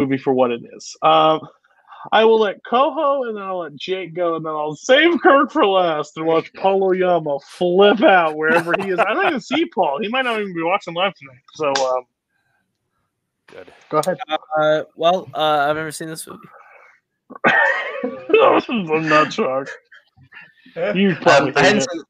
movie for what it is. Um, I will let Coho and then I'll let Jake go, and then I'll save Kirk for last and watch Paul Yama flip out wherever he is. I don't even see Paul. He might not even be watching live tonight. So, um, Good. go ahead. Uh, well, uh, I've never seen this movie. I'm not shocked. You probably Um, I, hate hadn't seen,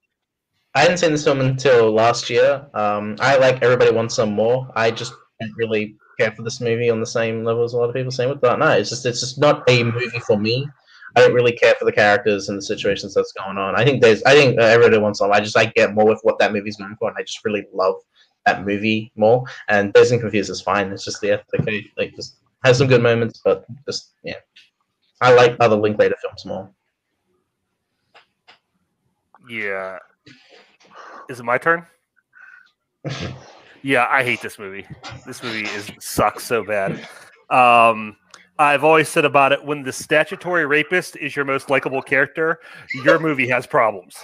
I hadn't seen this film until last year. Um, I like Everybody Wants Some More. I just don't really care for this movie on the same level as a lot of people. Same with that. No, it's just it's just not a movie for me. I don't really care for the characters and the situations that's going on. I think there's I think uh, Everybody Wants Some. I just I get more with what that movie's going for, and I just really love that movie more. And Dazed and Confused is fine. It's just yeah, okay, like just has some good moments, but just yeah. I like other Linklater films more. Yeah. Is it my turn? yeah, I hate this movie. This movie is sucks so bad. Um, I've always said about it when the statutory rapist is your most likable character, your movie has problems.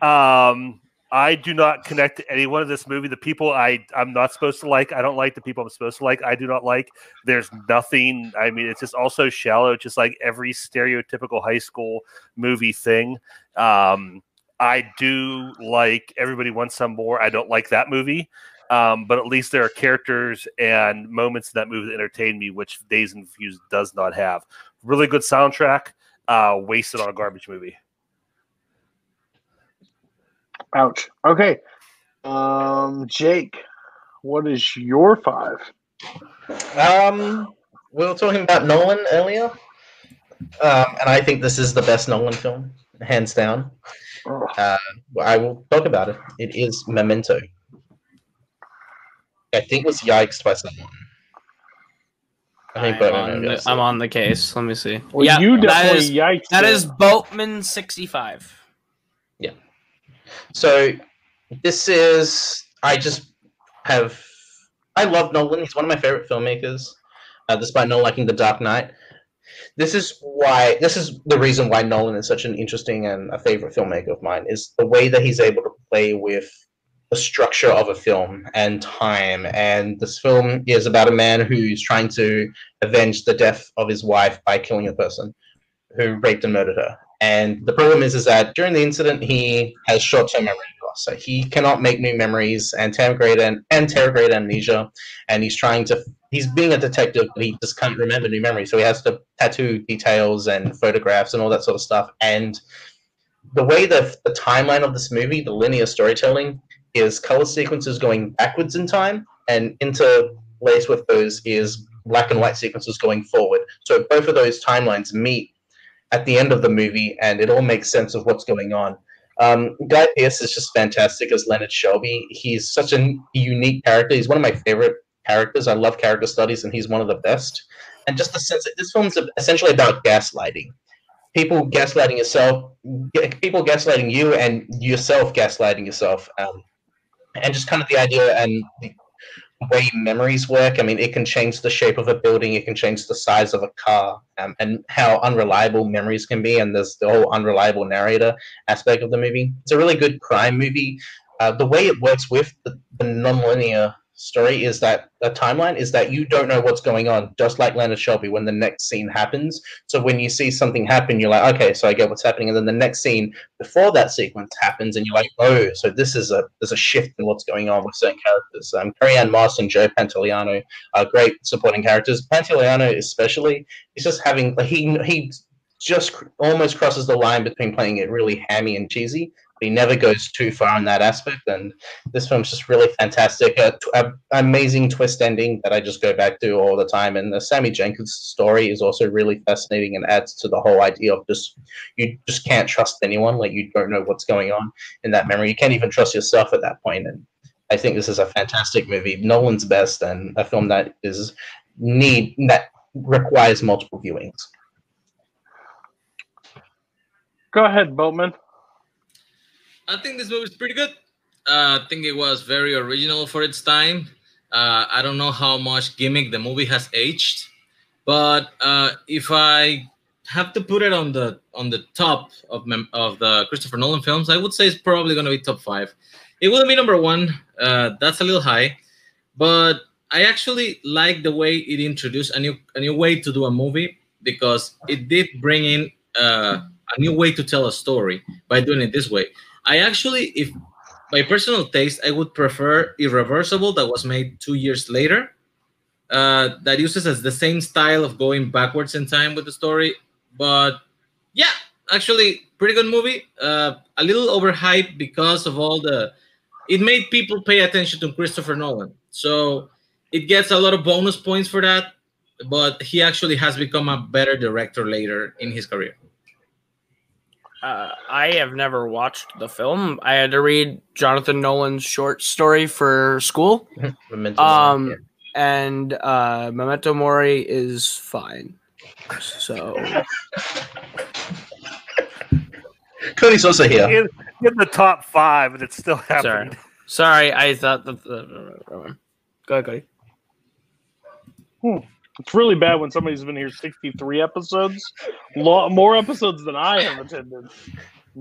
Um, I do not connect to anyone in this movie. The people I I'm not supposed to like, I don't like. The people I'm supposed to like, I do not like. There's nothing. I mean, it's just also shallow, just like every stereotypical high school movie thing. Um, I do like Everybody Wants Some More. I don't like that movie. Um, but at least there are characters and moments in that movie that entertain me, which Dazed and Confused does not have. Really good soundtrack, uh, wasted on a garbage movie. Ouch. Okay. Um, Jake, what is your five? Um, we were talking about Nolan earlier, um, and I think this is the best Nolan film, hands down. Uh, I will talk about it. It is Memento. I think was yikes by someone. I think I'm on, the. I'm on the case. Let me see. Well, yeah, you that definitely is yikes. that it. is Boatman sixty five. Yeah. So this is I just have I love Nolan. He's one of my favorite filmmakers, uh, despite not liking The Dark Knight. This is why this is the reason why Nolan is such an interesting and a favorite filmmaker of mine is the way that he's able to play with the structure of a film and time. And this film is about a man who's trying to avenge the death of his wife by killing a person who raped and murdered her. And the problem is, is that during the incident, he has short-term memory loss, so he cannot make new memories and anterograde and anterograde amnesia. And he's trying to, he's being a detective, but he just can't remember new memories, so he has to tattoo details and photographs and all that sort of stuff. And the way the the timeline of this movie, the linear storytelling, is color sequences going backwards in time, and interlaced with those is black and white sequences going forward. So both of those timelines meet at the end of the movie, and it all makes sense of what's going on. Um, Guy Pearce is just fantastic as Leonard Shelby. He's such a unique character. He's one of my favorite characters. I love character studies, and he's one of the best. And just the sense that this film's essentially about gaslighting. People gaslighting yourself, people gaslighting you, and yourself gaslighting yourself. Um, and just kind of the idea and the way memories work. I mean, it can change the shape of a building, it can change the size of a car, um, and how unreliable memories can be. And there's the whole unreliable narrator aspect of the movie. It's a really good crime movie. Uh, the way it works with the, the non-linear story is that the timeline is that you don't know what's going on, just like Leonard Shelby when the next scene happens. So when you see something happen, you're like, okay, so I get what's happening, and then the next scene before that sequence happens, and you're like, oh, so this is a there's a shift in what's going on with certain characters. Um, Carrie Ann Moss and Joe Pantoliano are great supporting characters. Pantoliano especially, he's just having like he he just almost crosses the line between playing it really hammy and cheesy. He never goes too far in that aspect, and this film's just really fantastic. A, a amazing twist ending that I just go back to all the time, and the Sammy Jenkins story is also really fascinating and adds to the whole idea of just you just can't trust anyone. Like you don't know what's going on in that memory. You can't even trust yourself at that point. And I think this is a fantastic movie, Nolan's best, and a film that is need that requires multiple viewings. Go ahead, Boatman. I think this movie is pretty good. Uh, I think it was very original for its time. Uh, I don't know how much gimmick the movie has aged, but uh, if I have to put it on the on the top of mem- of the Christopher Nolan films, I would say it's probably going to be top five. It wouldn't be number one. Uh, that's a little high, but I actually like the way it introduced a new a new way to do a movie because it did bring in uh, a new way to tell a story by doing it this way. I actually, if by personal taste, I would prefer Irreversible that was made two years later. Uh, that uses as the same style of going backwards in time with the story, but yeah, actually, pretty good movie. Uh, a little overhyped because of all the. It made people pay attention to Christopher Nolan, so it gets a lot of bonus points for that. But he actually has become a better director later in his career. Uh, I have never watched the film. I had to read Jonathan Nolan's short story for school. Memento Um, Mori, and uh, Memento Mori is fine. So. Cody's also here. In, in the top five, and it's still happening. sorry, Sorry I thought that the go ahead, Cody. It's really bad when somebody's been here 63 episodes, lot more episodes than I have attended.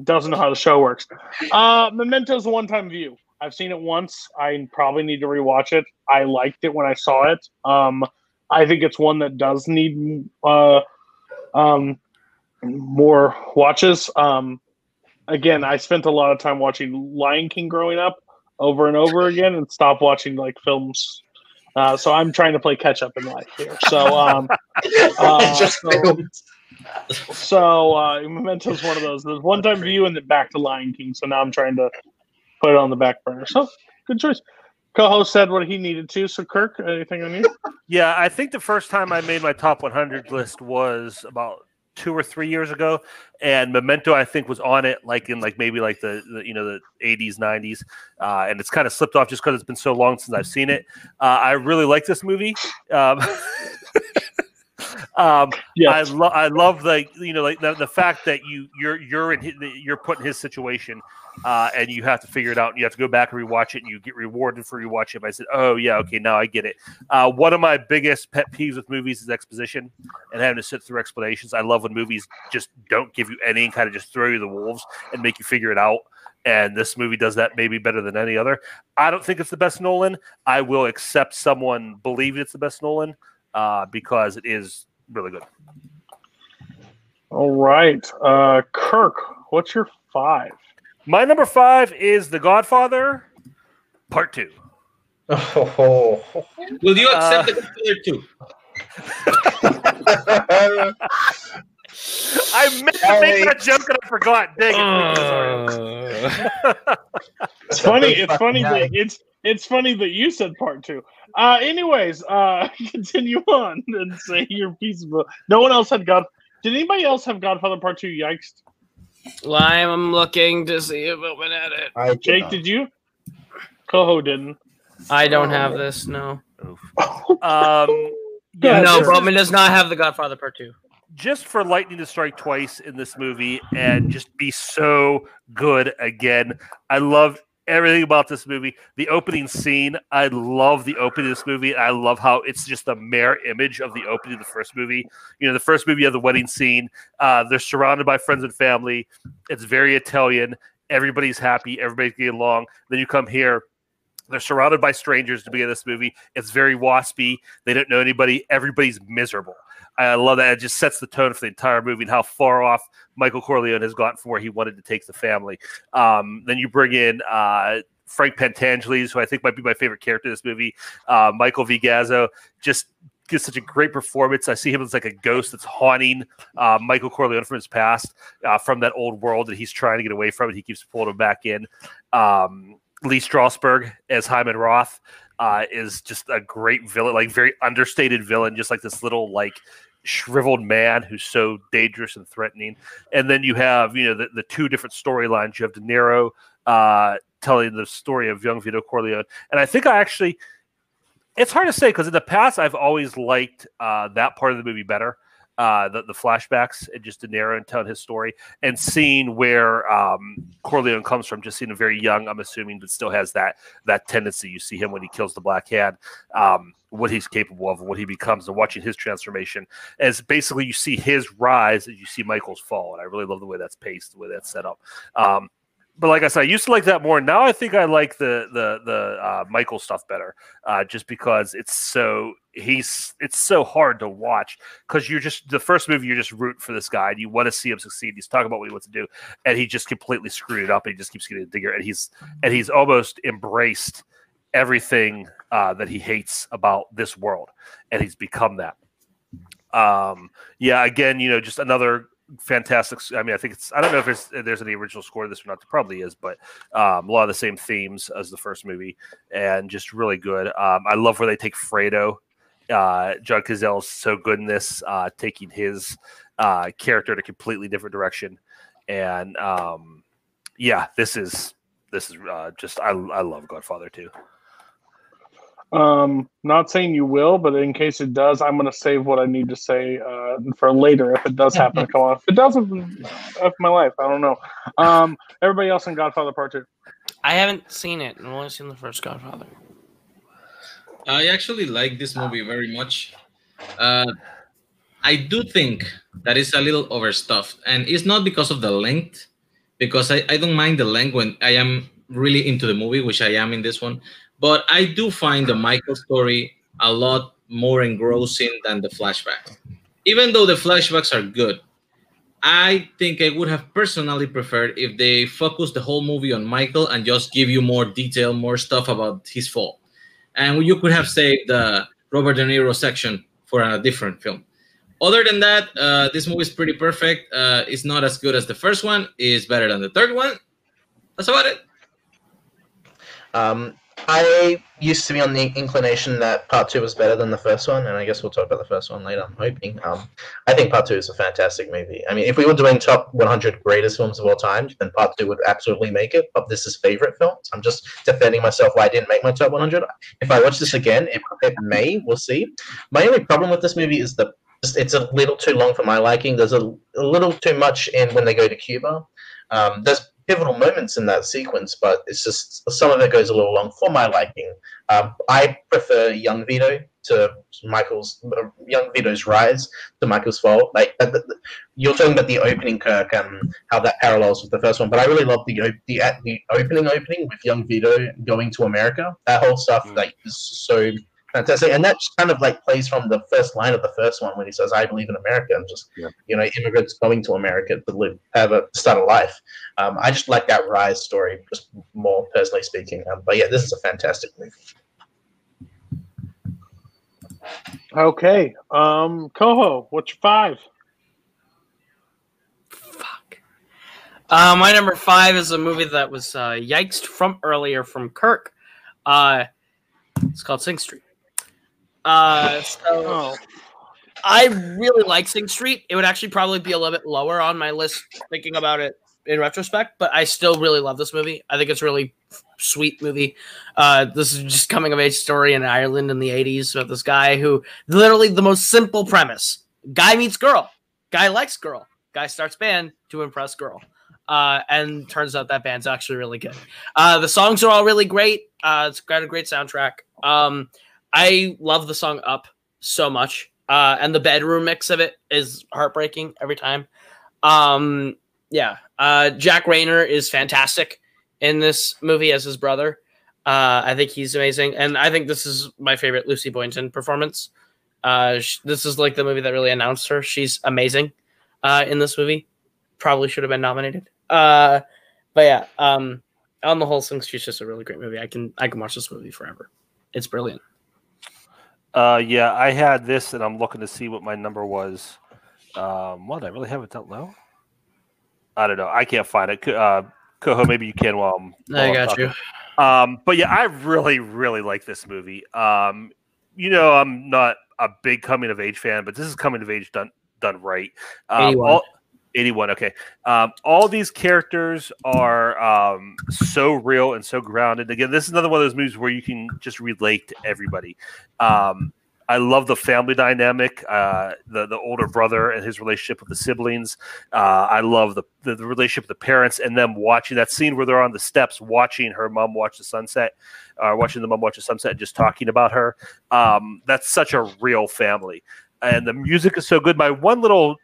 Doesn't know how the show works. Uh, Memento's a one-time view. I've seen it once. I probably need to rewatch it. I liked it when I saw it. Um, I think it's one that does need uh, um, more watches. Um, again, I spent a lot of time watching Lion King growing up over and over again, and stopped watching like films uh, so I'm trying to play catch up in life here. So, um, uh, Just so- filmed. so uh, Memento's one of those. There's one time view and then back to Lion King. So now I'm trying to put it on the back burner. So good choice. Co-host said what he needed to. So Kirk, anything on you? Yeah, I think the first time I made my top 100 list was about two or three years ago, and Memento I think was on it like in like maybe like the, the you know the 80s 90s, uh, and it's kind of slipped off just because it's been so long since I've seen it. Uh, I really like this movie. Um, um, I love I love the you know like the, the fact that you you're you're in his, you're put in his situation uh, and you have to figure it out and you have to go back and rewatch it and you get rewarded for rewatching it. I said, oh yeah, okay, now I get it. Uh, one of my biggest pet peeves with movies is exposition and having to sit through explanations. I love when movies just don't give you any kind of just throw you the wolves and make you figure it out. And this movie does that maybe better than any other. I don't think it's the best Nolan. I will accept someone believe it's the best Nolan uh, because it is really good. All right, uh, Kirk, what's your five? My number five is The Godfather, Part Two. Oh, Will you accept Uh, the Godfather too? I meant to make that joke and I forgot. Dang it. Uh, It's funny. It's funny that it's it's funny that you said part two. Uh, anyways, uh, continue on and say your piece of. No one else had God. Did anybody else have Godfather Part Two? Yikes! Well, I'm looking to see if it went at it. I Jake, not. did you? Coho didn't. I don't have this. No, Um, Yeah, yeah, no, this Bowman does not have the Godfather Part Two. just for lightning to strike twice in this movie and just be so good again. I love everything about this movie. The opening scene, I love the opening of this movie. I love how it's just a mirror image of the opening of the first movie. You know, the first movie, of the wedding scene. Uh, they're surrounded by friends and family. It's very Italian. Everybody's happy. Everybody's getting along. Then you come here. They're surrounded by strangers to begin this movie. It's very waspy. They don't know anybody. Everybody's miserable. I love that. It just sets the tone for the entire movie and how far off Michael Corleone has gotten from where he wanted to take the family. Um, then you bring in uh, Frank Pentangeles, who I think might be my favorite character in this movie. Uh, Michael V. Gazzo just gives such a great performance. I see him as like a ghost that's haunting uh, Michael Corleone from his past, uh, from that old world that he's trying to get away from, and he keeps pulling him back in. Um, Lee Strasberg as Hyman Roth uh, is just a great villain, like very understated villain, just like this little like shriveled man who's so dangerous and threatening. And then you have you know the, the two different storylines. You have De Niro uh, telling the story of young Vito Corleone, and I think I actually. It's hard to say because in the past I've always liked uh, that part of the movie better, uh, the the flashbacks and just De Niro and telling his story and seeing where um, Corleone comes from. Just seeing a very young, I'm assuming, but still has that that tendency. You see him when he kills the Black Hand, um, what he's capable of, and what he becomes, and watching his transformation. As basically you see his rise as you see Michael's fall, and I really love the way that's paced, the way that's set up. Um, but like I said, I used to like that more. Now I think I like the the the uh, Michael stuff better, uh, just because it's so he's it's so hard to watch because you're just the first movie you're just root for this guy and you want to see him succeed. He's talking about what he wants to do, and he just completely screwed it up. And he just keeps getting bigger, and he's and he's almost embraced everything uh, that he hates about this world, and he's become that. Um, yeah, again, you know, just another fantastic. I mean, I think it's. I don't know if there's there's any original score to this or not. There probably is, but um, a lot of the same themes as the first movie, and just really good. Um, I love where they take Fredo. Uh, John Cazale's so good in this, uh, taking his uh, character in a completely different direction, and um, yeah, this is this is uh, just I I love Godfather too. Um, not saying you will, but in case it does, I'm going to save what I need to say uh, for later if it does happen to come on. If it doesn't, of my life, I don't know. Um, everybody else in Godfather Part Two. I haven't seen it. I've only seen the first Godfather. I actually like this movie very much. Uh, I do think that it's a little overstuffed, and it's not because of the length, because I, I don't mind the length when I am really into the movie, which I am in this one. But I do find the Michael story a lot more engrossing than the flashbacks. Even though the flashbacks are good, I think I would have personally preferred if they focused the whole movie on Michael and just give you more detail, more stuff about his fall. And you could have saved the Robert De Niro section for a different film. Other than that, uh, this movie is pretty perfect. Uh, it's not as good as the first one. It's better than the third one. That's about it. Um, I used to be on the inclination that part two was better than the first one, and I guess we'll talk about the first one later. I'm hoping. Um, I think part two is a fantastic movie. I mean, if we were doing top 100 greatest films of all time, then part two would absolutely make it. But this is favorite films. I'm just defending myself why I didn't make my top 100. If I watch this again, it, it may. We'll see. My only problem with this movie is the it's a little too long for my liking. There's a, a little too much in when they go to Cuba. Um, there's pivotal moments in that sequence, but it's just some of it goes a little long for my liking. Um, I prefer Young Vito to Michael's uh, Young Vito's rise to Michael's fall. Like uh, the, you're talking about the opening, Kirk, and how that parallels with the first one. But I really love the the the opening opening with Young Vito going to America. That whole stuff mm. like is so fantastic. And that kind of like plays from the first line of the first one when he says, "I believe in America," and just yeah. you know, immigrants going to America to live, have a start a life. Um, I just like that rise story, just more personally speaking. Um, but yeah, this is a fantastic movie. Okay, um, Coho, what's your five? Fuck. Uh, my number five is a movie that was uh, yikes from earlier from Kirk. Uh, it's called Sing Street. Uh, so oh. I really like Sing Street. It would actually probably be a little bit lower on my list thinking about it in retrospect, but I still really love this movie. I think it's really sweet movie. Uh, this is just coming of age story in Ireland in the 80s about this guy who literally the most simple premise. Guy meets girl. Guy likes girl. Guy starts band to impress girl. Uh, and turns out that band's actually really good. Uh, the songs are all really great. Uh, it's got a great soundtrack. Um, I love the song Up so much. Uh, and the bedroom mix of it is heartbreaking every time. Um, yeah. Uh, Jack Reynor is fantastic in this movie as his brother. Uh, I think he's amazing. And I think this is my favorite Lucy Boynton performance. Uh, sh- this is like the movie that really announced her. She's amazing uh, in this movie. Probably should have been nominated. Uh, but yeah, um, on the whole, since she's just a really great movie, I can I can watch this movie forever. It's brilliant. Uh, yeah, I had this, and I'm looking to see what my number was. Um, what I really have it that low? I don't know. I can't find it. Uh, Coho, maybe you can while I'm. While I got I'm you. Um, but yeah, I really, really like this movie. Um, you know, I'm not a big coming of age fan, but this is coming of age done done right. Um, all, 81 okay. Um, all these characters are um, so real and so grounded. Again this is another one of those movies where you can just relate to everybody. Um, i love the family dynamic uh, the, the older brother and his relationship with the siblings. Uh, i love the, the, the, relationship with the parents and them watching that scene where they're on the steps watching her mom watch the sunset uh, watching the mom watch the sunset and just talking about her. Um, that's such a real family. And the music is so good. My one little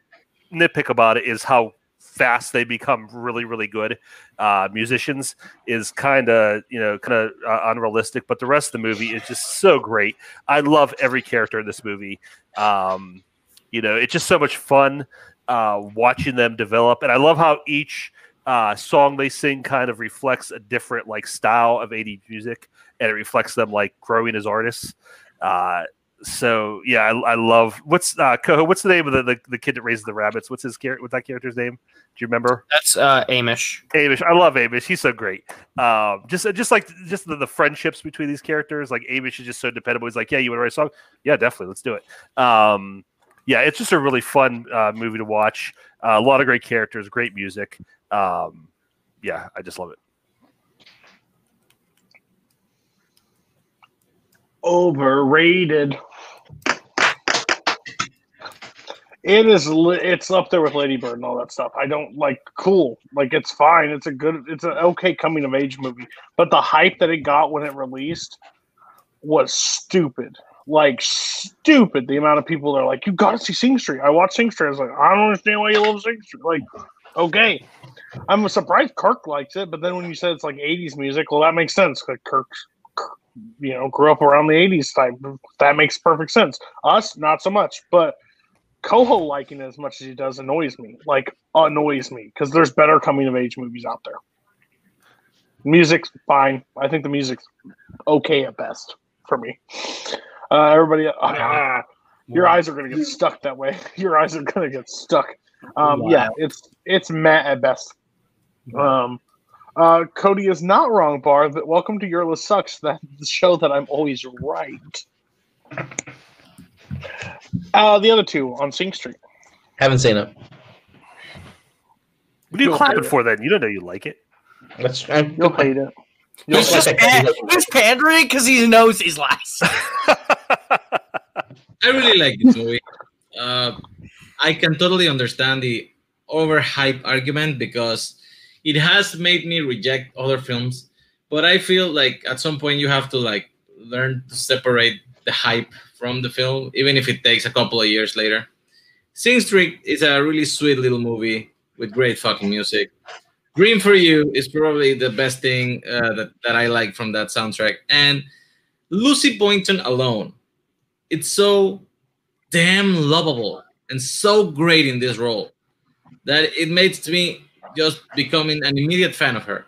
nitpick about it is how fast they become really really good uh, musicians is kind of you know kind of uh, unrealistic but the rest of the movie is just so great. I love every character in this movie. Um, you know it's just so much fun uh, watching them develop and i love how each uh, song they sing kind of reflects a different like style of 80s music and it reflects them like growing as artists. Uh, so yeah, I, I love what's uh Coho, what's the name of the, the, the kid that raises the rabbits? What's his character? What's that character's name? Do you remember? That's uh Amish. Amish. I love Amish. He's so great. Um, just just like just the, the friendships between these characters. Like Amish is just so dependable. He's like, yeah, you want to write a song? Yeah, definitely. Let's do it. Um, yeah, it's just a really fun uh, movie to watch. Uh, a lot of great characters, great music. Um, yeah, I just love it. Overrated. It is. It's up there with Lady Bird and all that stuff. I don't like. Cool. Like it's fine. It's a good. It's an okay coming of age movie. But the hype that it got when it released was stupid. Like stupid. The amount of people that are like, "You got to see Sing Street." I watched Sing Street. I was like, I don't understand why you love Sing Street. Like, okay. I'm surprised Kirk likes it, but then when you said it's like '80s music, well, that makes sense. Like Kirk's, you know, grew up around the '80s type. That makes perfect sense. Us, not so much, but Coho liking it as much as he does annoys me. Like annoys me because there's better coming of age movies out there. Music's fine. I think the music's okay at best for me. Uh, everybody, ah, your eyes are gonna get stuck that way. Your eyes are gonna get stuck. Um, Yeah, it's it's Matt at best. Um, uh, Cody is not wrong, Bar. That welcome to Your List Sucks. That the show that I'm always right. Uh, the other two on Sing Street. Haven't seen it. What are you You'll clapping it. for then? You don't know you like it. That's I'm, You'll hate it. He's just pan- he's pandering because he knows he's last. I really like this movie. Uh, I can totally understand the overhype argument because it has made me reject other films. But I feel like at some point you have to like learn to separate the hype from the film, even if it takes a couple of years later. Sing Street is a really sweet little movie with great fucking music. Green for You is probably the best thing uh, that, that I like from that soundtrack. And Lucy Boynton alone, it's so damn lovable and so great in this role that it makes me just becoming an immediate fan of her.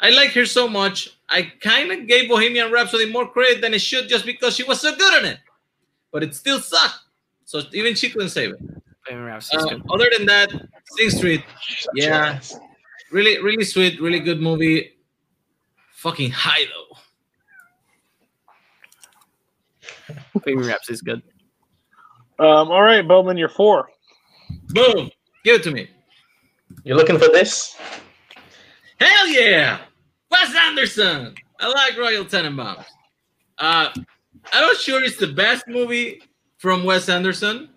I like her so much. I kind of gave Bohemian Rhapsody more credit than it should just because she was so good in it, but it still sucked. So even she couldn't save it. Uh, other than that, Sing Street, yeah, really, really sweet, really good movie. Fucking high though. Baby Raps is good. Um, all right, Bowman, you're four. Boom, give it to me. You're looking for this? Hell yeah! Wes Anderson! I like Royal Tenenbaums. Uh, I'm not sure it's the best movie from Wes Anderson.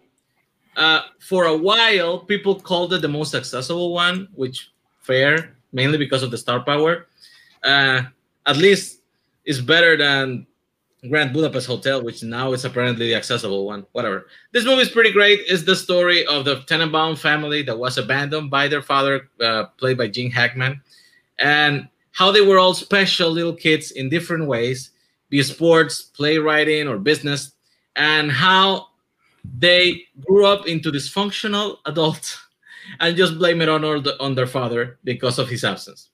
Uh, for a while, people called it the most accessible one, which fair, mainly because of the star power. Uh, at least it's better than Grand Budapest Hotel, which now is apparently the accessible one. Whatever. This movie is pretty great. It's the story of the Tenenbaum family that was abandoned by their father, uh, played by Gene Hackman, and how they were all special little kids in different ways, be sports, playwriting, or business, and how they grew up into dysfunctional adults and just blame it on, the, on their father because of his absence.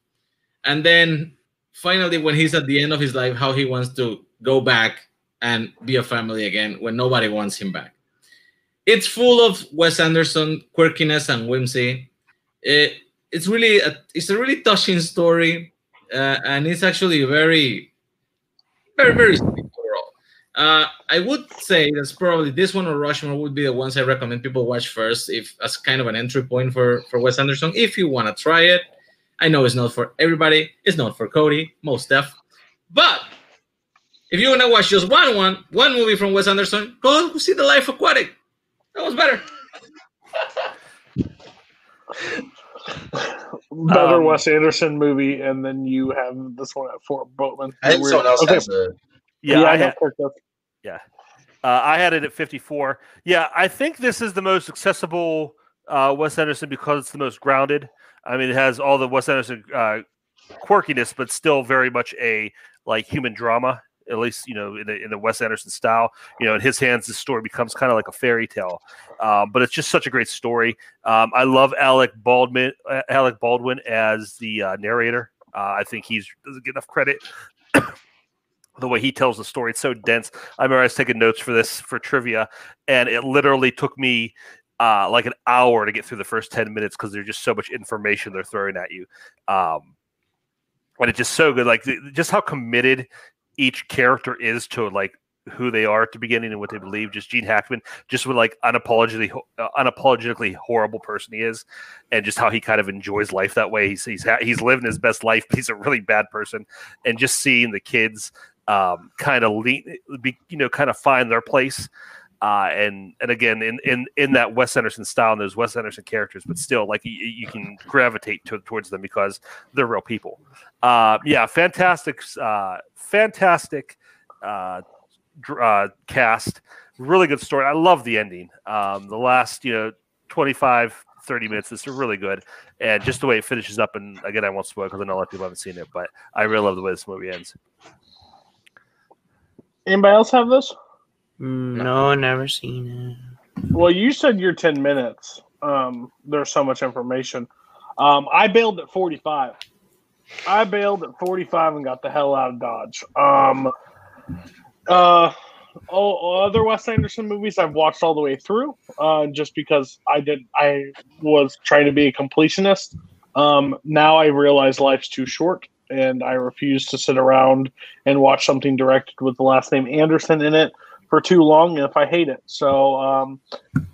And then finally, when he's at the end of his life, how he wants to go back and be a family again when nobody wants him back. It's full of Wes Anderson quirkiness and whimsy. It, it's really a, it's a really touching story, uh, and it's actually very, very, very sweet overall. Uh, I would say that's probably this one or Rushmore would be the ones I recommend people watch first, if as kind of an entry point for for Wes Anderson. If you want to try it, I know it's not for everybody. It's not for Cody, most stuff. But if you want to watch just one one one movie from Wes Anderson, go see The Life Aquatic. That was better. Better Um, Wes Anderson movie, and then you have this one at Fort Boatman. I think someone else Okay. has a. Yeah, I, I know had, Kirk does. uh, I had it at 54. Yeah, I think this is the most accessible uh, Wes Anderson because it's the most grounded. I mean, it has all the Wes Anderson uh, quirkiness, but still very much a like human drama. At least you know in the, in the Wes Anderson style. You know, in his hands, the story becomes kind of like a fairy tale. Um, but it's just such a great story. Um, I love Alec Baldwin. Uh, Alec Baldwin as the uh, narrator. Uh, I think he's doesn't get enough credit. the way he tells the story, it's so dense. I remember I was taking notes for this for trivia, and it literally took me uh, like an hour to get through the first 10 minutes because there's just so much information they're throwing at you. Um, and it's just so good. Like just how committed each character is to like who they are at the beginning and what they believe. Just Gene Hackman, just with like unapologetically, uh, unapologetically horrible person he is, and just how he kind of enjoys life that way. He's he's ha- he's living his best life, but he's a really bad person. And just seeing the kids um, kind of lean, be, you know, kind of find their place uh, and and again in in in that Wes Anderson style and those Wes Anderson characters, but still like you, you can gravitate to, towards them because they're real people. Uh, yeah, fantastic, uh, fantastic uh, uh, cast. Really good story. I love the ending. Um, the last you know 25, 30 minutes is really good, and just the way it finishes up. And again, I won't spoil because I know a lot of people haven't seen it, but I really love the way this movie ends. Anybody else have this? Mm, no, never seen it. Well, you said you're 10 minutes. Um, there's so much information. Um, I bailed at 45. I bailed at 45 and got the hell out of Dodge. Um, uh, all other Wes Anderson movies I've watched all the way through, uh, just because I did. I was trying to be a completionist. Um, now I realize life's too short, and I refuse to sit around and watch something directed with the last name Anderson in it for too long if I hate it. So um,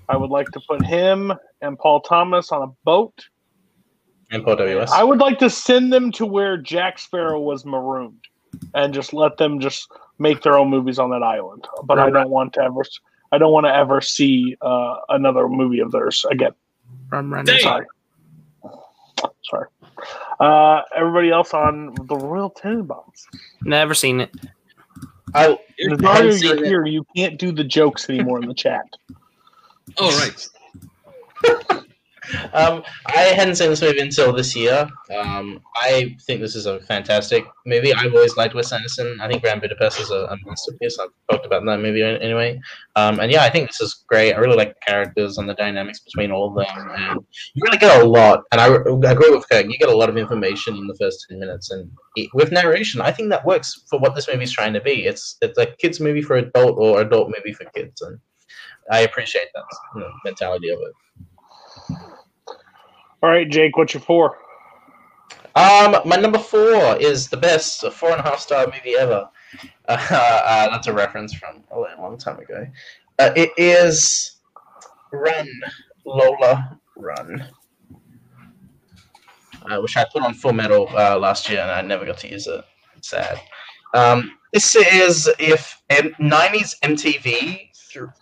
I would like to put him and Paul Thomas on a boat. And Paul W.S. I would like to send them to where Jack Sparrow was marooned and just let them just make their own movies on that island. But right. I don't want to ever. I don't want to ever see uh, another movie of theirs again. I'm running. Sorry. Sorry. Uh, everybody else on the Royal Tenenbaums. Never seen it. I, as long as you're here, you can't do the jokes anymore in the chat. Oh right. um, I hadn't seen this movie until this year. Um, I think this is a fantastic movie. I've always liked Wes Anderson. I think Grand Budapest is a, a masterpiece. I've talked about that movie anyway. Um, and yeah, I think this is great. I really like the characters and the dynamics between all of them. And you really get a lot. And I, I agree with Kirk. You get a lot of information in the first 10 minutes. And it, with narration, I think that works for what this movie is trying to be. It's, it's a kids' movie for adult or adult movie for kids. And I appreciate that you know, mentality of it. All right, Jake, what's your four? Um, my number four is the best four and a half star movie ever. Uh, uh, that's a reference from a long time ago. Uh, it is Run, Lola, Run. Uh, which I put on Full Metal uh, last year and I never got to use it. It's Sad. Um, this is if 90s MTV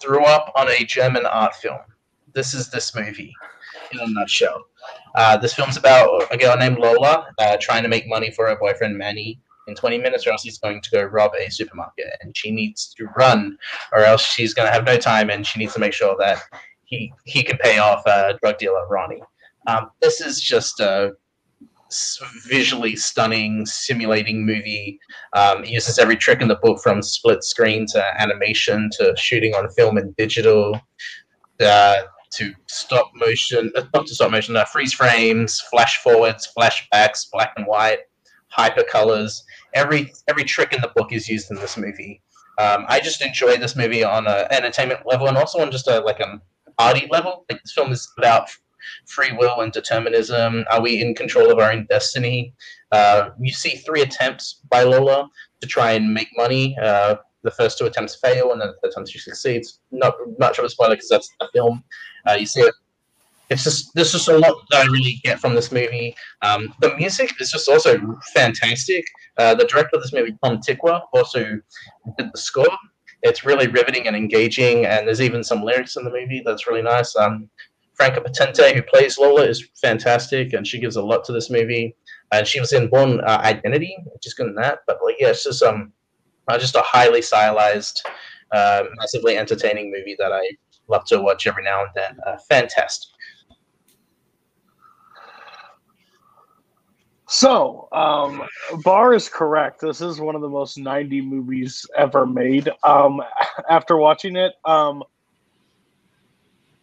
threw up on a German art film. This is this movie in a nutshell. Uh, this film's about a girl named Lola uh, trying to make money for her boyfriend Manny in 20 minutes, or else he's going to go rob a supermarket, and she needs to run, or else she's going to have no time, and she needs to make sure that he he can pay off uh, drug dealer Ronnie. Um, this is just a visually stunning simulating movie. Um, uses every trick in the book from split screen to animation to shooting on film and digital. Uh, to stop motion, not to stop motion, uh, freeze frames, flash forwards, flashbacks, black and white, hyper colors. Every every trick in the book is used in this movie. Um, I just enjoy this movie on an entertainment level and also on just a like an arty level. Like this film is about free will and determinism. Are we in control of our own destiny? Uh, you see three attempts by Lola to try and make money. Uh, the first two attempts fail, and then the third time she succeeds. Not much of a spoiler because that's a film. Uh, you see it. It's just there's just a lot that I really get from this movie. Um, the music is just also fantastic. Uh, the director of this movie, Tom Tykwer, also did the score. It's really riveting and engaging, and there's even some lyrics in the movie that's really nice. Um, Franka Potente, who plays Lola, is fantastic, and she gives a lot to this movie. And she was in Bourne uh, Identity, is good in that. But like, yeah, it's just um, uh, just a highly stylized, uh, massively entertaining movie that I love to watch every now and then. Uh, fantastic. So, um, Barr is correct. This is one of the most 90 movies ever made. Um, after watching it, um,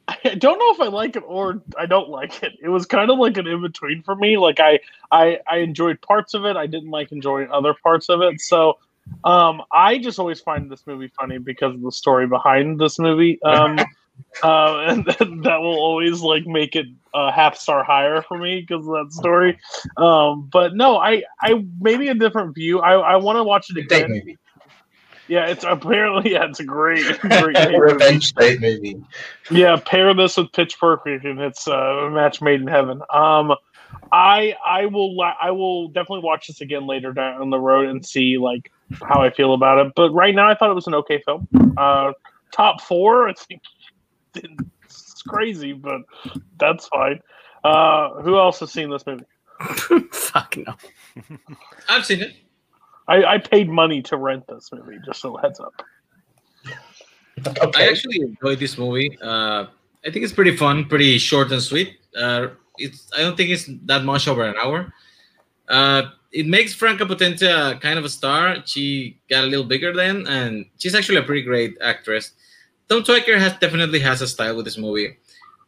I don't know if I like it or I don't like it. It was kind of like an in between for me. Like I, I, I enjoyed parts of it. I didn't like enjoying other parts of it. So um, I just always find this movie funny because of the story behind this movie. Um, uh, and that will always like make it a half star higher for me because of that story. Um, but no, I, I maybe a different view. I, I want to watch it again. movie. Yeah, it's apparently yeah, it's a great, great. Revenge date movie. Yeah, pair this with Pitch Perfect, and it's uh, a match made in heaven. Um, I I will la- I will definitely watch this again later down the road and see like how I feel about it. But right now, I thought it was an okay film. Uh, top four, I think it's crazy, but that's fine. Uh, who else has seen this movie? Fuck no. I've seen it. I, I paid money to rent this movie, just so heads up. I actually enjoyed this movie. Uh, I think it's pretty fun, pretty short and sweet. Uh, it's I don't think it's that much over an hour. Uh, it makes Franka Potente kind of a star. She got a little bigger then, and she's actually a pretty great actress. Tom Tykwer has definitely has a style with this movie,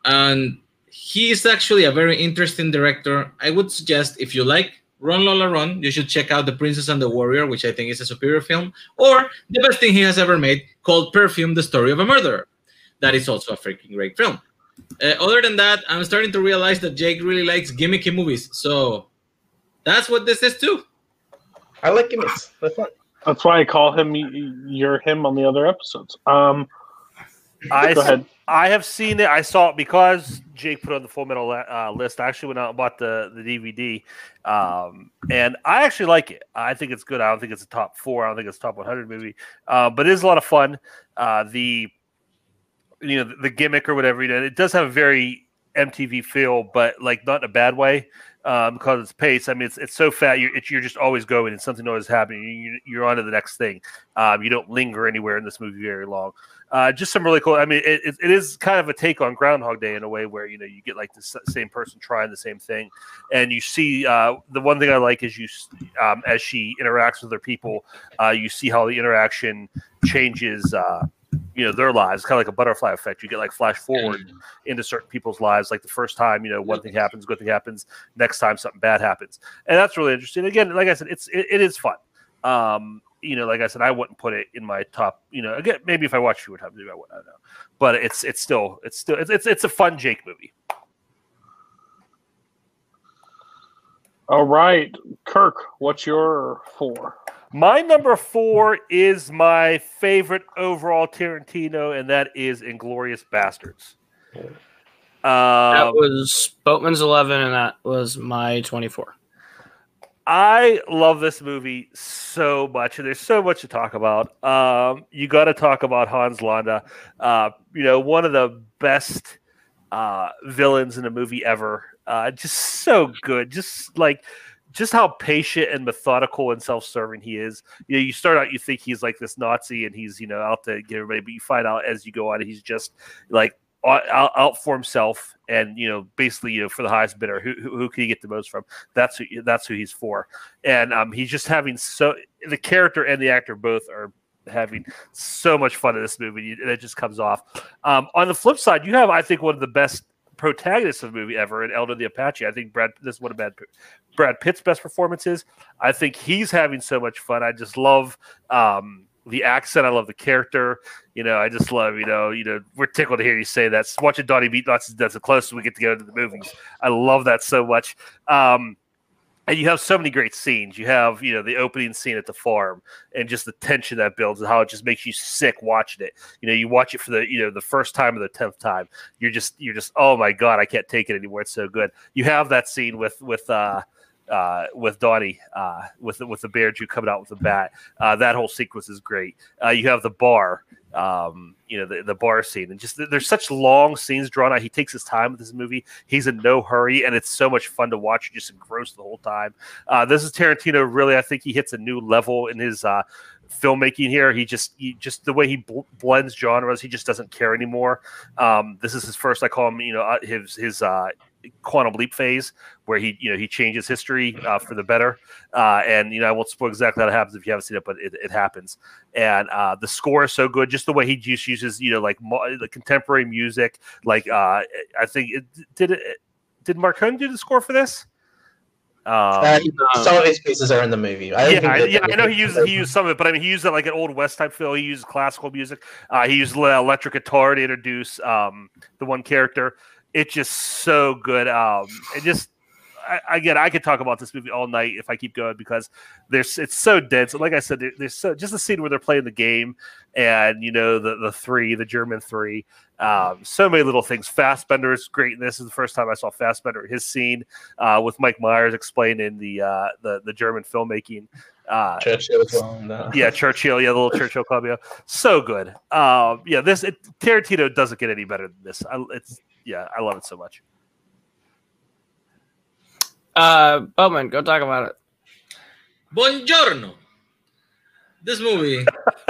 and he is actually a very interesting director. I would suggest if you like Run Lola Run, you should check out The Princess and the Warrior, which I think is a superior film, or the best thing he has ever made, called Perfume: The Story of a Murderer. That is also a freaking great film. Uh, other than that, I'm starting to realize that Jake really likes gimmicky movies, so that's what this is too. I like gimmicks. They're fun. That's why I call him y- you're him on the other episodes. Um, I go ahead. I have seen it. I saw it because Jake put it on the Full Metal uh, list. I actually went out and bought the the DVD, um, and I actually like it. I think it's good. I don't think it's a top four. I don't think it's a top 100 movie, uh, but it is a lot of fun. Uh, the you know the gimmick or whatever know, it does have a very MTV feel, but like not in a bad way. Um, because it's pace. I mean, it's, it's so fat. You're, you're just always going, and something always happening. You, you're on to the next thing. Um, you don't linger anywhere in this movie very long uh, just some really cool. I mean, it, it, is kind of a take on Groundhog Day in a way where you know you get like the same person trying the same thing, and you see uh, the one thing I like is you um, as she interacts with other people, uh, you see how the interaction changes. You know their lives, kind of like a butterfly effect. You get like flash forward into certain people's lives. Like the first time, you know, one thing happens, good thing happens. Next time, something bad happens, and that's really interesting. Again, like I said, it's it, it is fun. Um, you know, like I said, I wouldn't put it in my top. You know, again, maybe if I watched fewer times, maybe I would. I don't know, but it's it's still it's still it's it's, it's a fun Jake movie. All right, Kirk, what's your four? My number four is my favorite overall Tarantino, and that is Inglourious Basterds. That Um, was Boatman's 11, and that was my 24. I love this movie so much, and there's so much to talk about. Um, you got to talk about Hans Landa. Uh, you know, one of the best uh, villains in a movie ever. Uh, just so good. Just like, just how patient and methodical and self-serving he is. You know, you start out, you think he's like this Nazi, and he's you know out to get everybody, but you find out as you go on, he's just like out, out- for himself, and you know, basically, you know, for the highest bidder, who who, who can he get the most from? That's who that's who he's for, and um, he's just having so the character and the actor both are having so much fun in this movie, and it just comes off. Um, on the flip side, you have I think one of the best protagonists of the movie ever in Aldo the Apache. I think Brad this is one of Brad Brad Pitt's best performances. I think he's having so much fun. I just love um, the accent. I love the character. You know, I just love, you know, you know, we're tickled to hear you say that. Watching Donnie beat that's that's the closest we get to go to the movies. I love that so much. Um, and you have so many great scenes. You have, you know, the opening scene at the farm and just the tension that builds and how it just makes you sick watching it. You know, you watch it for the, you know, the first time or the tenth time. You're just, you're just, oh my god, I can't take it anymore. It's so good. You have that scene with with uh uh, with Donnie, uh, with with the bear Jew coming out with the bat. Uh, that whole sequence is great. Uh, you have the bar, um, you know, the, the bar scene, and just there's such long scenes drawn out. He takes his time with this movie. He's in no hurry, and it's so much fun to watch. You're just engrossed the whole time. Uh, this is Tarantino. Really, I think he hits a new level in his uh, filmmaking here. He just he just the way he bl- blends genres, he just doesn't care anymore. Um, this is his first. I call him, you know, his his uh, quantum leap phase where he you know he changes history uh, for the better uh, and you know i won't spoil exactly how it happens if you haven't seen it but it, it happens and uh, the score is so good just the way he just uses you know like mo- the contemporary music like uh, i think it did it did Morricone do the score for this um, Uh, some of his pieces are in the movie. I yeah, think I, yeah, I know he used he used some of it, but I mean he used it like an old west type feel. He used classical music. Uh, he used electric guitar to introduce um, the one character. It's just so good. Um, it just I, again, I could talk about this movie all night if I keep going because there's it's so dense. Like I said, there, there's so just the scene where they're playing the game and you know the the three, the German three. Um, so many little things. Fassbender is great. This is the first time I saw Fassbender. His scene uh, with Mike Myers explaining the uh, the the German filmmaking. Uh, Churchill well. yeah, Churchill. Yeah, the little Churchill cameo. So good. Um, yeah, this it, Tarantino doesn't get any better than this. I, it's yeah, I love it so much. Uh, Bowman, go talk about it. Buongiorno. This movie,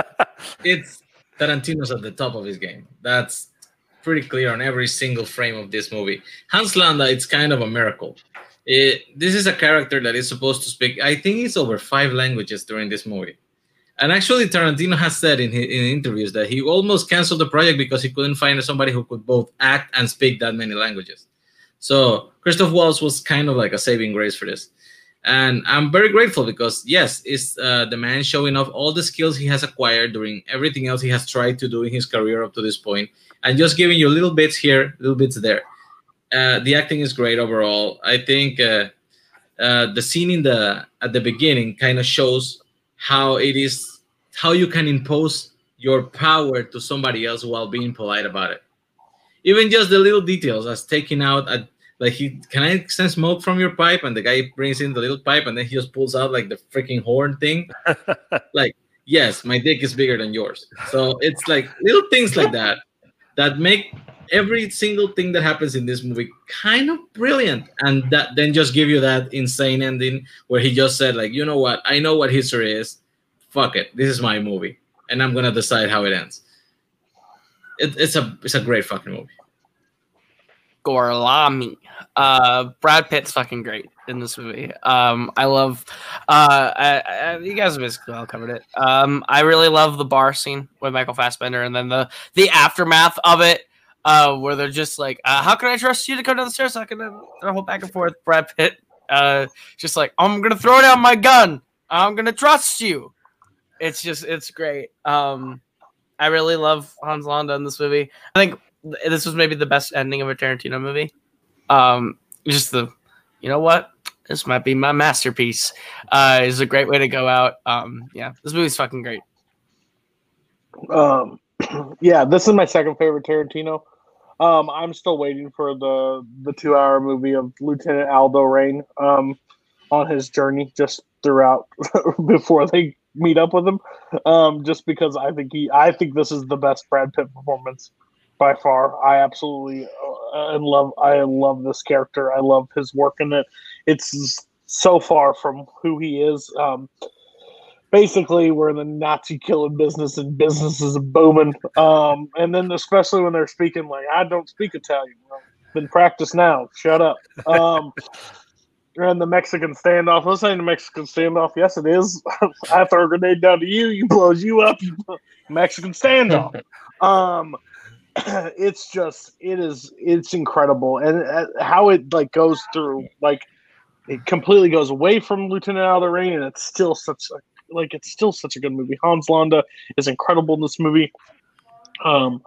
it's Tarantino's at the top of his game. That's pretty clear on every single frame of this movie. Hans Landa, it's kind of a miracle. It, this is a character that is supposed to speak, I think it's over five languages during this movie. And actually, Tarantino has said in, in interviews that he almost canceled the project because he couldn't find somebody who could both act and speak that many languages. So Christoph Waltz was kind of like a saving grace for this. And I'm very grateful because, yes, it's uh, the man showing off all the skills he has acquired during everything else he has tried to do in his career up to this point, and just giving you little bits here, little bits there. Uh, the acting is great overall. I think uh, uh, the scene in the at the beginning kind of shows how it is how you can impose your power to somebody else while being polite about it. Even just the little details, as taking out a like he can I send smoke from your pipe, and the guy brings in the little pipe, and then he just pulls out like the freaking horn thing. like, yes, my dick is bigger than yours. So it's like little things like that that make every single thing that happens in this movie kind of brilliant, and that then just give you that insane ending where he just said like, you know what, I know what history is. Fuck it, this is my movie, and I'm gonna decide how it ends. It, it's a it's a great fucking movie. Gorlami. Uh, Brad Pitt's fucking great in this movie. Um, I love. Uh, I, I, you guys basically all covered it. Um, I really love the bar scene with Michael Fassbender, and then the the aftermath of it, uh, where they're just like, uh, "How can I trust you to come down the stairs?" How can I they're whole back and forth? Brad Pitt, uh, just like, "I'm gonna throw down my gun. I'm gonna trust you." It's just, it's great. Um, I really love Hans Landa in this movie. I think this was maybe the best ending of a Tarantino movie. Um, just the, you know what? This might be my masterpiece. Uh, is a great way to go out. Um, yeah, this movie's fucking great. Um, yeah, this is my second favorite Tarantino. Um, I'm still waiting for the the two hour movie of Lieutenant Aldo Raine um, on his journey just throughout before they meet up with him. Um, just because I think he, I think this is the best Brad Pitt performance by far. I absolutely uh, love, I love this character. I love his work in it. It's so far from who he is. Um, basically we're in the Nazi killing business and business is booming. Um, and then especially when they're speaking like I don't speak Italian. Well, been practice now. Shut up. Um, and the Mexican standoff. Let's say the Mexican standoff. Yes, it is. I throw a grenade down to you. You blows you up. You Mexican standoff. Um, it's just it is it's incredible and uh, how it like goes through like it completely goes away from Lieutenant Aldo Raine and it's still such a like it's still such a good movie. Hans Landa is incredible in this movie. Um,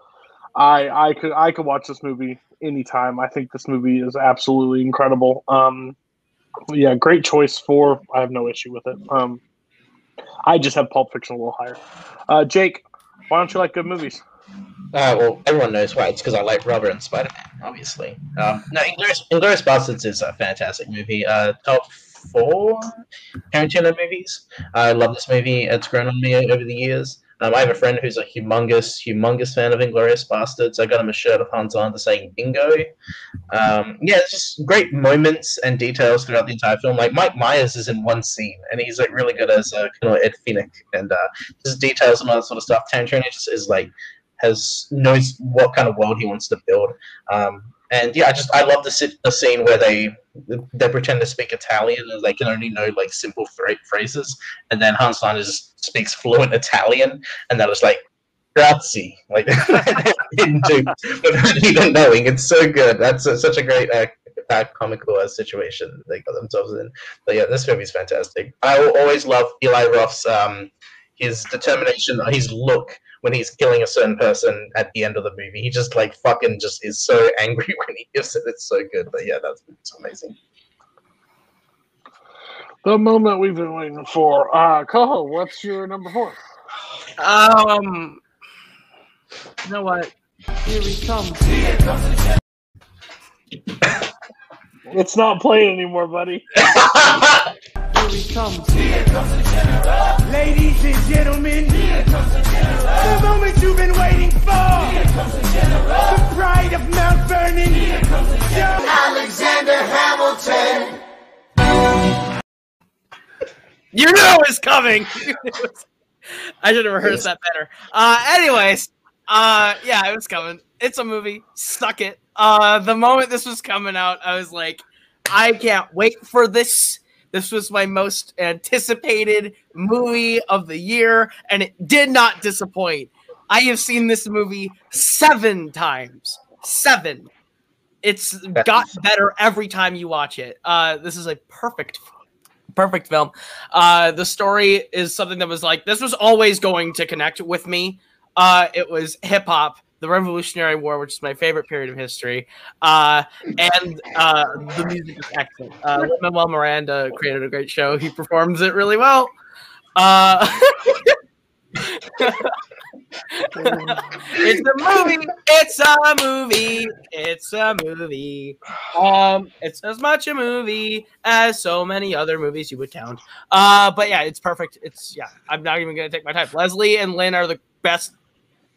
I I could I could watch this movie anytime. I think this movie is absolutely incredible. Um, yeah, great choice for. I have no issue with it. Um, I just have Pulp Fiction a little higher. Uh, Jake, why don't you like good movies? Uh, well, everyone knows why. It's because I like Robert and Spider Man, obviously. Um, no, Inglourious, Inglourious Basterds is a fantastic movie. Uh, top four Tarantino movies. I love this movie. It's grown on me over the years. Um, I have a friend who's a humongous, humongous fan of Inglourious Basterds. I got him a shirt of Hans Landa saying "Bingo." Um, yeah, it's just great moments and details throughout the entire film. Like Mike Myers is in one scene, and he's like really good as uh, Colonel Ed Fenech, and uh, just details and all that sort of stuff. Tarantino just is like has knows what kind of world he wants to build. Um, and yeah, I just I love the, the scene where they they pretend to speak Italian and they can only know like simple phrases, and then Hans just speaks fluent Italian, and they're just like grazie, like into without even knowing. It's so good. That's a, such a great uh, uh, comical uh, situation they got themselves in. But yeah, this movie's fantastic. I will always love Eli Roth's um his determination, his look when he's killing a certain person at the end of the movie. He just like fucking just is so angry when he gives it. It's so good. But yeah, that's it's amazing. The moment we've been waiting for. Uh Coho, what's your number four? Um you know what? Here he comes. It's not playing anymore, buddy. Here he comes. Ladies and gentlemen, here comes the general. The moment you've been waiting for. Here comes The general. The pride of Mount Vernon. Here comes the general. Alexander Hamilton. You knew it was coming. I should have rehearsed that better. Uh, anyways, uh, yeah, it was coming. It's a movie. Suck it. Uh, the moment this was coming out, I was like, I can't wait for this. This was my most anticipated movie of the year, and it did not disappoint. I have seen this movie seven times. Seven. It's got better every time you watch it. Uh, this is a perfect, perfect film. Uh, the story is something that was like this was always going to connect with me. Uh, it was hip hop the Revolutionary War, which is my favorite period of history, uh, and uh, the music is excellent. Uh, Manuel Miranda created a great show. He performs it really well. Uh, it's a movie. It's a movie. It's a movie. Um, it's as much a movie as so many other movies you would count. Uh, but yeah, it's perfect. It's yeah. I'm not even gonna take my time. Leslie and Lin are the best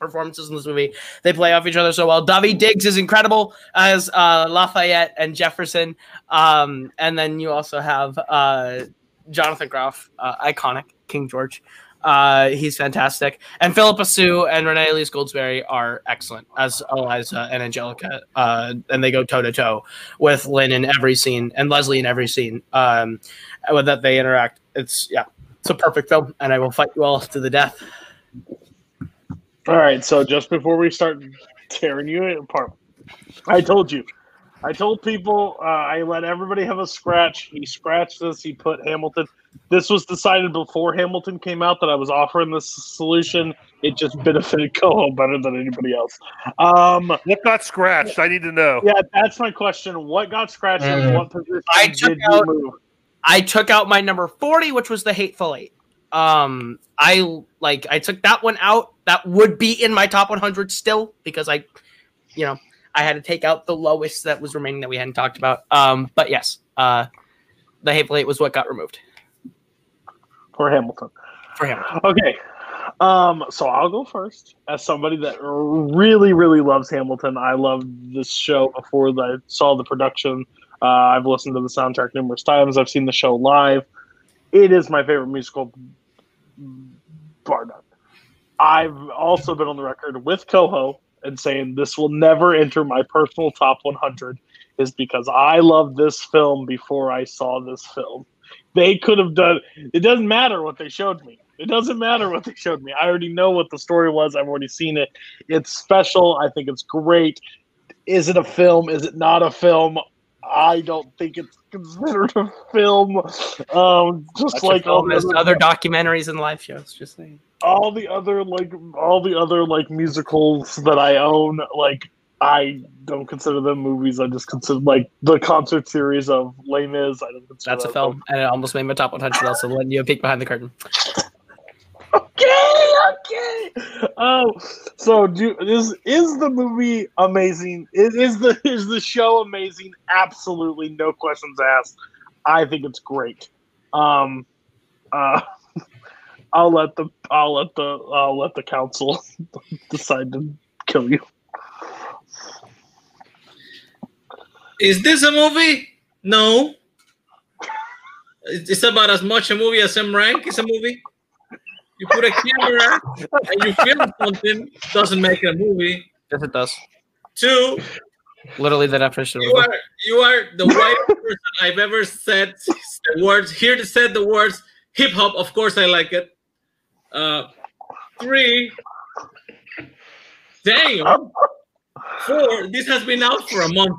performances in this movie. They play off each other so well. Daveed Diggs is incredible as uh, Lafayette and Jefferson. Um, and then you also have uh, Jonathan Groff, uh, iconic King George. Uh, he's fantastic. And Phillipa Soo and Renee Elise Goldsberry are excellent as Eliza and Angelica. Uh, and they go toe to toe with Lin in every scene and Leslie in every scene um, that they interact. It's, yeah, it's a perfect film. And I will fight you all to the death. All right, so just before we start tearing you apart, I told you, I told people, uh, I let everybody have a scratch. He scratched this. He put Hamilton. This was decided before Hamilton came out that I was offering this solution. It just benefited Coho better than anybody else. Um, what got scratched? I need to know. Yeah, that's my question. What got scratched? Mm. And what position I took out. I took out my number forty, which was the Hateful Eight. Um, I like I took that one out. That would be in my top 100 still because I, you know, I had to take out the lowest that was remaining that we hadn't talked about. Um, but yes, uh, the Hateful Eight was what got removed for Hamilton. For Hamilton. Okay. Um, so I'll go first. As somebody that really, really loves Hamilton, I loved this show before I saw the production. Uh, I've listened to the soundtrack numerous times. I've seen the show live. It is my favorite musical bar none. I've also been on the record with Coho and saying this will never enter my personal top 100 is because I love this film before I saw this film. They could have done it doesn't matter what they showed me. It doesn't matter what they showed me. I already know what the story was. I've already seen it. It's special. I think it's great. Is it a film? Is it not a film? I don't think it's considered a film. Um, just That's like all the other, documentaries and live shows. Just saying. All the other like all the other like musicals that I own, like I don't consider them movies. I just consider like the concert series of Les Mis. I don't consider that's that a film, and it almost made my top 100. Also, letting you a peek behind the curtain okay, okay. Oh, so do is is the movie amazing? Is, is the is the show amazing? Absolutely, no questions asked. I think it's great. Um, uh, I'll let the I'll let the I'll let the council decide to kill you. Is this a movie? No. It's about as much a movie as M Rank is a movie. You put a camera and you film something, doesn't make it a movie. Yes, it does. Two, Literally the definition you of are you are the white person I've ever said the words here to said the words hip hop. Of course, I like it. Uh, three. Damn. Four. This has been out for a month.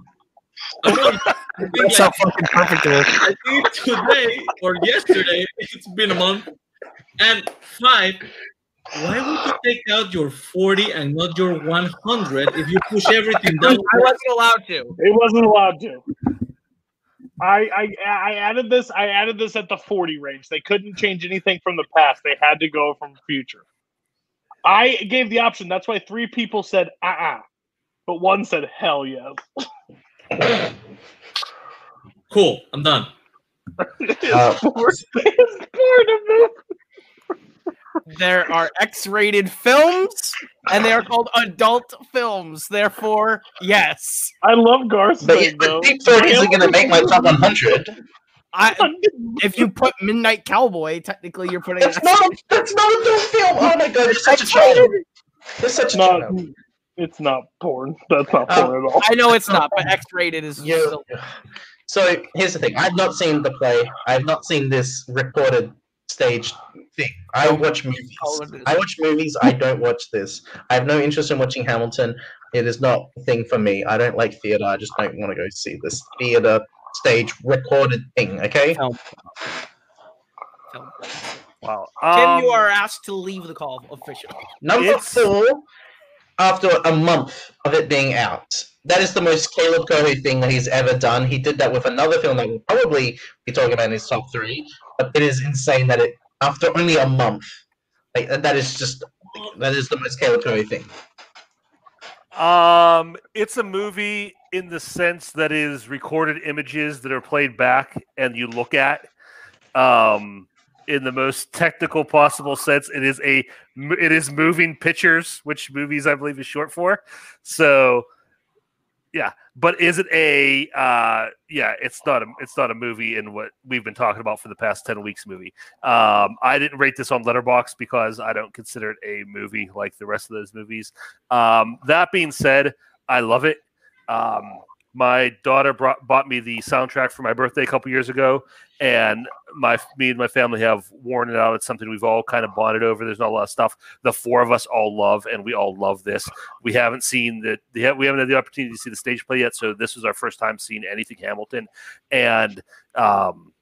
A month. I think, That's like, how fucking perfect it is. I think today or yesterday, it's been a month. And five, why would you take out your 40 and not your 100 if you push everything down? I wasn't allowed to. It wasn't allowed to. I, I I added this. I added this at the forty range. They couldn't change anything from the past. They had to go from future. I gave the option. That's why three people said uh uh but one said hell yes. Cool, I'm done. Uh, It's bored of. There are X-rated films, and they are called adult films. Therefore, yes. I love Garth. but thing, the though. Deep Throat isn't going to make my top 100. I if you put Midnight Cowboy, technically you're putting. That's not. A, that's not a film. Oh my god, it's such a child. It's such a not. child. It's not porn. That's not Um, porn at all. I know it's not, but X-rated is. You- still- So here's the thing. I've not seen the play. I've not seen this recorded stage thing. I watch movies. All of it. I watch movies. I don't watch this. I have no interest in watching Hamilton. It is not a thing for me. I don't like theater. I just don't want to go see this theater stage recorded thing. Okay. Film. Film. Wow. Tim, Um, you are asked to leave the call officially. Number It's- four. After a month of it being out, that is the most Caleb Cohu thing that he's ever done. He did that with another film that we'll probably be talking about in his top three. But it is insane that it after only a month, like that is just that is the most Caleb thing. Um, it's a movie in the sense that is recorded images that are played back and you look at. Um, in the most technical possible sense, it is a it is moving pictures, which movies I believe is short for. So, yeah, but is it a uh, yeah? It's not a it's not a movie in what we've been talking about for the past ten weeks. Movie. Um, I didn't rate this on Letterboxd because I don't consider it a movie like the rest of those movies. Um, that being said, I love it. Um, my daughter brought, bought me the soundtrack for my birthday a couple years ago, and my me and my family have worn it out. It's something we've all kind of bonded over. There's not a lot of stuff the four of us all love, and we all love this. We haven't seen the, we haven't had the opportunity to see the stage play yet, so this is our first time seeing anything Hamilton, and um,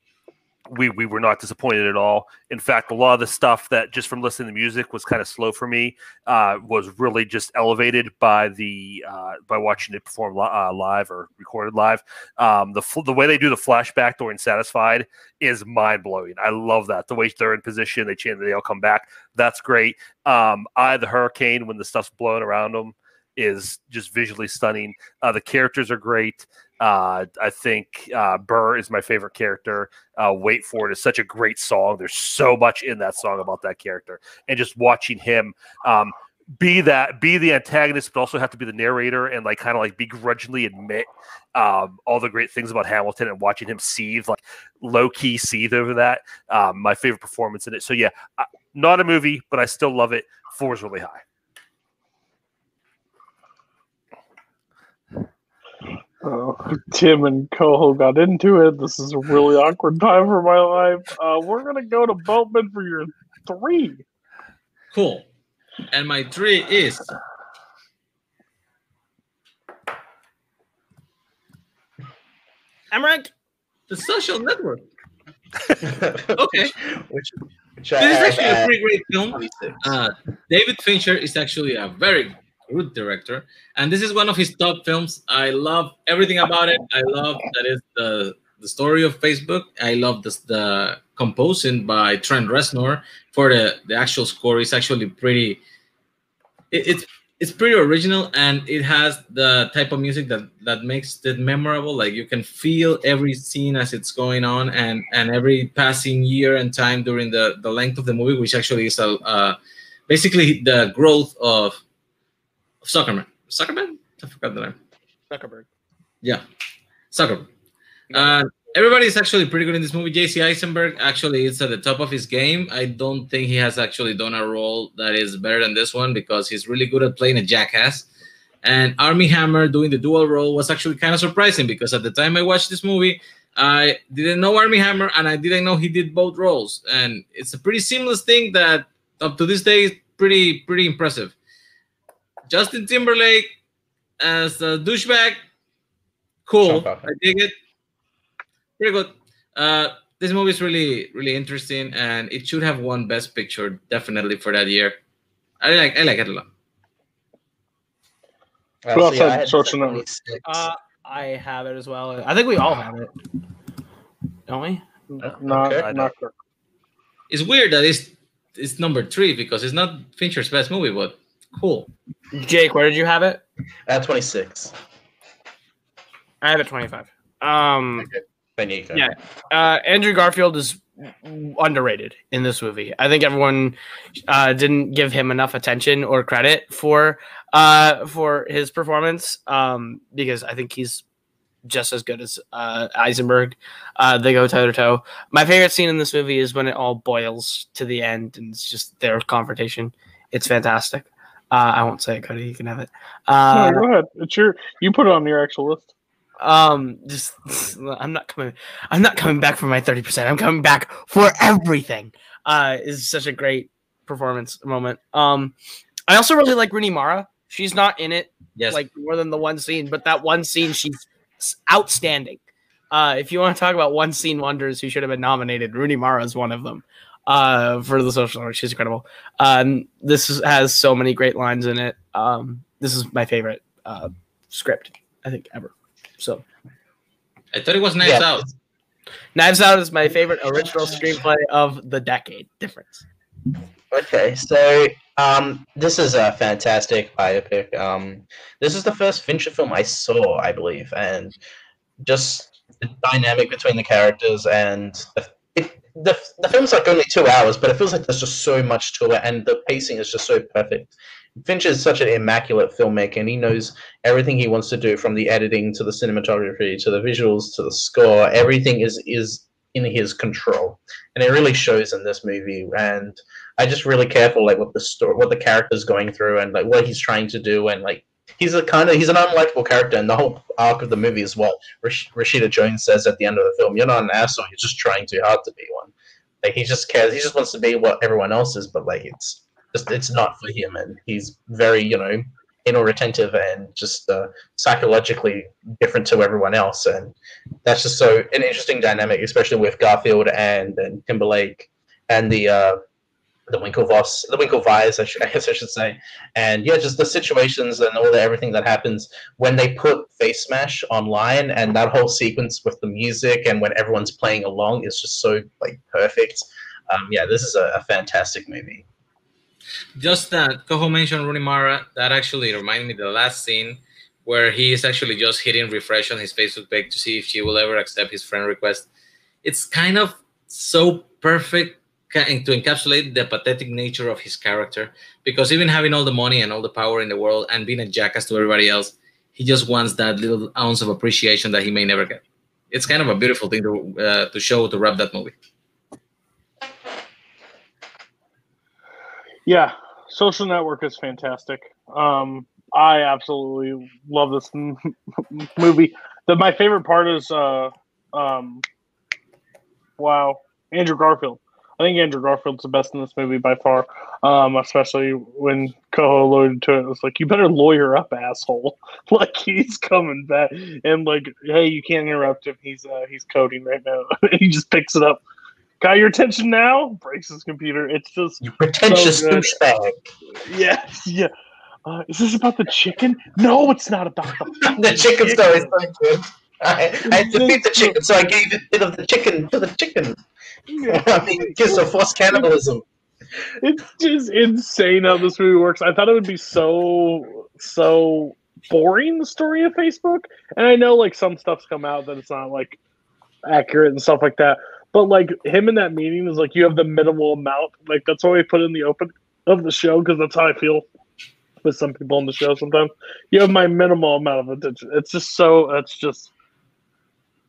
we we were not disappointed at all. In fact, a lot of the stuff that just from listening to music was kind of slow for me uh, was really just elevated by the uh, by watching it perform li- uh, live or recorded live. Um, the fl- the way they do the flashback during Satisfied is mind blowing. I love that the way they're in position, they change, they all come back. That's great. Um, I the Hurricane when the stuff's blowing around them is just visually stunning. Uh, the characters are great. Uh, I think uh, Burr is my favorite character. Uh, Wait for it is such a great song. There's so much in that song about that character, and just watching him um, be that, be the antagonist, but also have to be the narrator and like kind of like begrudgingly admit um, all the great things about Hamilton and watching him seethe, like low key seethe over that. Um, my favorite performance in it. So yeah, uh, not a movie, but I still love it. Four is really high. Oh, Tim and Coho got into it. This is a really awkward time for my life. Uh, we're gonna go to Boatman for your three. Cool. And my three is Emmerich, the social network. Okay. which, which I This is actually a pretty great film. Uh, David Fincher is actually a very good director, and this is one of his top films. I love everything about it. I love that is the the story of Facebook. I love this, the composing by Trent Reznor for the the actual score. is actually pretty. It, it's it's pretty original and it has the type of music that that makes it memorable like you can feel every scene as it's going on and and every passing year and time during the the length of the movie which actually is a uh, basically the growth of, of Zuckerman Zuckerman I forgot the name Zuckerberg. yeah Zuckerman uh, is actually pretty good in this movie. Jesse Eisenberg actually is at the top of his game. I don't think he has actually done a role that is better than this one because he's really good at playing a jackass. And Armie Hammer doing the dual role was actually kind of surprising because at the time I watched this movie, I didn't know Armie Hammer and I didn't know he did both roles. And it's a pretty seamless thing that up to this day is pretty pretty impressive. Justin Timberlake as a douchebag, cool. I dig it pretty good. Uh, this movie is really, really interesting, and it should have won Best Picture definitely for that year. I like, I like it a lot. Uh, Who else I had had Social Network? 26. Uh, I have it as well. I think we all have it, don't we? Not, Okay. not Kirk. It's weird that it's it's number three because it's not Fincher's best movie, but cool. Jake, where did you have it? I had 26. I have it twenty-five. Um, Then you go. Yeah. uh, Andrew Garfield is underrated in this movie. I think everyone uh, didn't give him enough attention or credit for uh, for his performance um, because I think he's just as good as uh, Eisenberg. Uh, they go toe to toe. My favorite scene in this movie is when it all boils to the end and it's just their confrontation. It's fantastic. Uh, I won't say it, Cody. You can have it. Uh, no, go ahead. It's your. You put it on your actual list. um just i'm not coming i'm not coming back for my 30% i'm coming back for everything uh is such a great performance moment um i also really like rooney mara she's not in it Yes, like more than the one scene but that one scene she's outstanding uh if you want to talk about one scene wonders who should have been nominated rooney mara is one of them uh for the social network she's incredible um this is, has so many great lines in it um this is my favorite uh script i think ever so I thought it was Knives Yeah. Out. Knives Out is my favorite original screenplay of the decade. Difference. Okay, so um, this is a fantastic biopic. Um, this is the first Fincher film I saw, I believe, and just the dynamic between the characters and the, it, the the film's like only two hours, but it feels like there's just so much to it, and the pacing is just so perfect. Fincher is such an immaculate filmmaker, and he knows everything he wants to do, from the editing to the cinematography to the visuals to the score. Everything is is in his control, and it really shows in this movie. And I just really care for like what the story, what the character's going through, and like what he's trying to do, and like he's a kind of he's an unlikable character, and the whole arc of the movie as well. Rash- Rashida Jones says at the end of the film: "You're not an asshole. You're just trying too hard to be one." Like he just cares. He just wants to be what everyone else is, but like it's just it's not for him, and he's very you know anal retentive and just uh, psychologically different to everyone else, and that's just so an interesting dynamic, especially with Garfield and and Timberlake and the uh, the Winklevoss, the Winklevis, I, should, I guess I should say, and yeah, just the situations and all the everything that happens when they put Face Smash online, and that whole sequence with the music and when everyone's playing along is just so like perfect. Um, yeah, this is a, a fantastic movie. Just that Coho mentioned Rooney Mara. That actually reminded me the last scene where he is actually just hitting refresh on his Facebook page to see if she will ever accept his friend request. It's kind of so perfect to encapsulate the pathetic nature of his character because even having all the money and all the power in the world and being a jackass to everybody else, he just wants that little ounce of appreciation that he may never get. It's kind of a beautiful thing to uh, to show to wrap that movie. Yeah, Social Network is fantastic. Um, I absolutely love this movie. The, my favorite part is, uh, um, wow, Andrew Garfield. I think Andrew Garfield's the best in this movie by far. Um, especially when Coho alluded to it, it was like, "You better lawyer up, asshole!" like he's coming back, and like, hey, you can't interrupt him. He's uh, he's coding right now. he just picks it up. Got your attention now? Breaks his computer. It's just You pretentious So douchebag. Yes, yeah. Uh, is this about the chicken? No, it's not about the. the chicken story is so good. I, I had to feed the chicken, so I gave a bit of the chicken to the chicken. I mean, kiss of forced cannibalism. it's just insane how this movie works. I thought it would be so so boring the story of Facebook, and I know like some stuff's come out that it's not like accurate and stuff like that. But like him in that meeting is like you have the minimal amount. Like that's why we put in the open of the show because that's how I feel with some people on the show. Sometimes you have my minimal amount of attention. It's just so. It's just.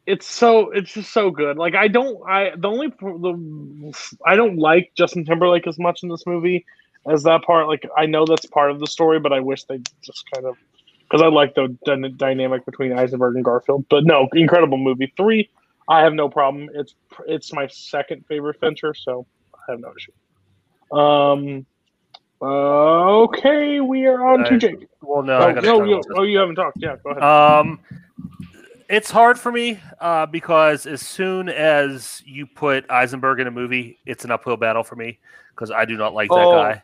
It's so. It's just so good. Like I don't. I the only the I don't like Justin Timberlake as much in this movie as that part. Like I know that's part of the story, but I wish they just kind of because I like the dy- dynamic between Eisenberg and Garfield. But no, incredible movie. Three, I have no problem. It's it's my second favorite Fincher, so I have no issue. Um. Okay, we are on to Uh, Jake. Well, no, Oh, no, you, oh, you haven't talked. Yeah, go ahead. Um, it's hard for me uh, because as soon as you put Eisenberg in a movie, it's an uphill battle for me because I do not like that Oh, guy.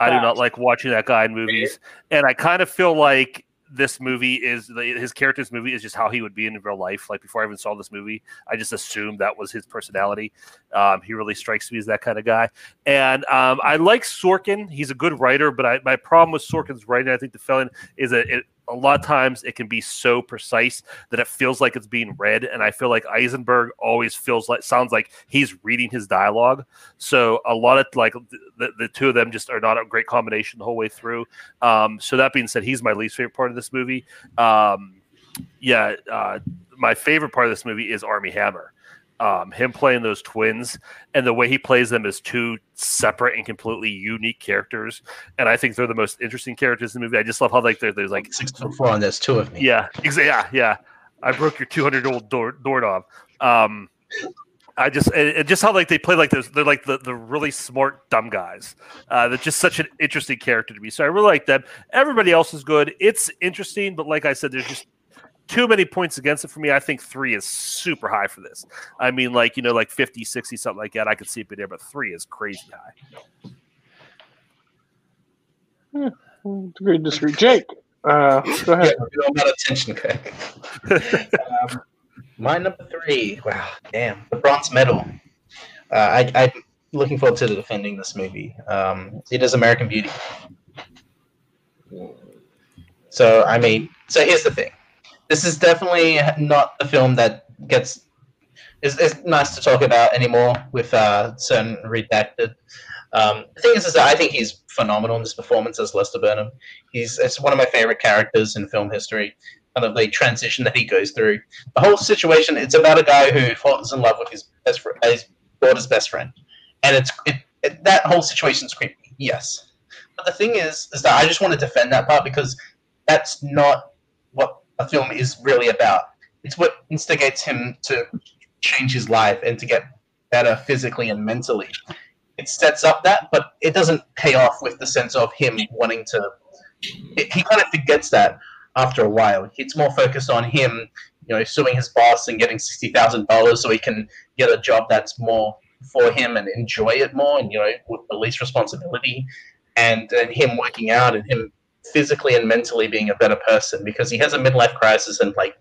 I do not like watching that guy in movies, and I kind of feel like this movie is his character's movie is just how he would be in real life. Like before I even saw this movie, I just assumed that was his personality. Um, he really strikes me as that kind of guy. And um, I like Sorkin. He's a good writer, but I, my problem with Sorkin's writing, I think the felon is that it, a lot of times it can be so precise that it feels like it's being read. And I feel like Eisenberg always feels like sounds like he's reading his dialogue. So a lot of like the, the two of them just are not a great combination the whole way through. Um, so that being said, he's my least favorite part of this movie. Um, yeah, uh, my favorite part of this movie is Armie Hammer. Um, him playing those twins and the way he plays them as two separate and completely unique characters, and I think they're the most interesting characters in the movie. I just love how like they're, there's like six foot four, on this, two of me. yeah, exa- yeah, yeah. I broke your 200 old door doorknob. Um, I just and, and just how like they play like those they're like the, the really smart dumb guys. Uh, they're just such an interesting character to me. So I really like them. Everybody else is good. It's interesting, but like I said, there's just too many points against it for me. I think three is super high for this. I mean, like, you know, like 50, 60, something like that. I could see it be there, but three is crazy high. Agree, to disagree. Jake, uh, go Yeah, ahead. we all attention, Kirk. um, my number three. Wow, damn, the bronze medal. Uh, I, I'm looking forward to defending this movie. Um, it is American Beauty. So I mean, so here's the thing. This is definitely not a film that gets is, is nice to talk about anymore with uh, certain redacted. Um, the thing is, is I think he's phenomenal in this performance as Lester Burnham. He's it's one of my favorite characters in film history. Kind of the transition that he goes through. The whole situation. It's about a guy who falls in love with his best friend, his daughter's best friend, and it's it, it, that whole situation's creepy. Yes, but the thing is, is that I just want to defend that part because that's not what a film is really about. It's what instigates him to change his life and to get better physically and mentally. It sets up that, but it doesn't pay off with the sense of him wanting to. It, he kind of forgets that after a while. It's more focused on him, you know, suing his boss and getting sixty thousand dollars so he can get a job that's more for him and enjoy it more, and you know, with the least responsibility, and and him working out and him physically and mentally being a better person because he has a midlife crisis and like,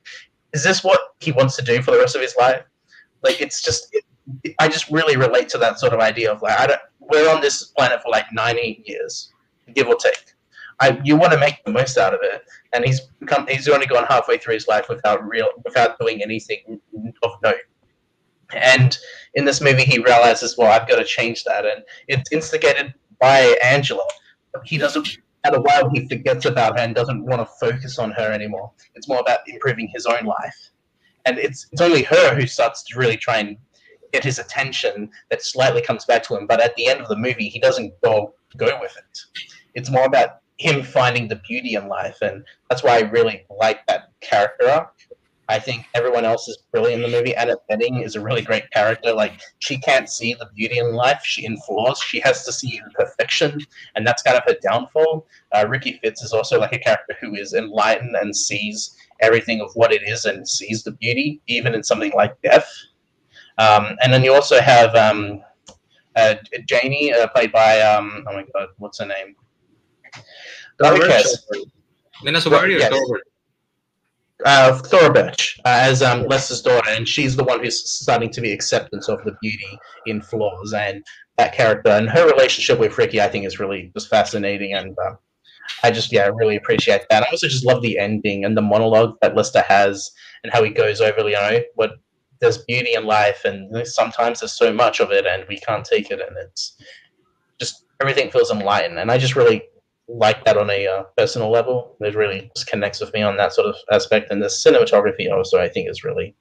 is this what he wants to do for the rest of his life? Like, it's just. It, I just really relate to that sort of idea of like I don't, we're on this planet for like ninety years, give or take. I, you want to make the most out of it, and he's become he's only gone halfway through his life without real without doing anything of note. And in this movie, he realizes, well, I've got to change that, and it's instigated by Angela. He doesn't. At a while, he forgets about her and doesn't want to focus on her anymore. It's more about improving his own life, and it's it's only her who starts to really try and get his attention that slightly comes back to him. But at the end of the movie, he doesn't go go with it. It's more about him finding the beauty in life, and that's why I really like that character arc. I think everyone else is brilliant in the movie. Annette Bening is a really great character. Like she can't see the beauty in life, she in flaws. She has to see perfection, and that's kind of her downfall. Uh, Ricky Fitts is also like a character who is enlightened and sees everything of what it is and sees the beauty, even in something like death. Um, and then you also have um, uh, Janie, uh, played by um, oh my god, what's her name? Nina Suvari or Yes. Uh, Thora Birch uh, as um, Lester's daughter, and she's the one who's starting to be acceptance of the beauty in flaws and that character and her relationship with Ricky. I think is really just fascinating, and uh, I just yeah, I really appreciate that. I also just love the ending and the monologue that Lester has, and how he goes over, you know, what there's beauty in life, and sometimes there's so much of it, and we can't take it, and it's just everything feels enlightened, and I just really like that on a uh, personal level. It really just connects with me on that sort of aspect, and the cinematography also I think is really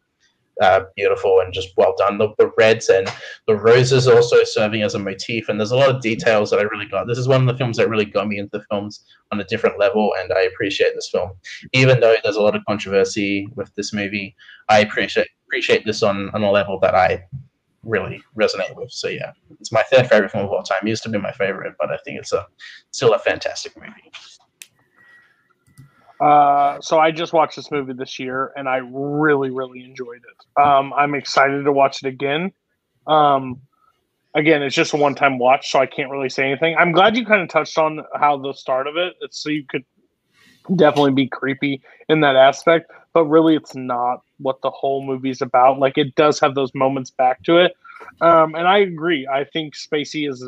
uh, beautiful and just well done. The, the reds and the roses also serving as a motif, and there's a lot of details that I really got. This is one of the films that really got me into the films on a different level, and I appreciate this film, even though there's a lot of controversy with this movie. I appreciate appreciate this on on a level that I really resonate with. So yeah, it's my third favorite film of all time. It used to be my favorite, but I think it's a still a fantastic movie. Uh, so I just watched this movie this year, and I really, really enjoyed it. Um, I'm excited to watch it again. Um, again, it's just a one-time watch, so I can't really say anything. I'm glad you kind of touched on how the start of it, it's so you could definitely be creepy in that aspect, but really, it's not what the whole movie's about. Like, it does have those moments back to it, um, and I agree. I think Spacey is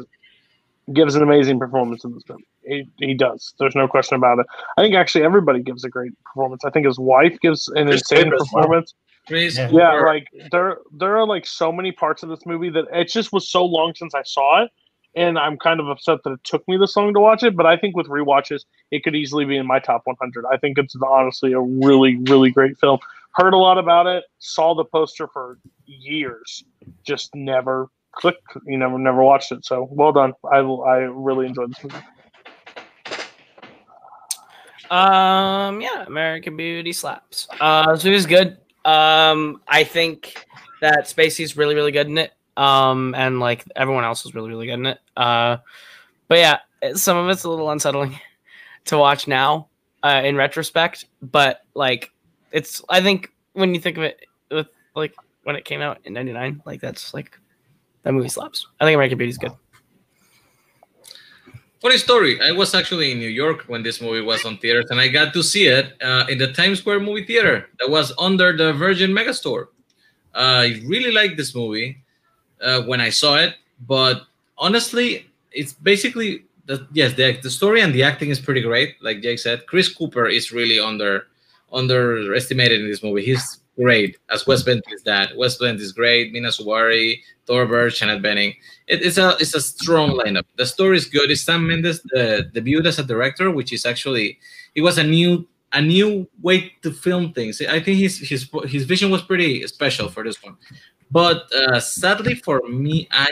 gives an amazing performance in this film. He, he does. There's no question about it. I think actually everybody gives a great performance. I think his wife gives an Chris insane Cooper performance. Chris Yeah. Yeah, like there there are like so many parts of this movie that it just was so long since I saw it, and I'm kind of upset that it took me this long to watch it. But I think with rewatches, it could easily be in my top 100. I think it's honestly a really really great film. Heard a lot about it, saw the poster for years, just never clicked. You never never watched it. So well done. I I really enjoyed this movie. Um, yeah, American Beauty slaps. Uh, so it was good. Um, I think that Spacey's really, really good in it. Um, and like everyone else was really, really good in it. Uh, but yeah, some of it's a little unsettling to watch now, uh, in retrospect. But like, it's I think when you think of it with like when it came out in '99, like that's like that movie slaps. I think American Beauty's good. Funny story. I was actually in New York when this movie was on theaters, and I got to see it uh, in the Times Square movie theater that was under the Virgin Megastore. Uh, I really liked this movie uh, when I saw it, but honestly, it's basically the, yes, the, the story and the acting is pretty great. Like Jake said, Chris Cooper is really under underestimated in this movie. He's great as Wes Bentley's dad. Wes Bentley is great. Mena Suvari, Thora Birch, Janet Bening. It, it's a it's a strong lineup. The story is good. It's Sam Mendes the debuted as a director, which is actually it was a new a new way to film things. I think his his his vision was pretty special for this one. But uh, sadly for me, I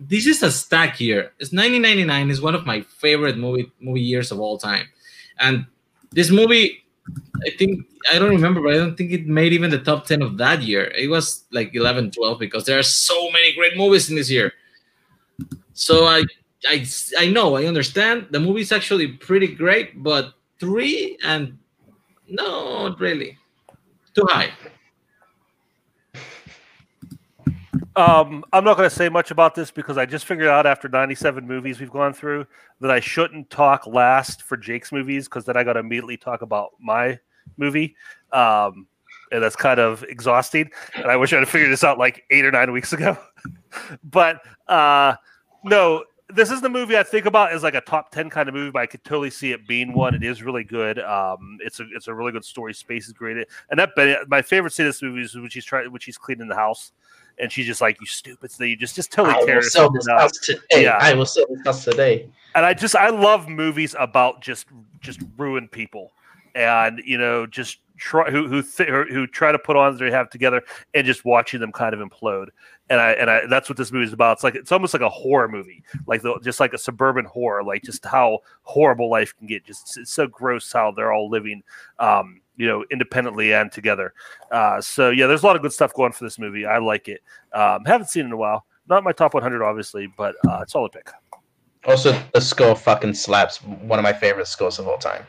this is a stack year. It's 1999 is one of my favorite movie movie years of all time, and this movie, I think I don't remember, but I don't think it made even the top 10 of that year. It was like 11, 12 because there are so many great movies in this year. So I I I know I understand the movie is actually pretty great, but three and no, not really too high. Um, I'm not going to say much about this because I just figured out after 97 movies we've gone through that I shouldn't talk last for Jake's movies because then I got to immediately talk about my movie. Um, and that's kind of exhausting. And I wish I'd figured this out like eight or nine weeks ago. but uh, no, this is the movie I think about as like a top 10 kind of movie, but I could totally see it being one. It is really good. Um, it's a it's a really good story. Space is great. And that but my favorite scene in this movie is when she's trying when she's cleaning the house and she's just like, "You stupid!" So you just just totally I tear sell this up. house today. Yeah. I will sell this house today. And I just I love movies about just just ruined people, and you know just try who who th- who try to put on they have together and just watching them kind of implode. And I and I that's what this movie is about. It's like it's almost like a horror movie, like the, just like a suburban horror, like just how horrible life can get. Just it's so gross how they're all living. Um, you know, independently and together. Uh, so yeah, there's a lot of good stuff going for this movie. I like it. Um, haven't seen it in a while. Not my top 100, obviously, but uh, it's solid pick. Also, the score fucking slaps. One of my favorite scores of all time.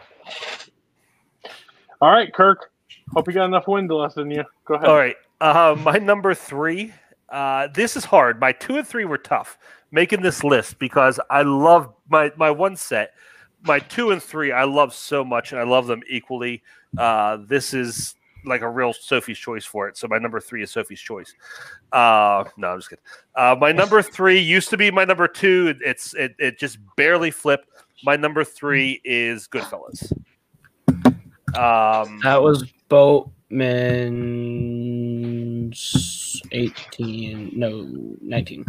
All right, Kirk. Hope you got enough wind to in you. Go ahead. All right, uh, my number three. Uh, this is hard. My two and three were tough making this list because I love my my one set, my two and three I love so much, and I love them equally. Uh, this is like a real Sophie's choice for it. So my number three is Sophie's choice. Uh, no, I'm just kidding. Uh, my number three used to be my number two. It's it, it just barely flipped. My number three is Goodfellas. Um, That was Boatman's 18, no, 19.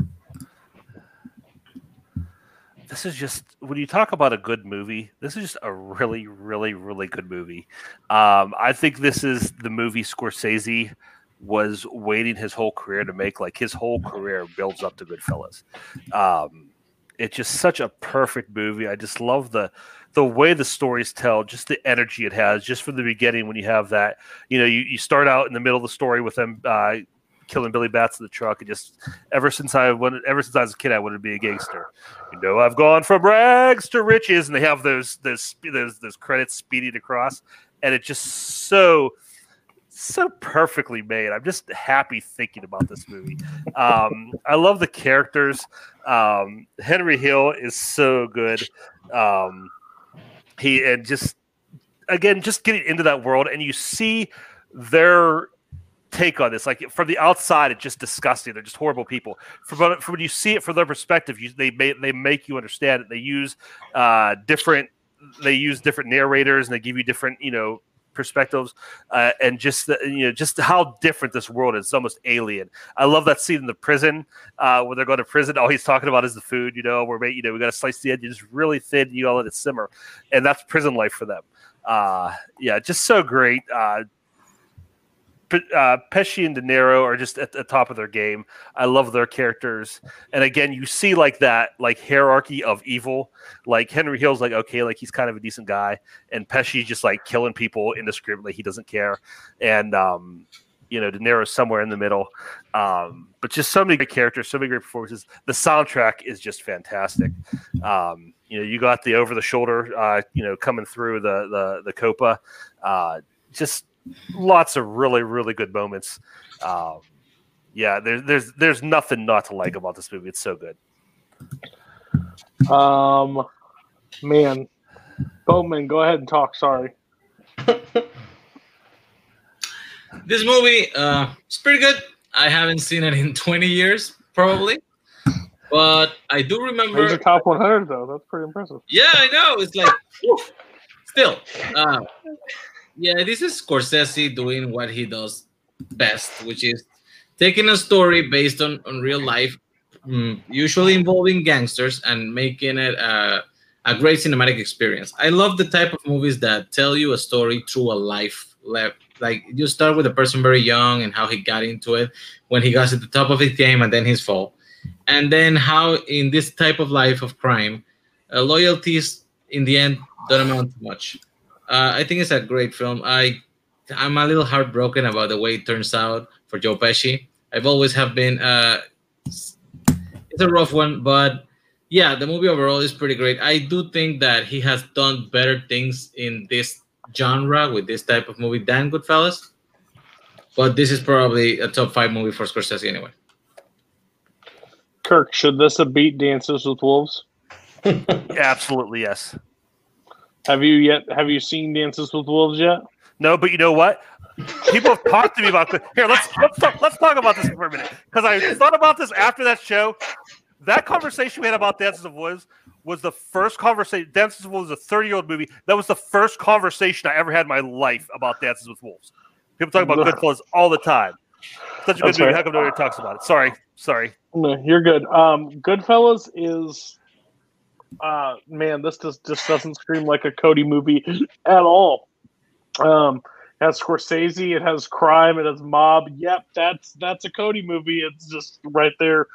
this is just when you talk about a good movie this is just a really really really good movie. Um, i think this is the movie scorsese was waiting his whole career to make like his whole career builds up to goodfellas. Um, it's just such a perfect movie. I just love the the way the stories tell just the energy it has just from the beginning when you have that you know you, you start out in the middle of the story with them uh, killing Billy Batts in the truck, and just ever since I ever since I was a kid, I wanted to be a gangster. You know, I've gone from rags to riches, and they have those those those those credits speeding across, and it's just so so perfectly made. I'm just happy thinking about this movie. Um, I love the characters. Um, Henry Hill is so good. Um, he and just again, just getting into that world, and you see their take on this. Like from the outside, it's just disgusting. They're just horrible people. From, from when you see it from their perspective, you, they they make you understand it. They use uh, different they use different narrators and they give you different you know perspectives uh, and just the, you know just how different this world is. It's almost alien. I love that scene in the prison uh, when they're going to prison. All he's talking about is the food. You know, we're you know we got to slice the edge just really thin. You gotta let it simmer, and that's prison life for them. Uh, yeah, just so great. Uh, Pesci and De Niro are just at the top of their game. I love their characters, and again, you see like that like hierarchy of evil. Like Henry Hill's like okay, like he's kind of a decent guy, and Pesci's just like killing people indiscriminately. He doesn't care, and um, you know De Niro's somewhere in the middle. Um, but just so many great characters, so many great performances. The soundtrack is just fantastic. Um, you know, you got the over the shoulder, uh, you know, coming through the the the Copa. Uh, just lots of really really good moments. Um, yeah, there's there's there's nothing not to like about this movie. It's so good. Um, man, Bowman, go ahead and talk. Sorry. This movie, uh, it's pretty good. I haven't seen it in 20 years, probably, but I do remember. These are top 100 though. That's pretty impressive. Yeah, I know. It's like, still, uh, yeah, this is Scorsese doing what he does best, which is taking a story based on, on real life, mm, usually involving gangsters, and making it a, a great cinematic experience. I love the type of movies that tell you a story through a life. Like you start with a person very young and how he got into it, when he got to the top of his game, and then his fall, and then how in this type of life of crime, uh, loyalties in the end don't amount to much. Uh, I think it's a great film. I I'm a little heartbroken about the way it turns out for Joe Pesci. I've always have been. Uh, it's a rough one, but yeah, the movie overall is pretty great. I do think that he has done better things in this genre with this type of movie than Goodfellas. But this is probably a top five movie for Scorsese anyway. Kirk, should this have beat Dances with Wolves? Absolutely yes. Have you yet? Have you seen Dances with Wolves yet? No, but you know what? People have talked to me about this. Here, let's let's talk, let's talk about this for a minute because I thought about this after that show. That conversation we had about Dances of Wolves was the first conversation. Dances with Wolves is a thirty-year-old movie. That was the first conversation I ever had in my life about Dances with Wolves. People talk about Goodfellas all the time. Such a good That's movie. right. How come nobody talks about it? Sorry, sorry. No, you're good. Um, Goodfellas is, uh, man, this just just doesn't scream like a Cody movie at all. Um, it has Scorsese, it has crime, it has mob. Yep, that's that's a Cody movie. It's just right there.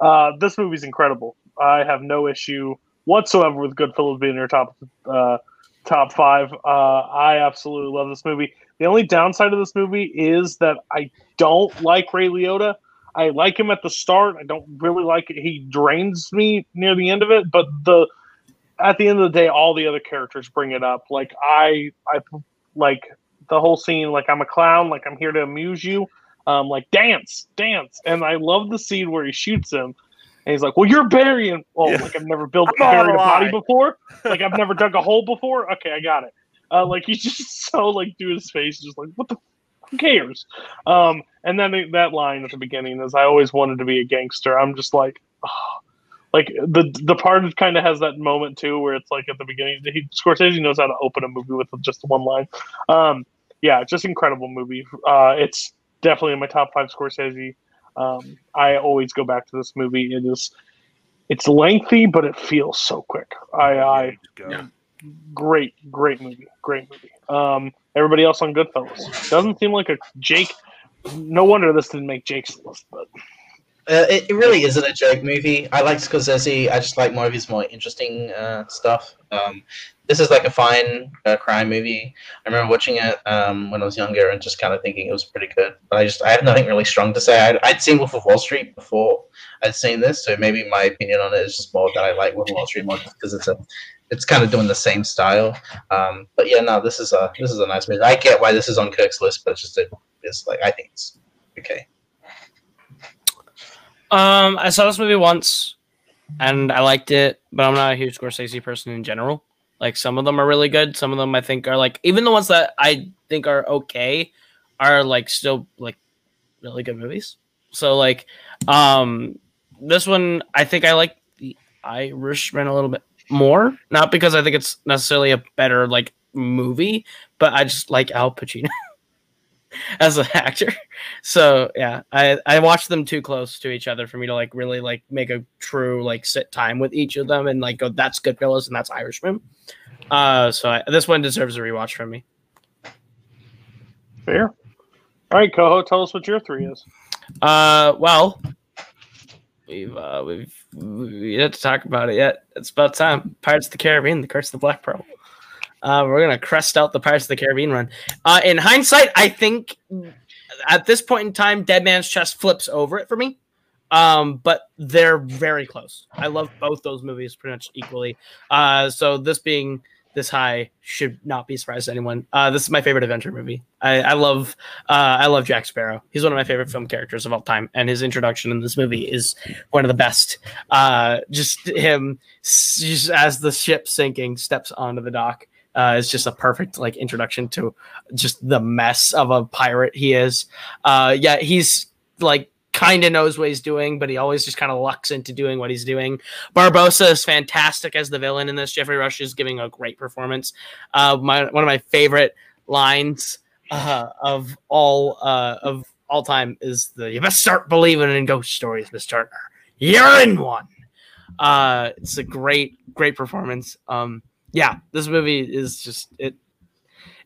Uh, this movie's incredible. I have no issue whatsoever with Goodfellas being in your top uh, top five. Uh, I absolutely love this movie. The only downside of this movie is that I don't like Ray Liotta. I like him at the start. I don't really like it. He drains me near the end of it, but the at the end of the day, all the other characters bring it up. Like I, I like the whole scene. Like I'm a clown. Like I'm here to amuse you. Um, like dance, dance, and I love the scene where he shoots him, And he's like, "Well, you're burying." Well, Yeah. like I've never built buried a body before. Like I've never dug a hole before. Okay, I got it. Uh, like he's just so like do his face, just like what the. Who cares? Um, and then that line at the beginning is, "I always wanted to be a gangster." I'm just like, oh. like the the part kind of has that moment too, where it's like at the beginning, he Scorsese knows how to open a movie with just one line. Um, yeah, just incredible movie. Uh, it's definitely in my top five Scorsese. Um, I always go back to this movie. It is, it's lengthy, but it feels so quick. I, I. Yeah. Great, great movie, great movie. Um, everybody else on Goodfellas doesn't seem like a Jake. No wonder this didn't make Jake's list, but Uh, it, it really isn't a joke movie. I like Scorsese. I just like more of his more interesting uh, stuff. Um, this is like a fine uh, crime movie. I remember watching it um, when I was younger and just kind of thinking it was pretty good. But I just I have nothing really strong to say. I'd, I'd seen Wolf of Wall Street before I'd seen this, so maybe my opinion on it is just more that I like Wolf of Wall Street more because it's a it's kind of doing the same style. Um, but yeah, no, this is a this is a nice movie. I get why this is on Kirk's list, but it's just a, it's like I think it's okay. Um, I saw this movie once, and I liked it, but I'm not a huge Scorsese person in general. Like some of them are really good, some of them I think are like even the ones that I think are okay are like still like really good movies. So like, um, this one I think I like the Irishman a little bit more, not because I think it's necessarily a better like movie, but I just like Al Pacino as an actor. So yeah, I I watched them too close to each other for me to like really like make a true like sit time with each of them and like go that's Goodfellas and that's Irishman. Uh, so I, this one deserves a rewatch from me. fair. All right, Coho, tell us what your three is. Uh, well, we've uh, we've we yet to talk about it yet. It's about time. Pirates of the Caribbean: The Curse of the Black Pearl. Uh, we're gonna crest out the Pirates of the Caribbean run. Uh, in hindsight, I think at this point in time, Dead Man's Chest flips over it for me. Um, but they're very close. I love both those movies pretty much equally. Uh, so this being this high should not be a surprise to anyone. Uh, this is my favorite adventure movie. I, I love uh, I love Jack Sparrow. He's one of my favorite film characters of all time, and his introduction in this movie is one of the best. Uh, just him, just as the ship sinking, steps onto the dock. Uh, is just a perfect like introduction to just the mess of a pirate he is. Uh, yeah, he's like kind of knows what he's doing, but he always just kind of lucks into doing what he's doing. Barbossa is fantastic as the villain in this. Geoffrey Rush is giving a great performance. Uh, my one of my favorite lines uh, of all uh, of all time is the "You best start believing in ghost stories, Miss Turner. You're in one." Uh, it's a great, great performance. Um, yeah, this movie is just it.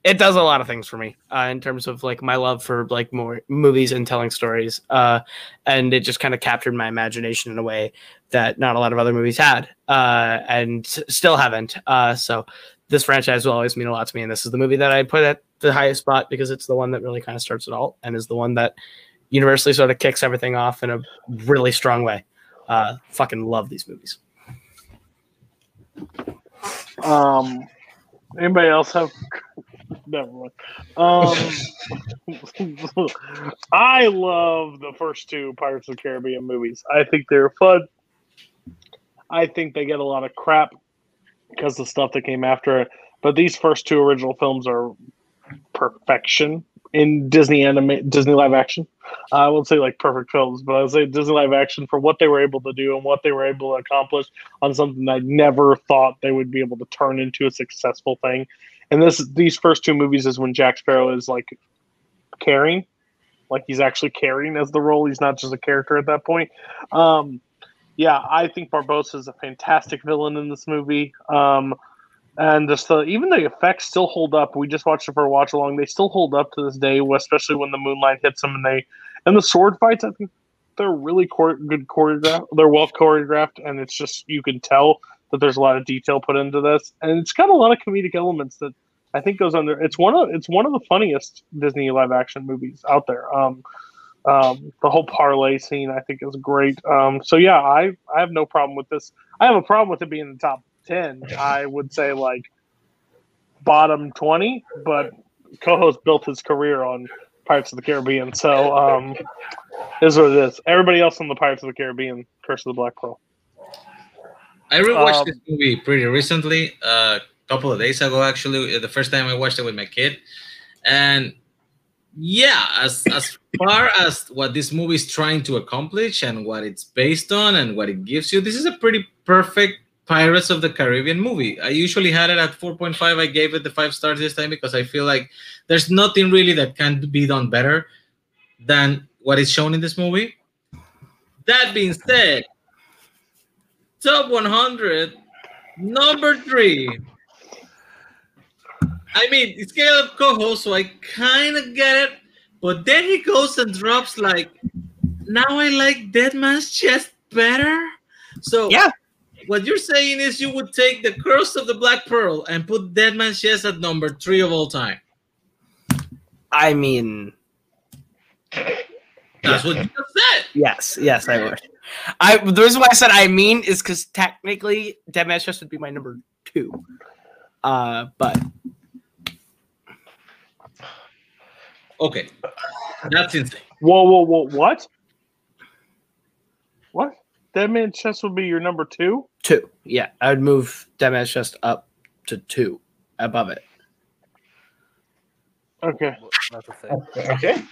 It does a lot of things for me uh, in terms of like my love for like more movies and telling stories, uh, and it just kind of captured my imagination in a way that not a lot of other movies had, uh, and still haven't. Uh, so this franchise will always mean a lot to me, and this is the movie that I put at the highest spot because it's the one that really kind of starts it all, and is the one that universally sort of kicks everything off in a really strong way. Uh, fucking love these movies. Um, anybody else have? Never mind. Um, I love the first two Pirates of the Caribbean movies. I think they're fun. I think they get a lot of crap because the stuff that came after it. But these first two original films are perfection in Disney anime, Disney live action. I won't say like perfect films, but I would say Disney live action for what they were able to do and what they were able to accomplish on something I never thought they would be able to turn into a successful thing. And this these first two movies is when Jack Sparrow is like caring, like he's actually caring as the role. He's not just a character at that point. Um, yeah, I think Barbossa is a fantastic villain in this movie. Um, and just the even the effects still hold up. We just watched it for a watch along. They still hold up to this day, especially when the moonlight hits them and they and the sword fights. I think they're really chore- good choreographed. They're well choreographed, and it's just you can tell that there's a lot of detail put into this, and it's got a lot of comedic elements that I think goes under. It's one of it's one of the funniest Disney live action movies out there. Um, um, the whole parlay scene I think is great. Um, so yeah, I I have no problem with this. I have a problem with it being in the top ten. I would say like bottom twenty, but Coho's built his career on Pirates of the Caribbean, so um, is what it is. Everybody else on the Pirates of the Caribbean, Curse of the Black Pearl. I rewatched Um, this movie pretty recently, a couple of days ago, actually. The first time I watched it with my kid, and yeah, as as far as what this movie is trying to accomplish and what it's based on and what it gives you, this is a pretty perfect Pirates of the Caribbean movie. I usually had it at 4.5. I gave it the five stars this time because I feel like there's nothing really that can be done better than what is shown in this movie. That being said, top 100, number three. I mean, it's Caleb Coho, so I kind of get it. But then he goes and drops like, now I like Dead Man's Chest better. So Yeah. what you're saying is you would take the Curse of the Black Pearl and put Dead Man's Chest at number three of all time. I mean, That's what you just said. yes, yes, I would. I the reason why I said I mean is because technically Dead Man's Chest would be my number two. Uh, but Okay, that's insane. Whoa, whoa, whoa! What? What? Dead Man Chest would be your number two? two, yeah, I would move Dead Man's Chest up to two above it. Okay. That's the thing. Okay.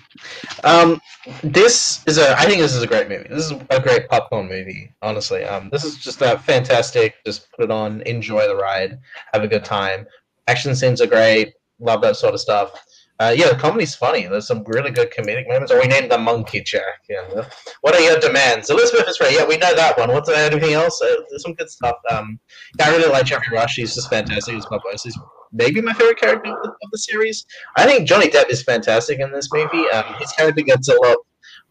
Um, this is a. I think this is a great movie. This is a great popcorn movie. Honestly, um, this is just a fantastic. Just put it on, enjoy the ride, have a good time. Action scenes are great. Love that sort of stuff. Uh, yeah, the comedy's funny. There's some really good comedic moments. Or we named the monkey Jack. Yeah. What are your demands? Elizabeth is right. Yeah, we know that one. What's there anything else? Uh, there's some good stuff. Um, yeah, I really like Geoffrey Rush. He's just fantastic. He's my boss. He's maybe my favorite character of the, of the series. I think Johnny Depp is fantastic in this movie. Um, his character gets a lot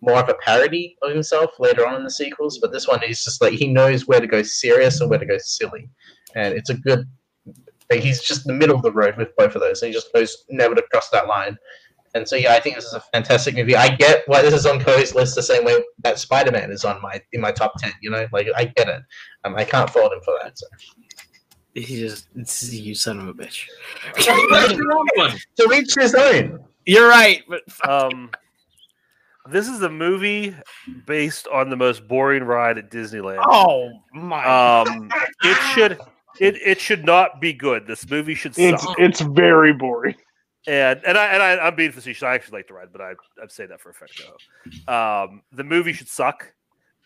more of a parody of himself later on in the sequels, but this one is just like he knows where to go serious and where to go silly, and it's a good. like, He's just in the middle of the road with both of those. He just knows never to cross that line. And so yeah, I think this is a fantastic movie. I get why this is on Cody's list the same way that Spider Man is on my in my top ten. You know, like I get it. Um, I can't fault him for that. So. He just it's, you son of a bitch. That's the wrong one. To each his own. You're right, but Um, this is a movie based on the most boring ride at Disneyland. oh my! Um, it should it it should not be good. This movie should It's suck. it's very boring. And and I and I, I'm being facetious. I actually like the ride, but I I'd say that for effect. fact. No. Um, the movie should suck,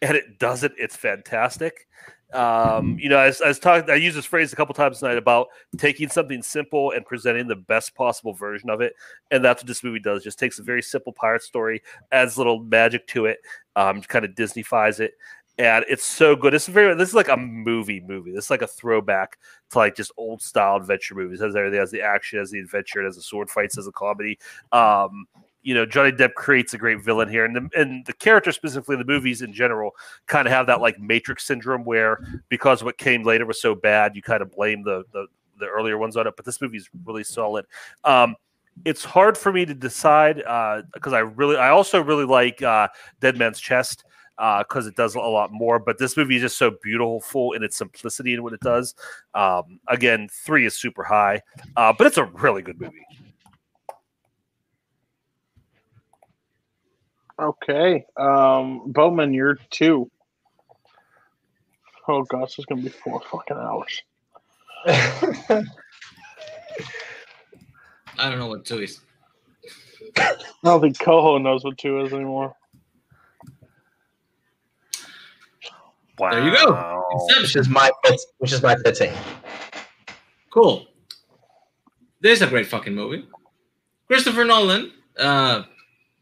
and it doesn't. It's fantastic. Um, you know, as as talked, I used this phrase a couple times tonight about taking something simple and presenting the best possible version of it, and that's what this movie does. Just takes a very simple pirate story, adds a little magic to it, um, kind of Disneyfies it, and it's so good. It's very. This is like a movie movie. This is like a throwback to like just old style adventure movies. It has everything. It has the action, it has the adventure, it has the sword fights, as a comedy. Um, you know, Johnny Depp creates a great villain here, and the, and the character specifically, the movies in general, kind of have that like Matrix syndrome, where because what came later was so bad, you kind of blame the the, the earlier ones on it. But this movie's really solid. Um, it's hard for me to decide because I really, I also really like uh, Dead Man's Chest because it does a lot more. But this movie is just so beautiful in its simplicity and what it does. Um, again, three is super high, uh, but it's a really good movie. Okay. Um, Bowman, you're two. Oh gosh, it's gonna be four fucking hours. I don't know what two is. I don't think Coho knows what two is anymore. Wow. There you go. which is my which is my fitting. Cool. This is a great fucking movie. Christopher Nolan uh,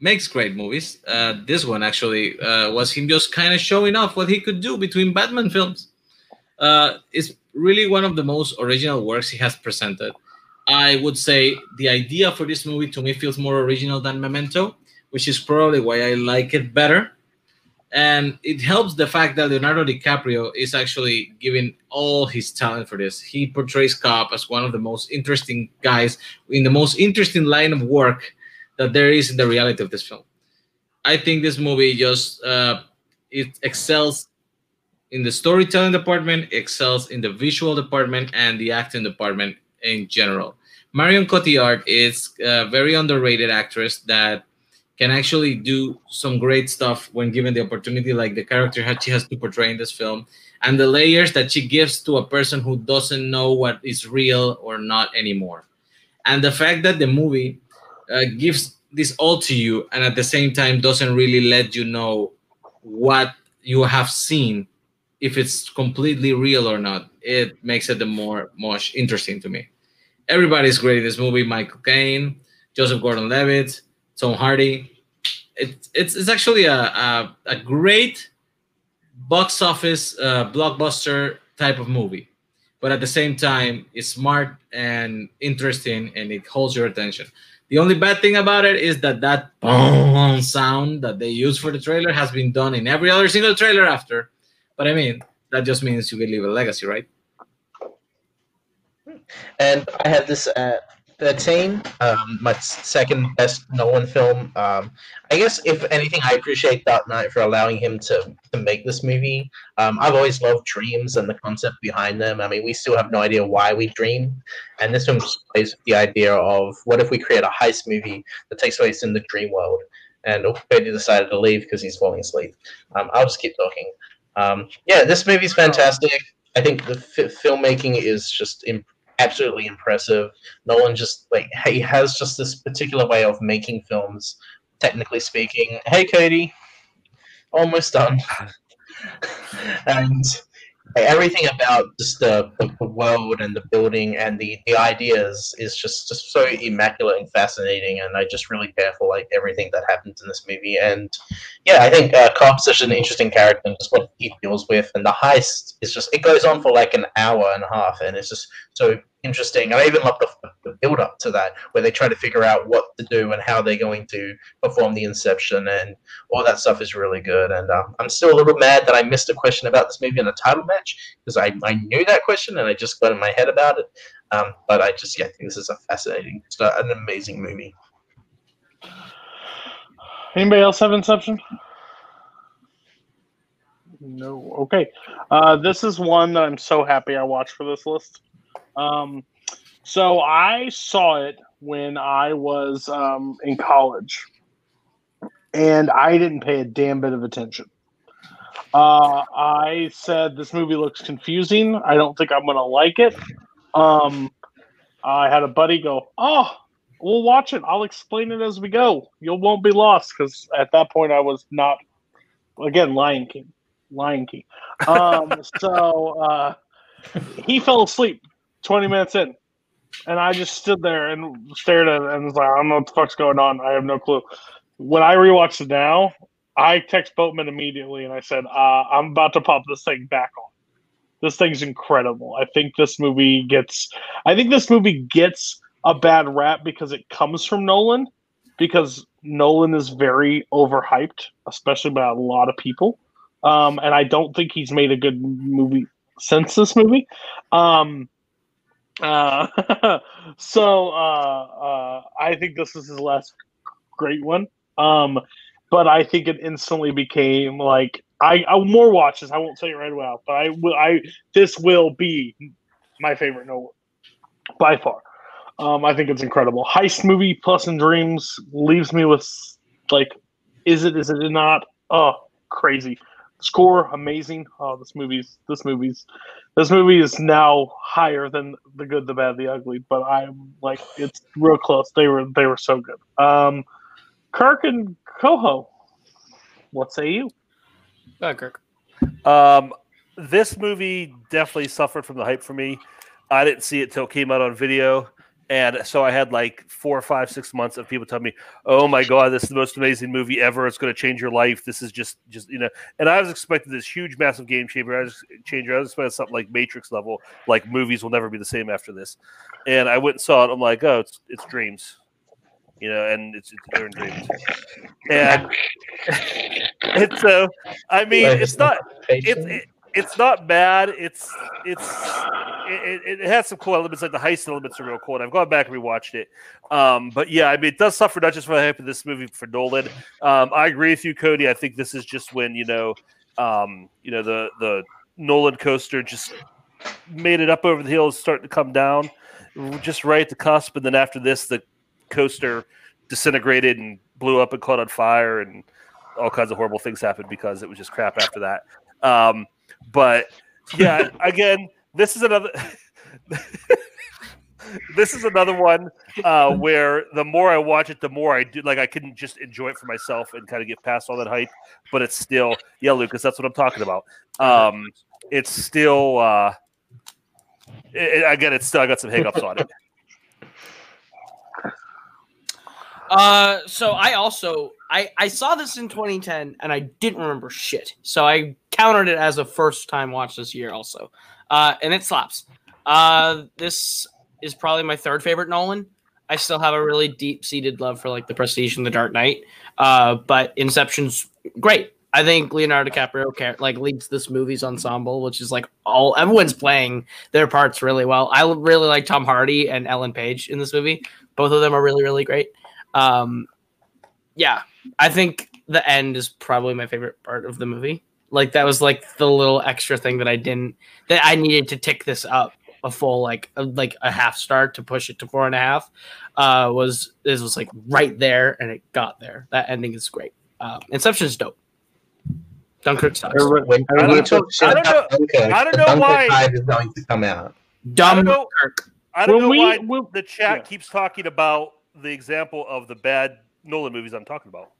makes great movies. Uh, this one actually uh, was him just kind of showing off what he could do between Batman films. Uh, it's really one of the most original works he has presented. I would say the idea for this movie to me feels more original than Memento, which is probably why I like it better. And it helps the fact that Leonardo DiCaprio is actually giving all his talent for this. He portrays Cobb as one of the most interesting guys in the most interesting line of work that there is in the reality of this film. I think this movie just uh, it excels in the storytelling department, excels in the visual department, and the acting department in general. Marion Cotillard is a very underrated actress that can actually do some great stuff when given the opportunity, like the character that she has to portray in this film, and the layers that she gives to a person who doesn't know what is real or not anymore. And the fact that the movie uh, gives this all to you and at the same time doesn't really let you know what you have seen if it's completely real or not. It makes it the more much interesting to me. Everybody's great in this movie. Michael caine joseph gordon-levitt tom hardy. It, it's, it's actually a, a, a great box office uh, blockbuster type of movie. But at the same time it's smart and interesting and it holds your attention the only bad thing about it is that that boom sound that they use for the trailer has been done in every other single trailer after. But I mean, that just means you can leave a legacy, right? And I have this at 13, um, my second best Nolan film. Um, I guess, if anything, I appreciate Dark Knight for allowing him to, to make this movie. Um, I've always loved dreams and the concept behind them. I mean, we still have no idea why we dream. And this film plays with the idea of what if we create a heist movie that takes place in the dream world? And Opedi decided to leave because he's falling asleep. Um, I'll just keep talking. Um, yeah, this movie's fantastic. I think the f- filmmaking is just imp- absolutely impressive. Nolan just like he has just this particular way of making films, technically speaking. Hey, Cody, almost done. and everything about just the, the world and the building and the, the ideas is just, just so immaculate and fascinating and i just really care for like everything that happens in this movie. And yeah i think uh, cobb's such an interesting character and just what he deals with and the heist is just it goes on for like an hour and a half and it's just so interesting. I even love the, the build up to that, where they try to figure out what to do and how they're going to perform the inception, and all that stuff is really good. And uh, I'm still a little mad that I missed a question about this movie in the title match because I, I knew that question and I just got in my head about it. Um, but I just yeah, I think this is a fascinating, it's an amazing movie. Anybody else have Inception? No. Okay. Uh, this is one that I'm so happy I watched for this list. Um, so I saw it when I was um, in college, and I didn't pay a damn bit of attention. Uh, I said this movie looks confusing. I don't think I'm gonna like it. Um, I had a buddy go, "Oh, we'll watch it. I'll explain it as we go. You won't be lost." Because at that point, I was not. Again, Lion King, Lion King. Um, so uh, he fell asleep 20 minutes in. And I just stood there and stared at it and was like, I don't know what the fuck's going on. I have no clue. When I rewatched it now, I text Boatman immediately and I said, uh, I'm about to pop this thing back on. This thing's incredible. I think this movie gets I think this movie gets a bad rap because it comes from Nolan, because Nolan is very overhyped, especially by a lot of people. Um, and I don't think he's made a good movie since this movie. Um, uh, so uh, uh, I think this is his last great one. Um, but I think it instantly became like I, I more watches. I won't tell you right away, but I will. I this will be my favorite no by far. Um, I think it's incredible. Heist movie and dreams leaves me with like, is it? Is it not? Oh, crazy. Score amazing. Oh, this movie's this movie's this movie is now higher than the good, the bad, the ugly. But I'm like, it's real close. They were they were so good. Um, Kirk and Coho, what say you? Go ahead, Kirk. Um, this movie definitely suffered from the hype for me. I didn't see it till it came out on video. And so I had like four, five, six months of people telling me, "Oh my god, this is the most amazing movie ever! It's going to change your life. This is just, just you know." And I was expecting this huge, massive game changer. I was changer. I was expecting something like Matrix level, like movies will never be the same after this. And I went and saw it. I'm like, "Oh, it's it's dreams," you know, and it's, it's they're in dreams. And and so, I mean, it's not it's it, it's not bad. It's it's it, it, has some cool elements like the heist elements are real cool. And I've gone back and rewatched it. Um, but yeah, I mean, it does suffer not just for the hype of this movie for Nolan. Um, I agree with you, Cody. I think this is just when you know, um, you know, the the Nolan coaster just made it up over the hill, starting to come down, just right at the cusp, and then after this, the coaster disintegrated and blew up and caught on fire, and all kinds of horrible things happened because it was just crap after that. Um, but yeah, again, this is another. this is another one uh, where the more I watch it, the more I do. Like I couldn't just enjoy it for myself and kind of get past all that hype, but it's still yeah, Lucas. That's what I'm talking about. Um, it's still uh, it, again, it's still I got some hiccups on it. Uh, so I also I I saw this in 2010 and I didn't remember shit. So I counted it as a first time watch this year also. Uh, and it slaps. Uh, this is probably my third favorite Nolan. I still have a really deep seated love for like The Prestige and The Dark Knight. Uh, but Inception's great. I think Leonardo DiCaprio like leads this movie's ensemble, which is like all everyone's playing their parts really well. I really like Tom Hardy and Ellen Page in this movie. Both of them are really really great. Um, yeah, I think the end is probably my favorite part of the movie. Like that was like the little extra thing that I didn't that I needed to tick this up a full like a, like a half star to push it to four and a half. Uh, was this was like right there and it got there. That ending is great. Uh, Inception is dope. Dunkirk sucks. When, I don't know- I don't know- Dunkirk, I don't know Dunkirk why- Five is going to come out. I don't know. I don't know we- why when- the chat yeah. keeps talking about the example of the bad Nolan movies I'm talking about.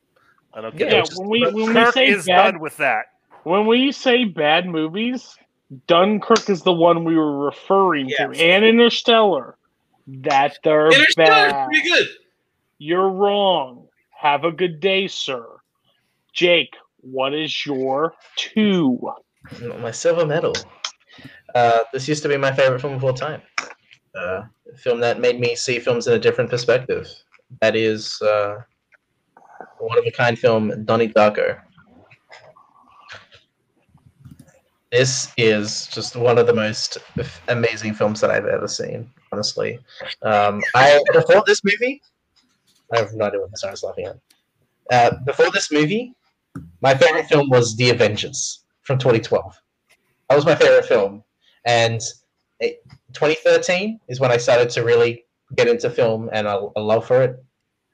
I don't get Yeah, it. when we when we say is bad, done with that. when we say bad movies, Dunkirk is the one we were referring to, Yes. and Interstellar. That they're Interstellar bad. pretty good. You're wrong. Have a good day, sir. Jake, what is your two? My silver medal. Uh, this used to be my favorite film of all time. Uh, a film that made me see films in a different perspective. That is uh, one of a kind film, Donnie Darko. This is just one of the most amazing films that I've ever seen. Honestly, um, I before this movie, I have no idea what this is laughing at. Uh, before this movie, my favorite film was The Avengers from 2012. That was my favorite film, and it, 2013 is when I started to really get into film and a, a love for it.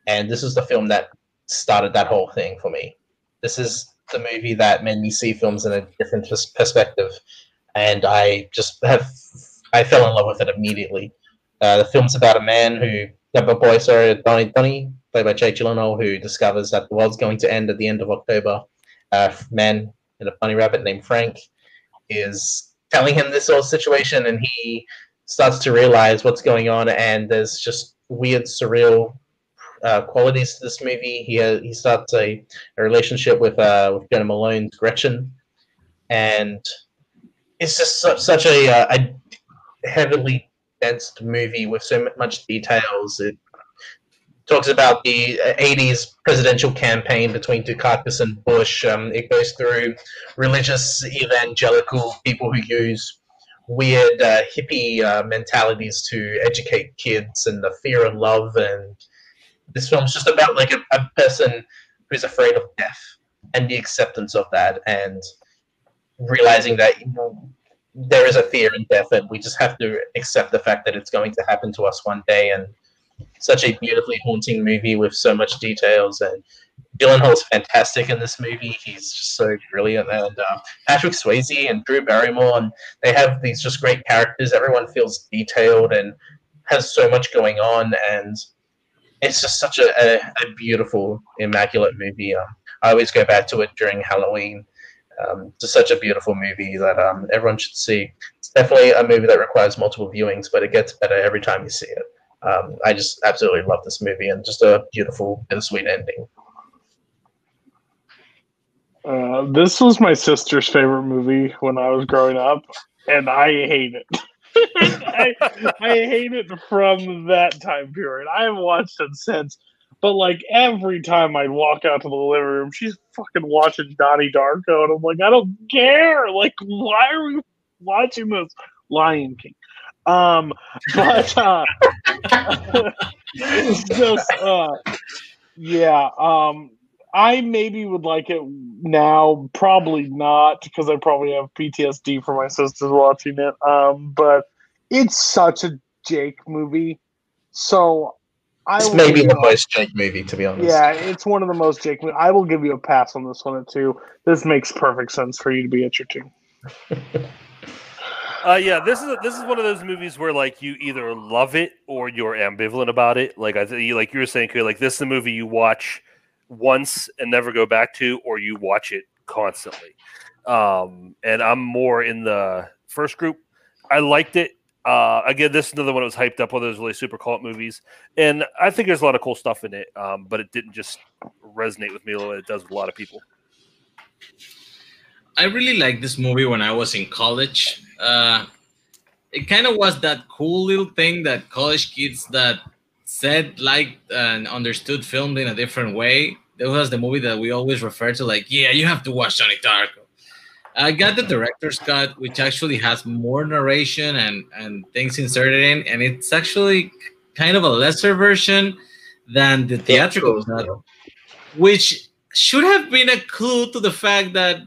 And this is the film that started that whole thing for me. This is the movie that made me see films in a different pers- perspective, and I just have I fell in love with it immediately. Uh, the film's about a man who, a boy, sorry, Donnie, Donnie, played by Jake Gyllenhaal, who discovers that the world's going to end at the end of October. Uh, man in a bunny rabbit named Frank is telling him this whole situation, and he starts to realize what's going on. And there's just weird, surreal uh, qualities to this movie. He uh, he starts a, a relationship with uh, with Jena Malone's Gretchen, and it's just such, such a, uh, a heavily dense movie with so much details. It talks about the uh, 80s presidential campaign between Dukakis and Bush. Um, it goes through religious evangelical people who use weird uh, hippie uh, mentalities to educate kids and the fear and love. And this film's just about like a, a person who's afraid of death and the acceptance of that and realizing that you know, there is a fear in death and we just have to accept the fact that it's going to happen to us one day and such a beautifully haunting movie with so much details and Gyllenhaal's fantastic in this movie. He's just so brilliant, and uh, Patrick Swayze and Drew Barrymore, and they have these just great characters. Everyone feels detailed and has so much going on, and it's just such a, a, a beautiful, immaculate movie. Um, I always go back to it during Halloween. Um, just such a beautiful movie that um, everyone should see. It's definitely a movie that requires multiple viewings, but it gets better every time you see it. Um, I just absolutely love this movie and just a beautiful, bittersweet ending. Uh, this was my sister's favorite movie when I was growing up, and I hate it. I, I hate it from that time period. I haven't watched it since, but like every time I'd walk out to the living room, she's fucking watching Donnie Darko, and I'm like, I don't care. Like, why are we watching this Lion King? Um, but uh, it's just uh, yeah. Um, I maybe would like it now. Probably not because I probably have PTSD for my sisters watching it. Um, but it's such a Jake movie, so I It's will maybe give the you- most Jake movie, to be honest. Yeah, it's one of the most Jake. mo- I will give you a pass on this one at two. This makes perfect sense for you to be at your two. Uh, yeah, this is this is one of those movies where like you either love it or you're ambivalent about it. Like I think, like you were saying, Kay, like this is a movie you watch once and never go back to, or you watch it constantly. Um, and I'm more in the first group. I liked it. Uh, again, this is another one that was hyped up, one of those really super cult movies, and I think there's a lot of cool stuff in it. Um, but it didn't just resonate with me the way it does with a lot of people. I really liked this movie when I was in college. Uh, it kind of was that cool little thing that college kids that said, liked, and understood filmed in a different way. That was the movie that we always refer to, like, yeah, you have to watch Donnie Darko. I got the director's cut, which actually has more narration and, and things inserted in, and it's actually kind of a lesser version than the theatrical cut, which should have been a clue to the fact that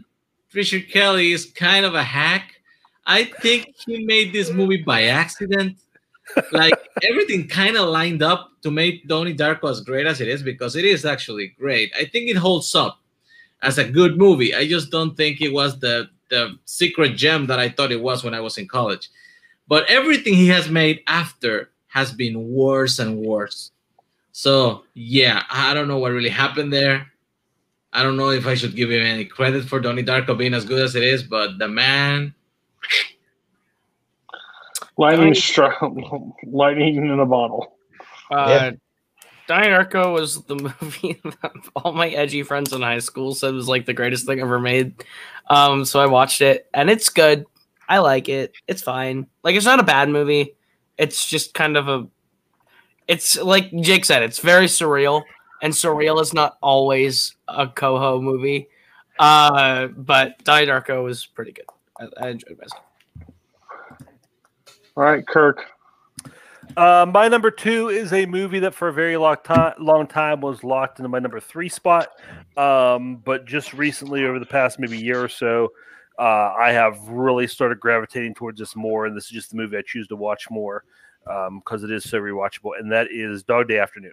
Richard Kelly is kind of a hack. I think he made this movie by accident. Like everything kind of lined up to make Donnie Darko as great as it is because it is actually great. I think it holds up as a good movie. I just don't think it was the the secret gem that I thought it was when I was in college. But everything he has made after has been worse and worse. So yeah, I don't know what really happened there. I don't know if I should give him any credit for Donnie Darko being as good as it is, but the man, Lightning stri- lightning in a bottle. Uh, Donnie Darko was the movie that all my edgy friends in high school said was like the greatest thing ever made. Um, so I watched it, and it's good. I like it. It's fine. Like it's not a bad movie. It's just kind of a. It's like Jake said. It's very surreal, and surreal is not always a Coho movie. Uh, but Donnie Darko was pretty good. I, I enjoyed myself. All right, Kirk. Uh, my number two is a movie that for a very long time, long time was locked into my number three spot. Um, but just recently, over the past maybe year or so, uh, I have really started gravitating towards this more, and this is just the movie I choose to watch more because it is so rewatchable, and that is Dog Day Afternoon.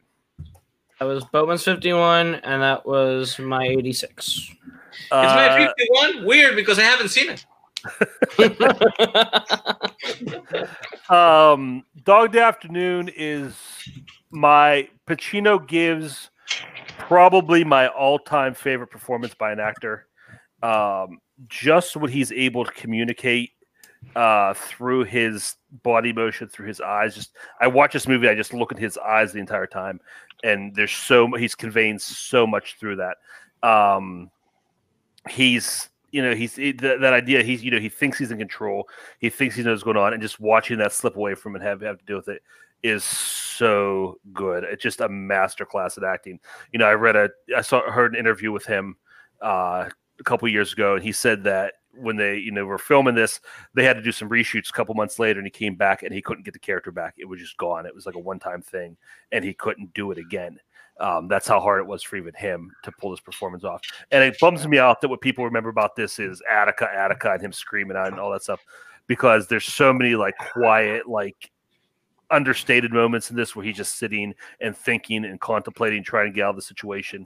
That was Boatman's fifty one, and that was my eighty six. it's my Uh, 51. Weird because I haven't seen it. um, Dog Day Afternoon is my Pacino gives probably my all-time favorite performance by an actor. Um, just what he's able to communicate uh, through his body motion, through his eyes. Just I watch this movie, I just look at his eyes the entire time, and there's so he's conveying so much through that. Um, he's you know he's that, that idea he's you know he thinks he's in control he thinks he knows what's going on and just watching that slip away from and have, have to deal with it is so good. It's just a master class at acting. You know i read a i saw heard an interview with him uh, a couple years ago and he said that when they you know were filming this they had to do some reshoots a couple months later and he came back and he couldn't get the character back. It was just gone. It was like a one-time thing and he couldn't do it again um, that's how hard it was for even him to pull this performance off and it bums me out that what people remember about this is Attica, Attica, and him screaming out and all that stuff, because there's so many like quiet, like understated moments in this where he's just sitting and thinking and contemplating, trying to get out of the situation,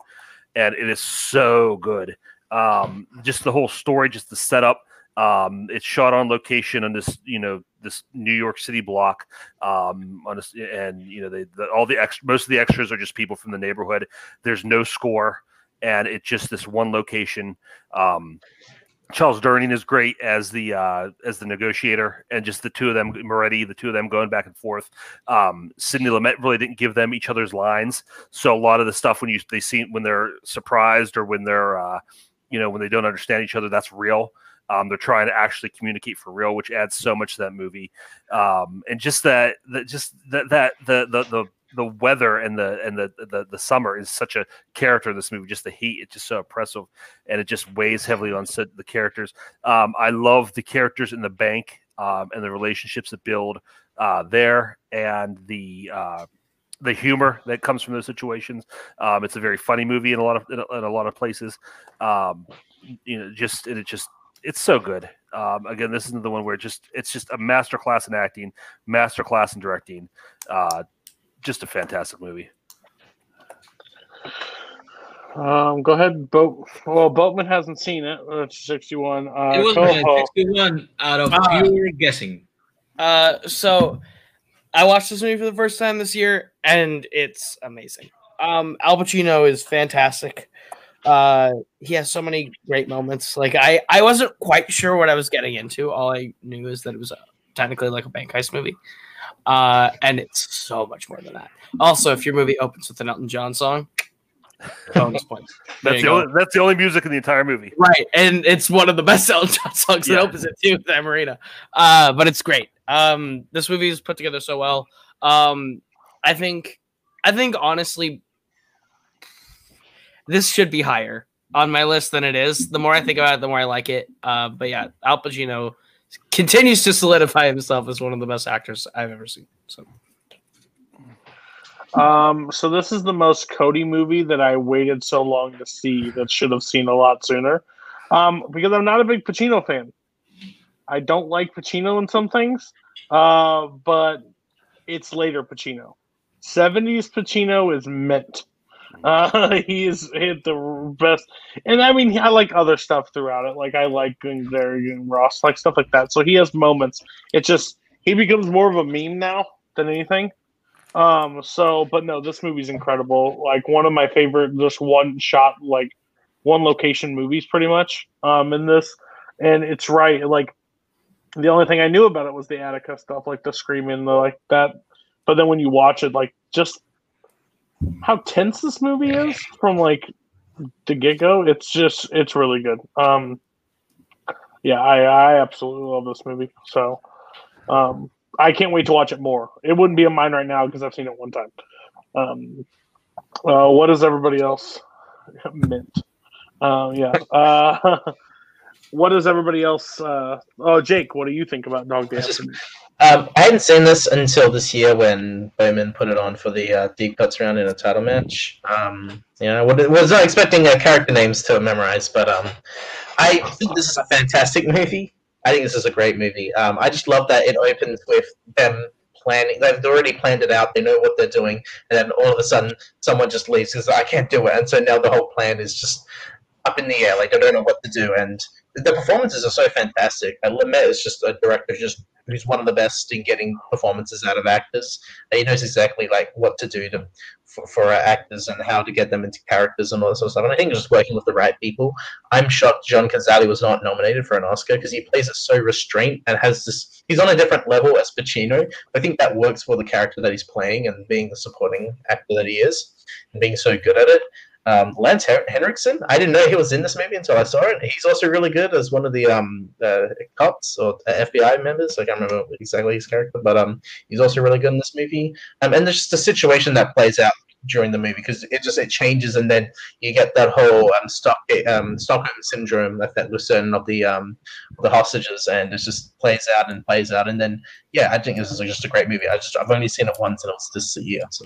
and it is so good. Um, just the whole story, just the setup. Um, it's shot on location on this, you know, this New York City block. Um, on this, and you know, they the, all the most of the extras are just people from the neighborhood. There's no score and it's just this one location. Um, Charles Durning is great as the uh, as the negotiator, and just the two of them, Moretti, the two of them going back and forth. Um, Sidney Lumet really didn't give them each other's lines, so a lot of the stuff when you they see when they're surprised or when they're uh, you know when they don't understand each other, that's real. Um, they're trying to actually communicate for real, which adds so much to that movie. Um, and just that, that just that, that the, the, the, the weather and the, and the, the, the summer is such a character in this movie. Just the heat, it's just so oppressive and it just weighs heavily on the characters. Um, I love the characters in the bank, um, and the relationships that build, uh, there and the, uh, the humor that comes from those situations. Um, it's a very funny movie in a lot of in a, in a lot of places. Um, you know, just and it just it's so good. Um, again, this isn't the one where it just it's just a masterclass in acting, masterclass in directing. Uh, just a fantastic movie. Um, go ahead, Boat. Well, Boatman hasn't seen it. It's sixty-one. Uh, it was Coho. my 61 out of Ah. pure guessing. Uh, so I watched this movie for the first time this year, and it's amazing. Um, Al Pacino is fantastic. Uh, he has so many great moments. Like I, I wasn't quite sure what I was getting into. All I knew is that it was a, technically like a bank heist movie. Uh, and it's so much more than that. Also, if your movie opens with an Elton John song, bonus points. That's the only, that's the only music in the entire movie. Right, and it's one of the best Elton John songs that opens it too, Amoreena. Uh, but it's great. Um, this movie is put together so well. Um, I think, I think honestly, this should be higher on my list than it is. The more I think about it, the more I like it. Uh, but yeah, Al Pacino continues to solidify himself as one of the best actors I've ever seen. So Um, so this is the most Cody movie that I waited so long to see that should have seen a lot sooner. Um, because I'm not a big Pacino fan. I don't like Pacino in some things, uh, but it's later Pacino. 70s Pacino is mint. Uh, he's hit the best, and I mean, I like other stuff throughout it. Like I like Gary and Ross, like stuff like that. So he has moments. It's just he becomes more of a meme now than anything. Um, so, but no, this movie's incredible. Like one of my favorite, just one shot, like one location movies, pretty much. Um, in this, and it's right. Like the only thing I knew about it was the Attica stuff, like the screaming, the like that. But then when you watch it, like just how tense this movie is from like the get go, it's just it's really good. Um, yeah, I I absolutely love this movie. So, um, I can't wait to watch it more. It wouldn't be in mine right now because I've seen it one time. Um, uh, what is everybody else? Mint. Uh, yeah. Uh, what does everybody else? Uh, oh, Jake, what do you think about Dog Day? Um, I hadn't seen this until this year when Bowman put it on for the uh, deep cuts round in a title match. Um, you know, I was not expecting uh, character names to memorize, but um, I think this is a fantastic movie. I think this is a great movie. Um, I just love that it opens with them planning. They've already planned it out. They know what they're doing, and then all of a sudden, someone just leaves because I can't do it, and so now the whole plan is just up in the air. Like they don't know what to do, and the performances are so fantastic. And Lumet is just a director, just who's one of the best in getting performances out of actors. And he knows exactly like what to do to for, for actors and how to get them into characters and all that sort of stuff. And I think just working with the right people. I'm shocked John Cazale was not nominated for an Oscar because he plays it so restrained and has this. He's on a different level as Pacino. I think that works for the character that he's playing and being the supporting actor that he is and being so good at it. Um, Lance Hen- Henriksen, I didn't know he was in this movie until I saw it. He's also really good as one of the um, uh, cops or uh, FBI members. I can't remember exactly his character, but um, he's also really good in this movie. Um, and there's just a situation that plays out during the movie because it just it changes, and then you get that whole um, Stock, um, Stockholm syndrome effect with certain of the um, the hostages, and it just plays out and plays out. And then yeah, I think this is just a great movie. I just I've only seen it once, and it was this year. So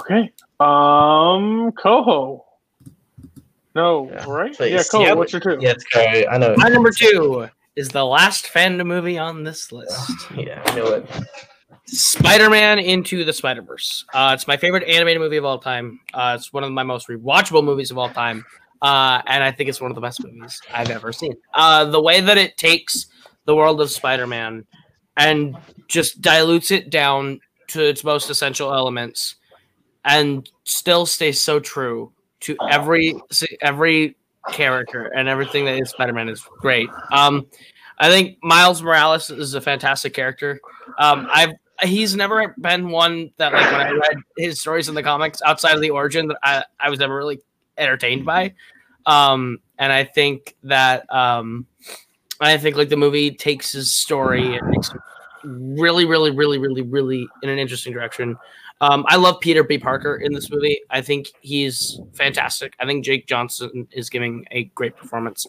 Okay. Um, Coho. No, Yeah, right? please. Yeah, Coho. Yep. What's your two? yeah, it's go. I know. my number two is the last fandom movie on this list. Yeah, I know it. Spider-Man Into the Spider-Verse. Uh, it's my favorite animated movie of all time. Uh, it's one of my most rewatchable movies of all time, uh, and I think it's one of the best movies I've ever seen. Uh, the way that it takes the world of Spider-Man and just dilutes it down to its most essential elements, and still stays so true to every every character and everything that is Spider-Man is great. Um, I think Miles Morales is a fantastic character. Um, I've he's never been one that like when I read his stories in the comics outside of the origin that I, I was never really entertained by. Um, and I think that um, I think like the movie takes his story and makes it really, really, really, really, really in an interesting direction. Um, I love Peter B. Parker in this movie. I think he's fantastic. I think Jake Johnson is giving a great performance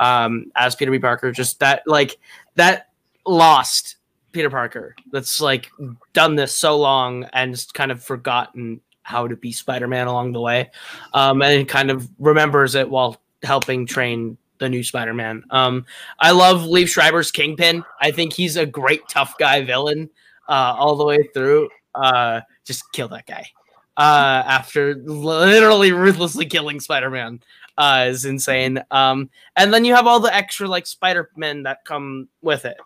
um, as Peter B. Parker. Just that, like that lost Peter Parker that's like done this so long and kind of forgotten how to be Spider-Man along the way, um, and kind of remembers it while helping train the new Spider-Man. Um, I love Liev Schreiber's Kingpin. I think he's a great tough guy villain. uh, all the way through. Uh, just kill that guy. Uh, after literally ruthlessly killing Spider-Man, uh, is insane. Um, and then you have all the extra like Spider-Men that come with it.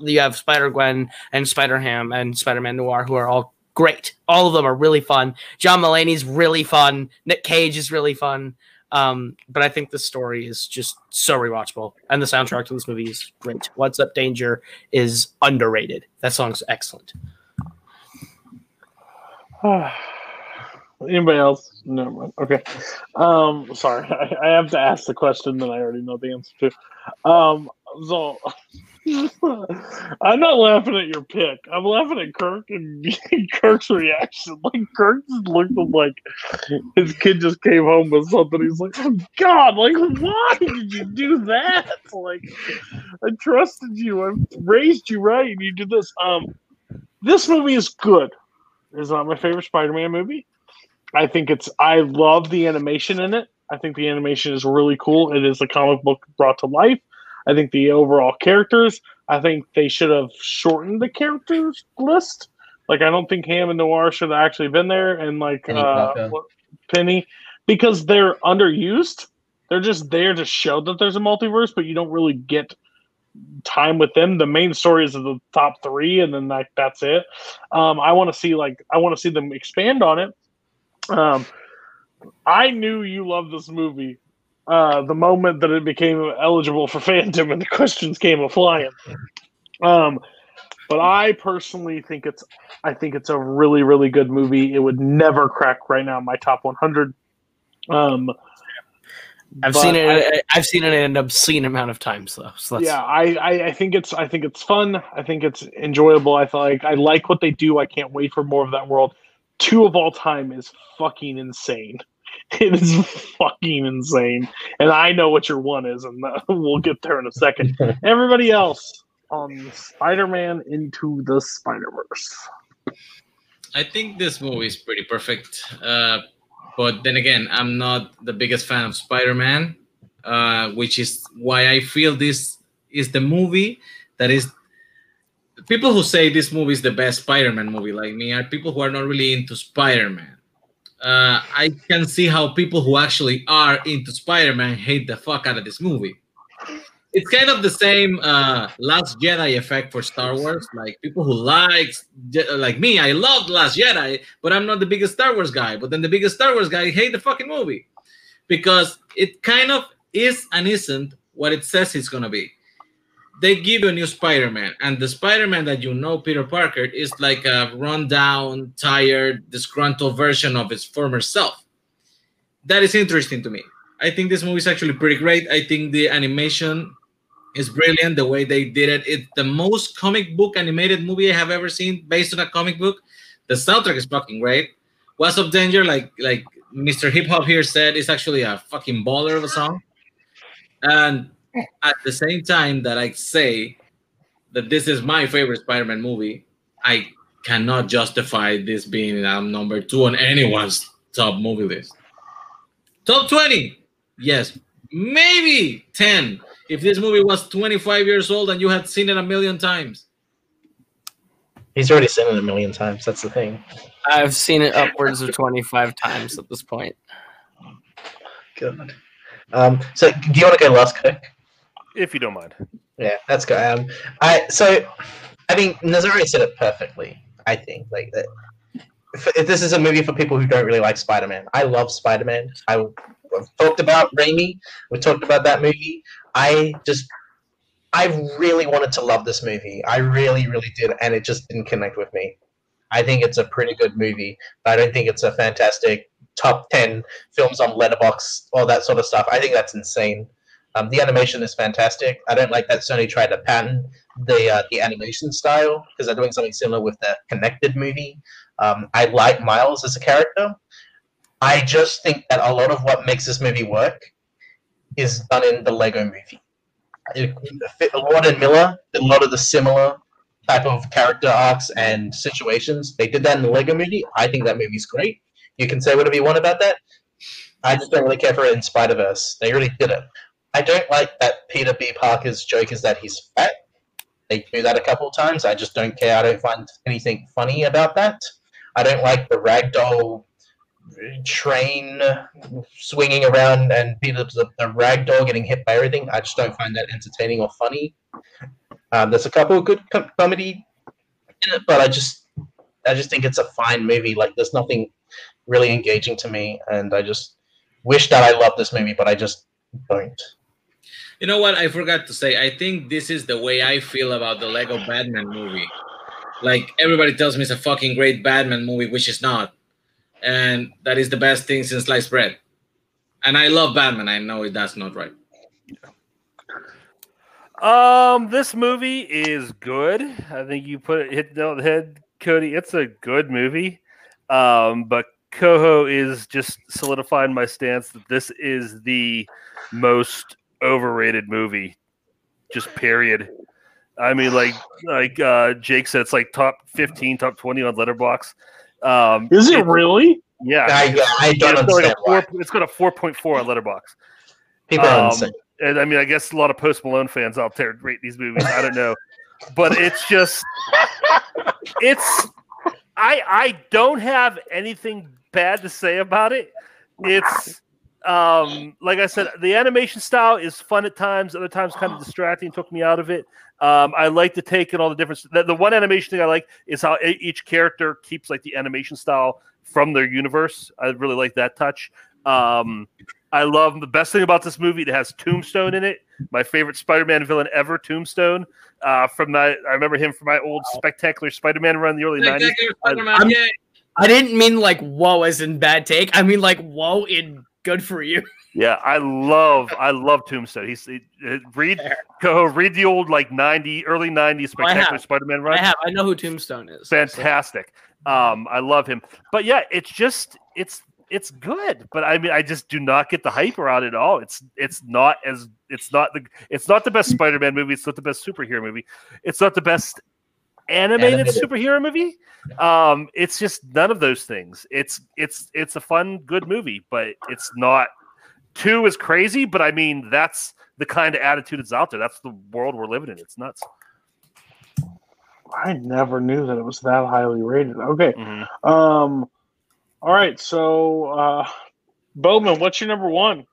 You have Spider-Gwen and Spider-Ham and Spider-Man Noir, who are all great. All of them are really fun. John Mulaney's really fun. Nick Cage is really fun. Um, but I think the story is just so rewatchable, and the soundtrack to this movie is great. "What's Up, Danger" is underrated. That song's excellent. Anybody else? No. Okay. Um, sorry, I, I have to ask the question that I already know the answer to. Um, so I'm not laughing at your pick. I'm laughing at Kirk and Kirk's reaction. Like Kirk just looked like his kid just came home with something. He's like, "Oh God! Like, why did you do that? Like, I trusted you. I raised you right, and you did this." Um, this movie is good. It's not my favorite Spider-Man movie. I think it's. I love the animation in it. I think the animation is really cool. It is a comic book brought to life. I think the overall characters. I think they should have shortened the characters list. Like I don't think Ham and Noir should have actually been there, and like Penny uh, Penny, because they're underused. They're just there to show that there's a multiverse, but you don't really get time with them. The main stories of the top three, and then like that's it. Um, I want to see like I want to see them expand on it. Um, I knew you loved this movie uh, the moment that it became eligible for fandom and the questions came a flying. Um, but I personally think it's I think it's a really really good movie. It would never crack right now my top 100. Um, I've but seen it. I- I, have seen it an obscene amount of times though. So that's yeah, I, I I think it's I think it's fun. I think it's enjoyable. I feel like I like what they do. I can't wait for more of that world. Two of all time is fucking insane. It is fucking insane, and I know what your one is, and uh, we'll get there in a second. Everybody else on Spider-Man into the Spider-Verse. I think this movie is pretty perfect. Uh, but then again, I'm not the biggest fan of Spider Man, uh, which is why I feel this is the movie that is. People who say this movie is the best Spider Man movie, like me, are people who are not really into Spider Man. Uh, I can see how people who actually are into Spider Man hate the fuck out of this movie. It's kind of the same uh, Last Jedi effect for Star Wars. Like people who like, like me, I loved Last Jedi, but I'm not the biggest Star Wars guy. But then the biggest Star Wars guy hate the fucking movie because it kind of is and isn't what it says it's gonna be. They give you a new Spider-Man, and the Spider-Man that you know, Peter Parker, is like a rundown, tired, disgruntled version of his former self. That is interesting to me. I think this movie is actually pretty great. I think the animation is brilliant. The way they did it, it's the most comic book animated movie I have ever seen based on a comic book. The soundtrack is fucking great. What's Up Danger, like like Mr. Hip Hop here said, is actually a fucking baller of a song. And at the same time that I say that this is my favorite Spider-Man movie, I cannot justify this being um, number two on anyone's top movie list. Top 20, yes, maybe 10 if this movie was 25 years old and you had seen it a million times. He's already seen it a million times. That's the thing. I've seen it upwards of twenty five times at this point. God. Um, so, do you want to go last, Kirk? if you don't mind. Yeah, that's good. Um, I so, I mean, Nazario said it perfectly. I think like that. If, if this is a movie for people who don't really like Spider-Man, I love Spider-Man. I we've talked about Raimi. We talked about that movie. I just, I really wanted to love this movie. I really, really did, and it just didn't connect with me. I think it's a pretty good movie, but I don't think it's a fantastic top ten films on Letterboxd, all that sort of stuff. I think that's insane. Um, the animation is fantastic. I don't like that Sony tried to patent the uh, the animation style because they're doing something similar with the Connected movie. Um, I like Miles as a character. I just think that a lot of what makes this movie work is done in the Lego movie. It, and Miller did a lot of the similar type of character arcs and situations. They did that in the Lego movie. I think that movie's great. You can say whatever you want about that. I just don't really care for it in Spider Verse. They really did it. I don't like that Peter B. Parker's joke is that he's fat. they do that a couple of times. I just don't care. I don't find anything funny about that. I don't like the ragdoll train swinging around and Peter the, the ragdoll getting hit by everything. I just don't find that entertaining or funny. Um, there's a couple of good com- comedy in it, but I just I just think it's a fine movie. Like there's nothing really engaging to me, and I just wish that I loved this movie, but I just don't. You know what? I forgot to say. I think this is the way I feel about the Lego Batman movie. Like everybody tells me it's a fucking great Batman movie, which is not, and that is the best thing since sliced bread. And I love Batman. I know that's not right. Um, this movie is good. I think you put it hit the head, Cody. It's a good movie. Um, but Coho is just solidifying my stance that this is the most overrated movie. Just period. I mean, like like uh, Jake said, it's like top fifteen, top twenty on Letterboxd. Um, Is it really? Yeah, I, I don't it's, got like understand a why. four, it's got a four point four on Letterboxd. People are Um, insane. and I mean, I guess a lot of Post Malone fans out there rate these movies. I don't know, but it's just, it's. I I don't have anything bad to say about it. It's um like I said, the animation style is fun at times. Other times, kind of distracting. Took me out of it. Um, I like the take and all the different. The, the one animation thing I like is how each character keeps like the animation style from their universe. I really like that touch. Um, I love the best thing about this movie. It has Tombstone in it. My favorite Spider-Man villain ever, Tombstone. Uh, from that, I remember him from my old spectacular Spider-Man run in the early '90s. I'm- I didn't mean like whoa as in bad take. I mean like whoa in good for you. Yeah, I love, I love Tombstone. He's he, uh, read go read the old like '90, early '90s I have. spectacular Spider-Man run. I have I know who Tombstone is. so- fantastic. Um, I love him. But yeah, it's just it's it's good. But I mean, I just do not get the hype around it at all. It's it's not as it's not the it's not the best Spider-Man movie. It's not the best superhero movie. It's not the best animated, Animated. superhero movie. Um, it's just none of those things. It's it's it's a fun, good movie, but it's not. Two is crazy, but I mean that's the kind of attitude that's out there. That's the world we're living in. It's nuts. I never knew that it was that highly rated. Okay. Mhm. Um. All right. So, uh, Bowman, what's your number one?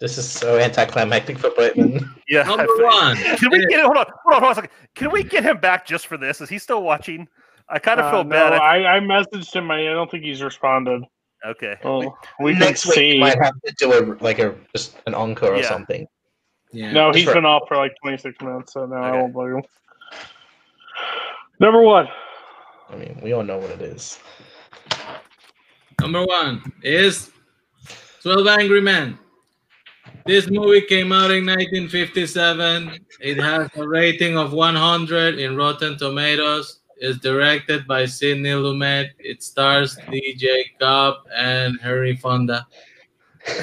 This is so anticlimactic for Brightman. Yeah, Number one. Can we get hold on, hold on, hold on a second. Can we get him back just for this? Is he still watching? I kind of Uh, feel no, bad. I- I, I messaged him. I don't think he's responded. okay. Well, we can Next week we see. might have to do a like a just an encore or something. Yeah. No, Just he's for- been off for like 26 minutes, so no, I Okay. won't blame him. Number one. I mean, we all know what it is. Number one is 12 Angry Men. This movie came out in 1957. It has a rating of 100 in Rotten Tomatoes. It's directed by Sidney Lumet. It stars Lee J. Cobb and Harry Fonda.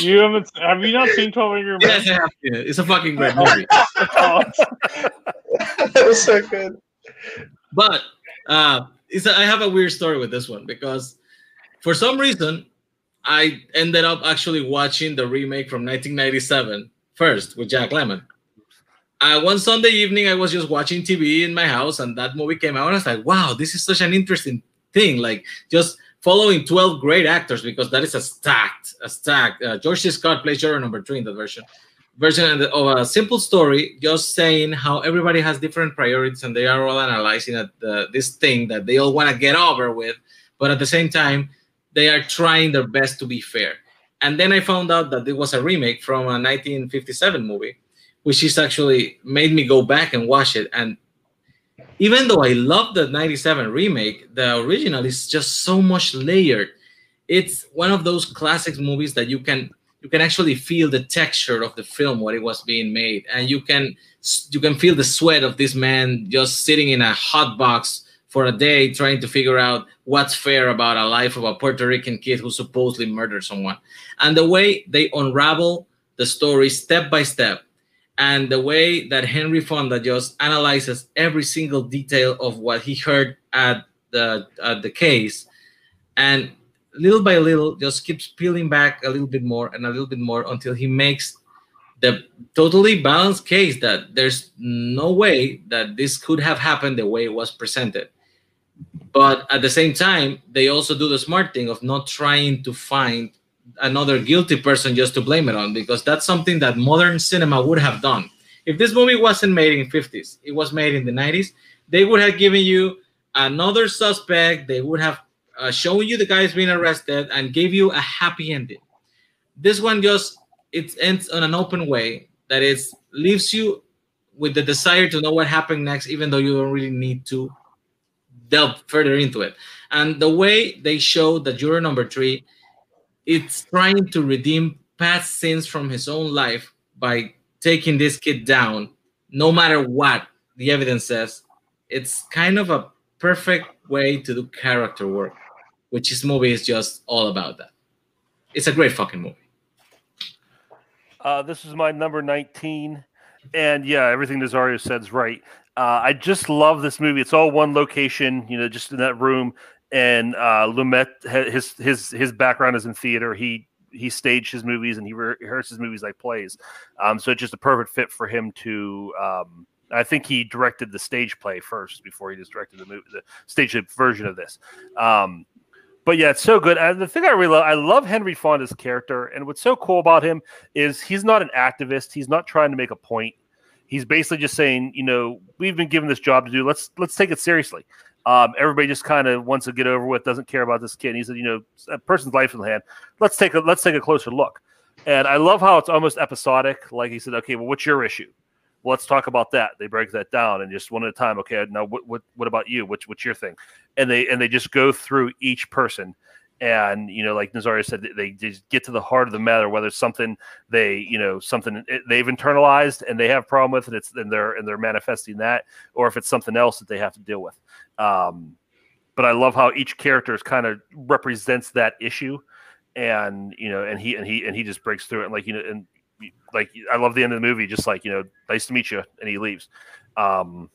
You haven't have you not seen 12 Angry Men? Yes, I have to. It's a fucking great movie. Oh, that was so good. But uh, it's a, I have a weird story with this one because for some reason I ended up actually watching the remake from 1997 first with Jack Lemmon. Uh, one Sunday evening, I was just watching TV in my house, and that movie came out. And I was like, "Wow, this is such an interesting thing!" Like just following 12 great actors because that is a stacked, a stacked. Uh, George C. Scott plays Juror number three in that version version of a simple story, just saying how everybody has different priorities and they are all analyzing at the, this thing that they all want to get over with, but at the same time, they are trying their best to be fair. And then I found out that it was a remake from a 1957 movie, which is actually made me go back and watch it. And even though I love the 97 remake, the original is just so much layered. It's one of those classic movies that you can you can actually feel the texture of the film when it was being made and you can you can feel the sweat of this man just sitting in a hot box for a day trying to figure out what's fair about a life of a Puerto Rican kid who supposedly murdered someone and the way they unravel the story step by step and the way that Henry Fonda just analyzes every single detail of what he heard at the at the case and little by little just keeps peeling back a little bit more and a little bit more until he makes the totally balanced case that there's no way that this could have happened the way it was presented. But at the same time, they also do the smart thing of not trying to find another guilty person just to blame it on, because that's something that modern cinema would have done. If this movie wasn't made in 50s, it was made in the 90s, they would have given you another suspect. They would have uh, shown you the guys being arrested and gave you a happy ending. This one just it ends on an open way that is leaves you with the desire to know what happened next, even though you don't really need to delve further into it. And the way they show that juror number three, it's trying to redeem past sins from his own life by taking this kid down, no matter what the evidence says. It's kind of a perfect way to do character work, which this movie is just all about that. It's a great fucking movie. Uh, this is my number 19. And yeah, everything Nazario said is right. Uh, I just love this movie. It's all one location, you know, just in that room. And uh, Lumet, his his his background is in theater. He he staged his movies and he rehearses movies like plays. Um, so it's just a perfect fit for him to. Um, I think he directed the stage play first before he just directed the movie, the stage version of this. Um, but yeah, it's so good. And the thing I really love, I love Henry Fonda's character. And what's so cool about him is he's not an activist. He's not trying to make a point. He's basically just saying, you know, we've been given this job to do. Let's let's take it seriously. Um, everybody just kind of wants to get over with, doesn't care about this kid. And he said, you know, a person's life in the hand. Let's take a let's take a closer look. And I love how it's almost episodic. Like he said, okay, well, what's your issue? Well, let's talk about that. They break that down and just one at a time. Okay, now what what what about you? What's what's your thing? And they and they just go through each person and you know like nazario said they just get to the heart of the matter whether it's something they you know something they've internalized and they have a problem with it it's and they're and they're manifesting that or if it's something else that they have to deal with. Um, but i love how each character is kind of represents that issue. And you know and he and he and he just breaks through it. And like you know and like I love the end of the movie, just like you know, nice to meet you, and he leaves. Um,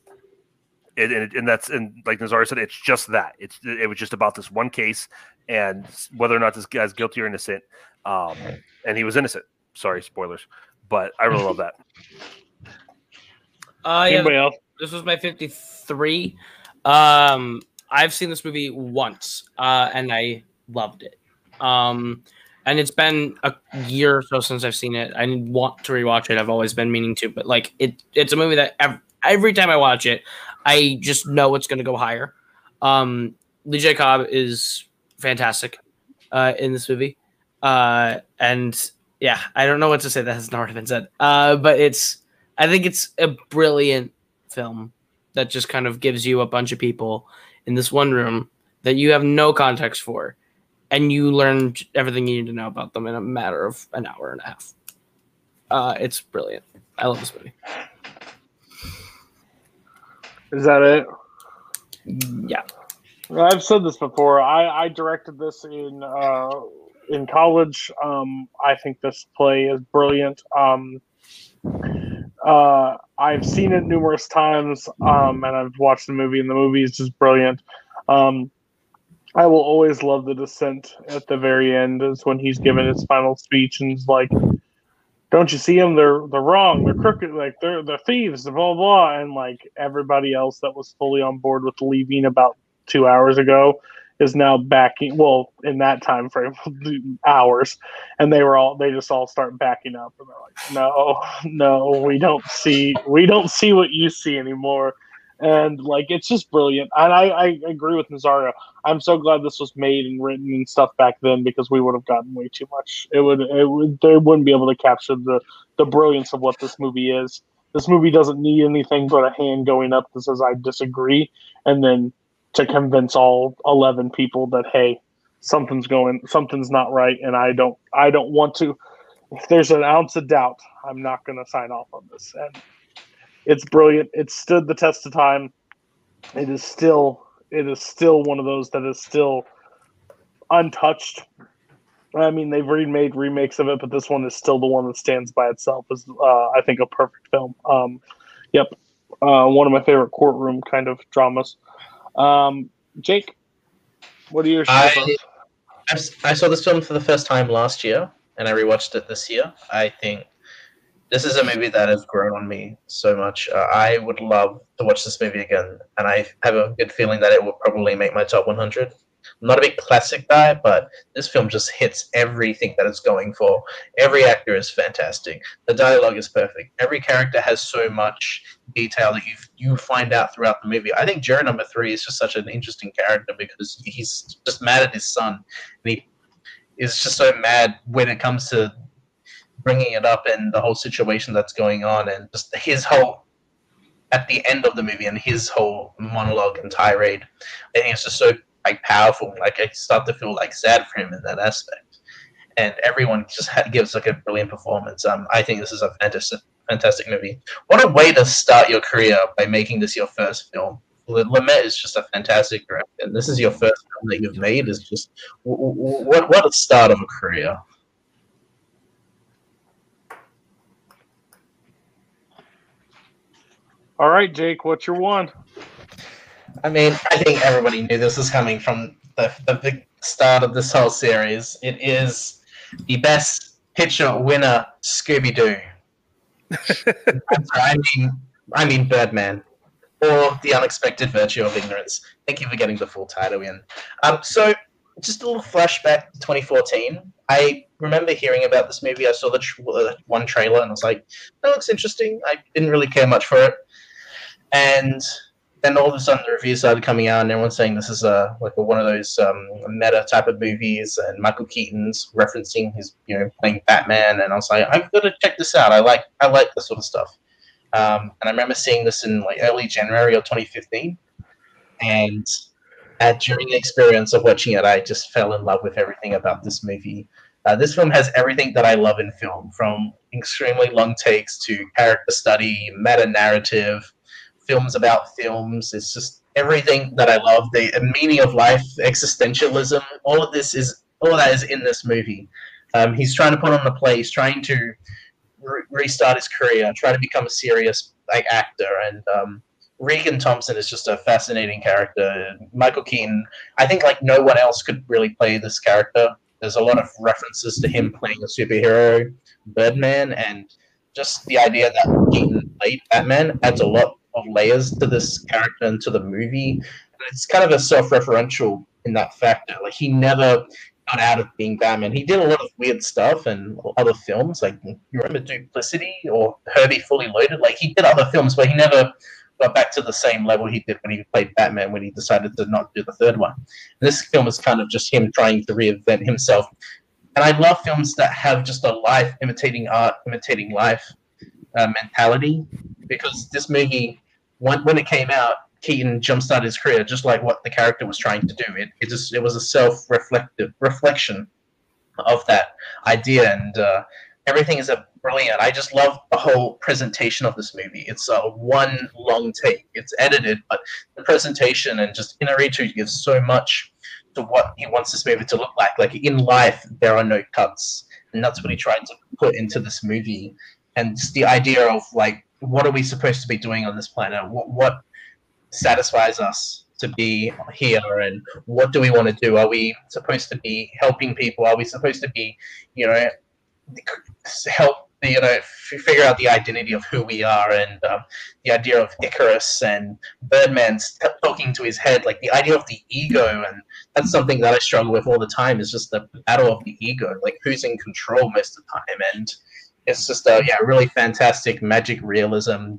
and, and, and that's and like Nazario said, it's just that. It's it was just about this one case and whether or not this guy's guilty or innocent. Um, and he was innocent. Sorry, spoilers, but I really love that. Uh, yeah, Anybody else? This was my fifty-three. Um, I've seen this movie once, uh, and I loved it. Um, and it's been a year or so since I've seen it. I want to rewatch it. I've always been meaning to, but like it, it's a movie that every, every time I watch it, I just know it's going to go higher. Um, Lee J. Cobb is fantastic uh, in this movie, uh, and yeah, I don't know what to say that has not already been said. Uh, but it's, I think it's a brilliant film that just kind of gives you a bunch of people in this one room that you have no context for and you learn everything you need to know about them in a matter of an hour and a half. Uh, it's brilliant. I love this movie. Is that it? Yeah. I've said this before. I, I directed this in uh, in college. Um, I think this play is brilliant. Um, uh, I've seen it numerous times, um, and I've watched the movie, and the movie is just brilliant. Um, I will always love the descent at the very end is when he's given his final speech and he's like, "Don't you see them? They're they're wrong. They're crooked. Like they're they're thieves. Blah blah." And like everybody else that was fully on board with leaving about two hours ago is now backing. Well, in that time frame, hours, and they were all they just all start backing up and they're like, "No, no, we don't see we don't see what you see anymore." And like it's just brilliant. And I, I agree with Nazario. I'm so glad this was made and written and stuff back then because we would have gotten way too much. It would it would they wouldn't be able to capture the the brilliance of what this movie is. This movie doesn't need anything but a hand going up that says I disagree, and then to convince all eleven people that hey, something's going, something's not right, and I don't I don't want to. If there's an ounce of doubt, I'm not going to sign off on this. And it's brilliant. It stood the test of time. It is still it is still one of those that is still untouched. I mean, they've remade remakes of it, but this one is still the one that stands by itself as uh, I think a perfect film. Um, yep, uh, one of my favorite courtroom kind of dramas. Um, Jake, what are your? I, I saw this film for the first time last year, and I rewatched it this year. I think this is a movie that has grown on me so much. Uh, I would love to watch this movie again, and I have a good feeling that it will probably make my top 100. I'm not a big classic guy, but this film just hits everything that it's going for. Every actor is fantastic. The dialogue is perfect. Every character has so much detail that you you find out throughout the movie. I think Jerry number three is just such an interesting character because he's just mad at his son, and he is just so mad when it comes to bringing it up and the whole situation that's going on, and just his whole at the end of the movie and his whole monologue and tirade. I think it's just so like powerful. Like I start to feel like sad for him in that aspect, and everyone just gives like a brilliant performance. Um, I think this is a fantastic, fantastic movie. What a way to start your career by making this your first film. Lumet is just a fantastic director, and this is your first film that you've made. Is just what what a start of a career. All right, Jake, what's your one? I mean, I think everybody knew this was coming from the, the big start of this whole series. It is the best picture winner, Scooby Doo. I mean, I mean Birdman, or The Unexpected Virtue of Ignorance. Thank you for getting the full title in. Um, so, just a little flashback to 2014. I remember hearing about this movie. I saw the tr- uh, one trailer and I was like, that looks interesting. I didn't really care much for it. And then all of a sudden the reviews started coming out and everyone's saying this is a like a, one of those um, meta type of movies and Michael Keaton's referencing his you know playing Batman and I was like I've got to check this out. I like I like this sort of stuff. Um, and I remember seeing this in like early January of 2015 and at, during the experience of watching it I just fell in love with everything about this movie. Uh, this film has everything that I love in film from extremely long takes to character study meta narrative films about films. It's just everything that I love. The meaning of life, existentialism, all of this is all of that is in this movie. Um, he's trying to put on the play. He's trying to re- restart his career, try to become a serious like actor. And um, Regan Thompson is just a fascinating character. Michael Keaton, I think like no one else could really play this character. There's a lot of references to him playing a superhero, Birdman, and just the idea that Keaton played Batman adds a lot of layers to this character and to the movie. And it's kind of a self-referential in that factor. Like he never got out of being Batman. He did a lot of weird stuff and other films. Like you remember Duplicity or Herbie Fully Loaded. Like he did other films, but he never got back to the same level he did when he played Batman when he decided to not do the third one. And this film is kind of just him trying to reinvent himself. And I love films that have just a life imitating art, imitating life uh, mentality because this movie when, when it came out, Keaton jumpstarted his career just like what the character was trying to do. It, it just it was a self reflective reflection of that idea, and uh, everything is a brilliant. I just love the whole presentation of this movie. It's a one long take. It's edited, but the presentation and just Inarritu gives so much to what he wants this movie to look like. Like in life, there are no cuts, and that's what he tried to put into this movie. And the idea of like what are we supposed to be doing on this planet? What, what satisfies us to be here, and what do we want to do? Are we supposed to be helping people? Are we supposed to be, you know, help you know figure out the identity of who we are and um, the idea of Icarus and Birdman's talking to his head, like the idea of the ego, and that's something that I struggle with all the time. Is just the battle of the ego, like who's in control most of the time, and it's just a yeah really fantastic magic realism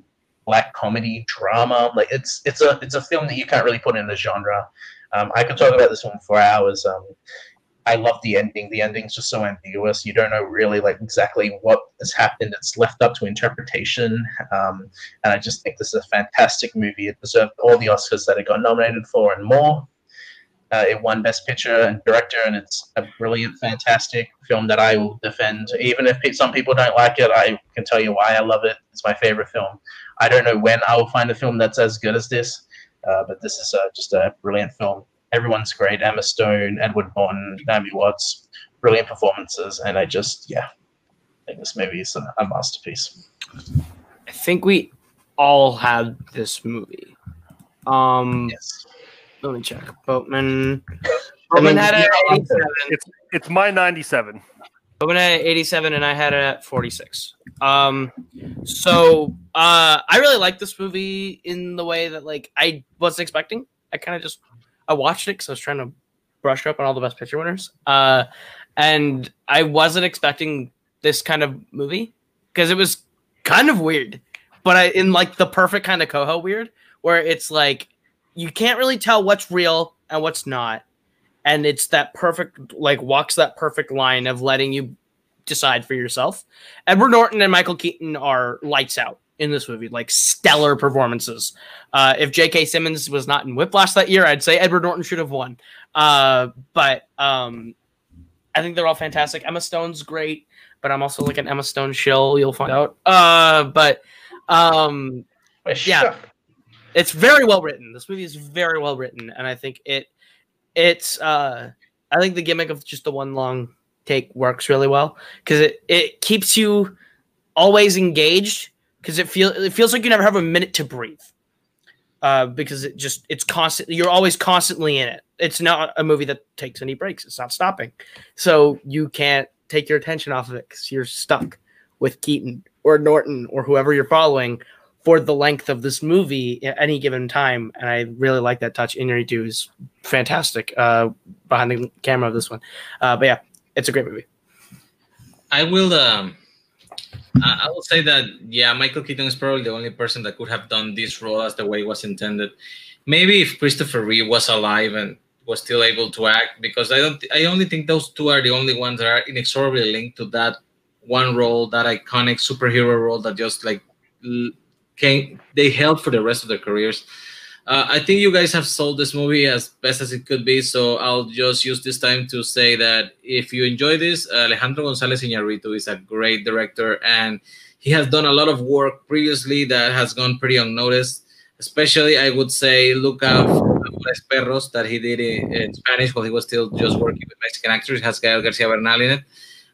black comedy drama like it's it's a it's a film that you can't really put in a genre. Um, i could talk about this one for hours um, i love the ending. The ending's just so ambiguous. You don't know really like exactly what has happened. It's left up to interpretation um, and i just think this is a fantastic movie. It deserved all the oscars that it got nominated for and more uh, it won Best Picture and Director, and it's a brilliant, fantastic film that I will defend. Even if some people don't like it, I can tell you why I love it. It's my favorite film. I don't know when I will find a film that's as good as this, uh, but this is uh, just a brilliant film. Everyone's great. Emma Stone, Edward Norton, Naomi Watts, brilliant performances, and I just, yeah, I think this movie is a, a masterpiece. I think we all had this movie. Um, yes let me check. Bowman. Bowman had it at 87. It's it's my 97. Bowman had 87, and I had it at 46. Um, so uh, I really like this movie in the way that like I wasn't expecting. I kind of just I watched it because I was trying to brush up on all the best picture winners. Uh, and I wasn't expecting this kind of movie because it was kind of weird, but I in like the perfect kind of coho weird where it's like you can't really tell what's real and what's not, and it's that perfect like walks that perfect line of letting you decide for yourself. Edward Norton and Michael Keaton are lights out in this movie, like stellar performances. Uh, if J.K. Simmons was not in Whiplash that year, I'd say Edward Norton should have won. Uh, but um, I think they're all fantastic. Emma Stone's great, but I'm also like an Emma Stone shill. You'll find out. Uh, but um, yeah, it's very well written. This movie is very well written, and I think it it's uh, I think the gimmick of just the one long take works really well because it it keeps you always engaged because it feels it feels like you never have a minute to breathe. Uh, because it just it's constant you're always constantly in it it's not a movie that takes any breaks it's not stopping so you can't take your attention off of it because you're stuck with keaton or norton or whoever you're following for the length of this movie at any given time and i really like that touch inarritu is fantastic uh, behind the camera of this one uh, but yeah it's a great movie I will. Um, I will say that yeah, Michael Keaton is probably the only person that could have done this role as the way it was intended. Maybe if Christopher Reeve was alive and was still able to act, because I don't. I only think those two are the only ones that are inexorably linked to that one role, that iconic superhero role that just like came. They held for the rest of their careers. Uh, I think you guys have sold this movie as best as it could be, so I'll just use this time to say that if you enjoy this, Alejandro González Iñárritu is a great director, and he has done a lot of work previously that has gone pretty unnoticed. Especially, I would say, look out for Amores Perros that he did in, in Spanish while he was still just working with Mexican actors. It has Gael Garcia Bernal in it.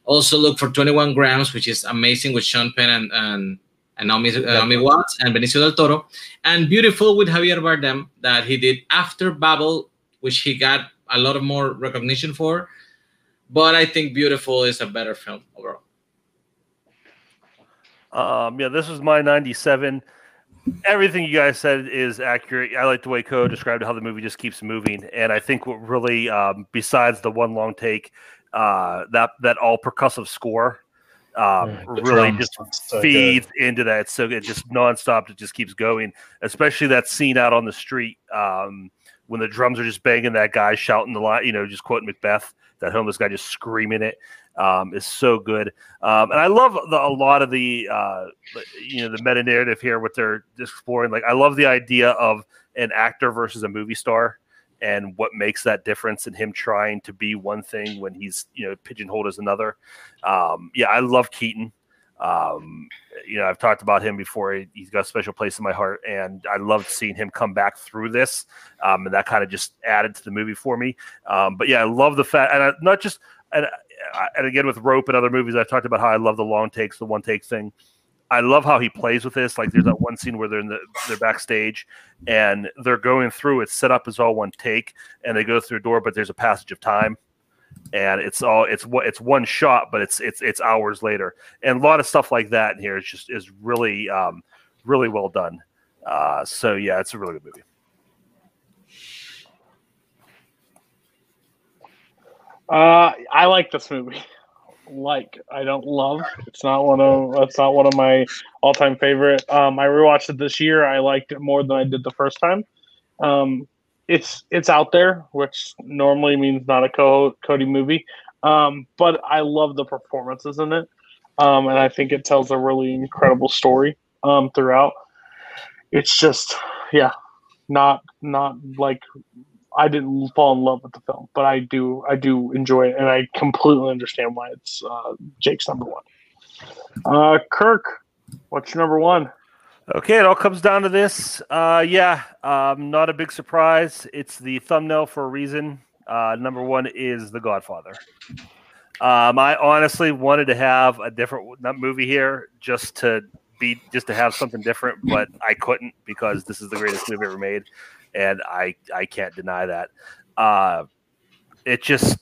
Also, look for 21 Grams, which is amazing with Sean Penn and, and and Naomi, uh, Naomi Watts and Benicio del Toro, and Biutiful with Javier Bardem that he did after Babel, which he got a lot of more recognition for. But I think Biutiful is a better film overall. Um, yeah, this was my 97. Everything you guys said is accurate. I like the way Co described how the movie just keeps moving. And I think what really, um, besides the one long take, uh, that, that all percussive score um, Mm, the really just so feeds into that. So it just nonstop. It just keeps going. Especially that scene out on the street um, when the drums are just banging. That guy shouting the line, you know, just quoting Macbeth. That homeless guy just screaming it um, is so good. Um, and I love the, a lot of the uh, you know the meta narrative here. What they're exploring. Like I love the idea of an actor versus a movie star and what makes that difference in him trying to be one thing when he's you know pigeonholed as another. Um, yeah, I love Keaton. Um, you know, I've talked about him before. He, has got a special place in my heart, and I loved seeing him come back through this, um, and that kind of just added to the movie for me. Um, but yeah, I love the fact, and I, not just and, and again with Rope and other movies, I've talked about how I love the long takes, the one take thing. I love how he plays with this. Like there's that one scene where they're in the they're backstage and they're going through it set up as all one take and they go through a door, but there's a passage of time. And it's all it's what it's one shot, but it's it's it's hours later. And a lot of stuff like that in here is just is really um really well done. Uh so yeah, it's a really good movie. Uh, I like this movie. Like, I don't love. It's not one of. that's not one of my all-time favorite. Um, I rewatched it this year. I liked it more than I did the first time. Um, it's it's out there, which normally means not a Co- Cody movie. Um, but I love the performances in it, um, and I think it tells a really incredible story um, throughout. It's just, yeah, not not like I didn't fall in love with the film, but I do I do enjoy it, and I completely understand why it's uh, Jake's number one. Uh, Kirk, what's your number one? Okay, it all comes down to this. Uh, yeah, um, not a big surprise. It's the thumbnail for a reason. Uh, number one is The Godfather. Um, I honestly wanted to have a different movie here just to be just to have something different, but I couldn't because this is the greatest movie ever made, and I I can't deny that. Uh, it just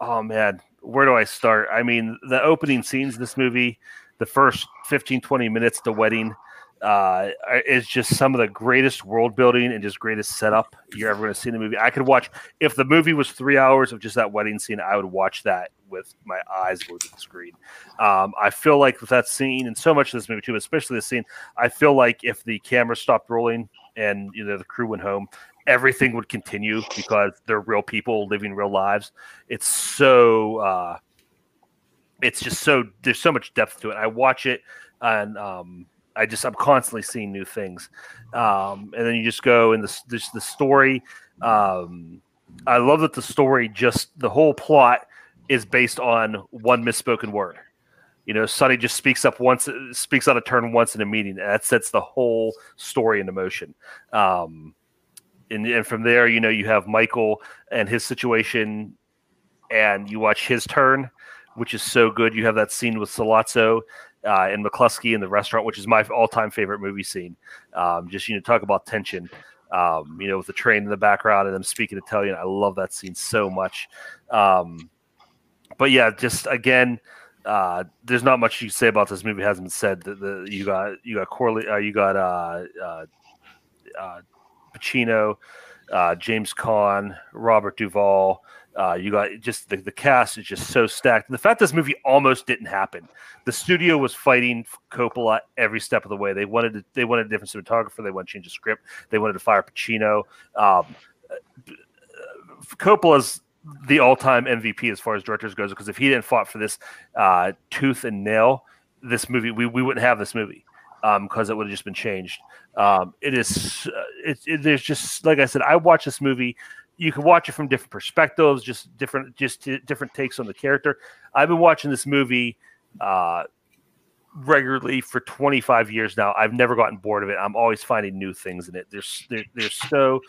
oh man, where do I start? I mean, the opening scenes in this movie, the first 15, 20 minutes, the wedding, uh, is just some of the greatest world building and just greatest setup you're ever going to see in the movie. I could watch if the movie was three hours of just that wedding scene. I would watch that with my eyes glued to the screen. Um, I feel like with that scene and so much of this movie too, especially the scene, I feel like if the camera stopped rolling and you know the crew went home, everything would continue because they're real people living real lives. It's so. Uh, it's just so there's so much depth to it. I watch it and um, I just I'm constantly seeing new things, um, and then you just go and the this the story. Um, I love that the story just the whole plot is based on one misspoken word. You know, Sonny just speaks up once, speaks out of turn once in a meeting. That sets the whole story into motion. Um, and, and from there, you know, you have Michael and his situation, and you watch his turn, which is so good. You have that scene with Sollozzo uh, and McCluskey in the restaurant, which is my all-time favorite movie scene. Um, just you know, talk about tension. Um, you know, with the train in the background and them speaking Italian, I love that scene so much. Um, but yeah, just again, uh, there's not much you can say about this movie. Hasn't been said. The, the you got you got Corley, uh, you got uh, uh, uh Pacino, uh, James Caan, Robert Duvall. You got just the, the cast is just so stacked. And the fact this movie almost didn't happen. The studio was fighting Coppola every step of the way. They wanted to, they wanted a different cinematographer. They wanted to change the script. They wanted to fire Pacino. Um, Coppola's the all-time MVP as far as directors goes because if he didn't fought for this uh, tooth and nail, this movie we, we wouldn't have this movie because um, it would have just been changed. Um, it is uh, it, it, there's just like I said, I watch this movie you can watch it from different perspectives, just different, just different takes on the character. I've been watching this movie uh, regularly for 25 years now. I've never gotten bored of it. I'm always finding new things in it. There's, there, there's so,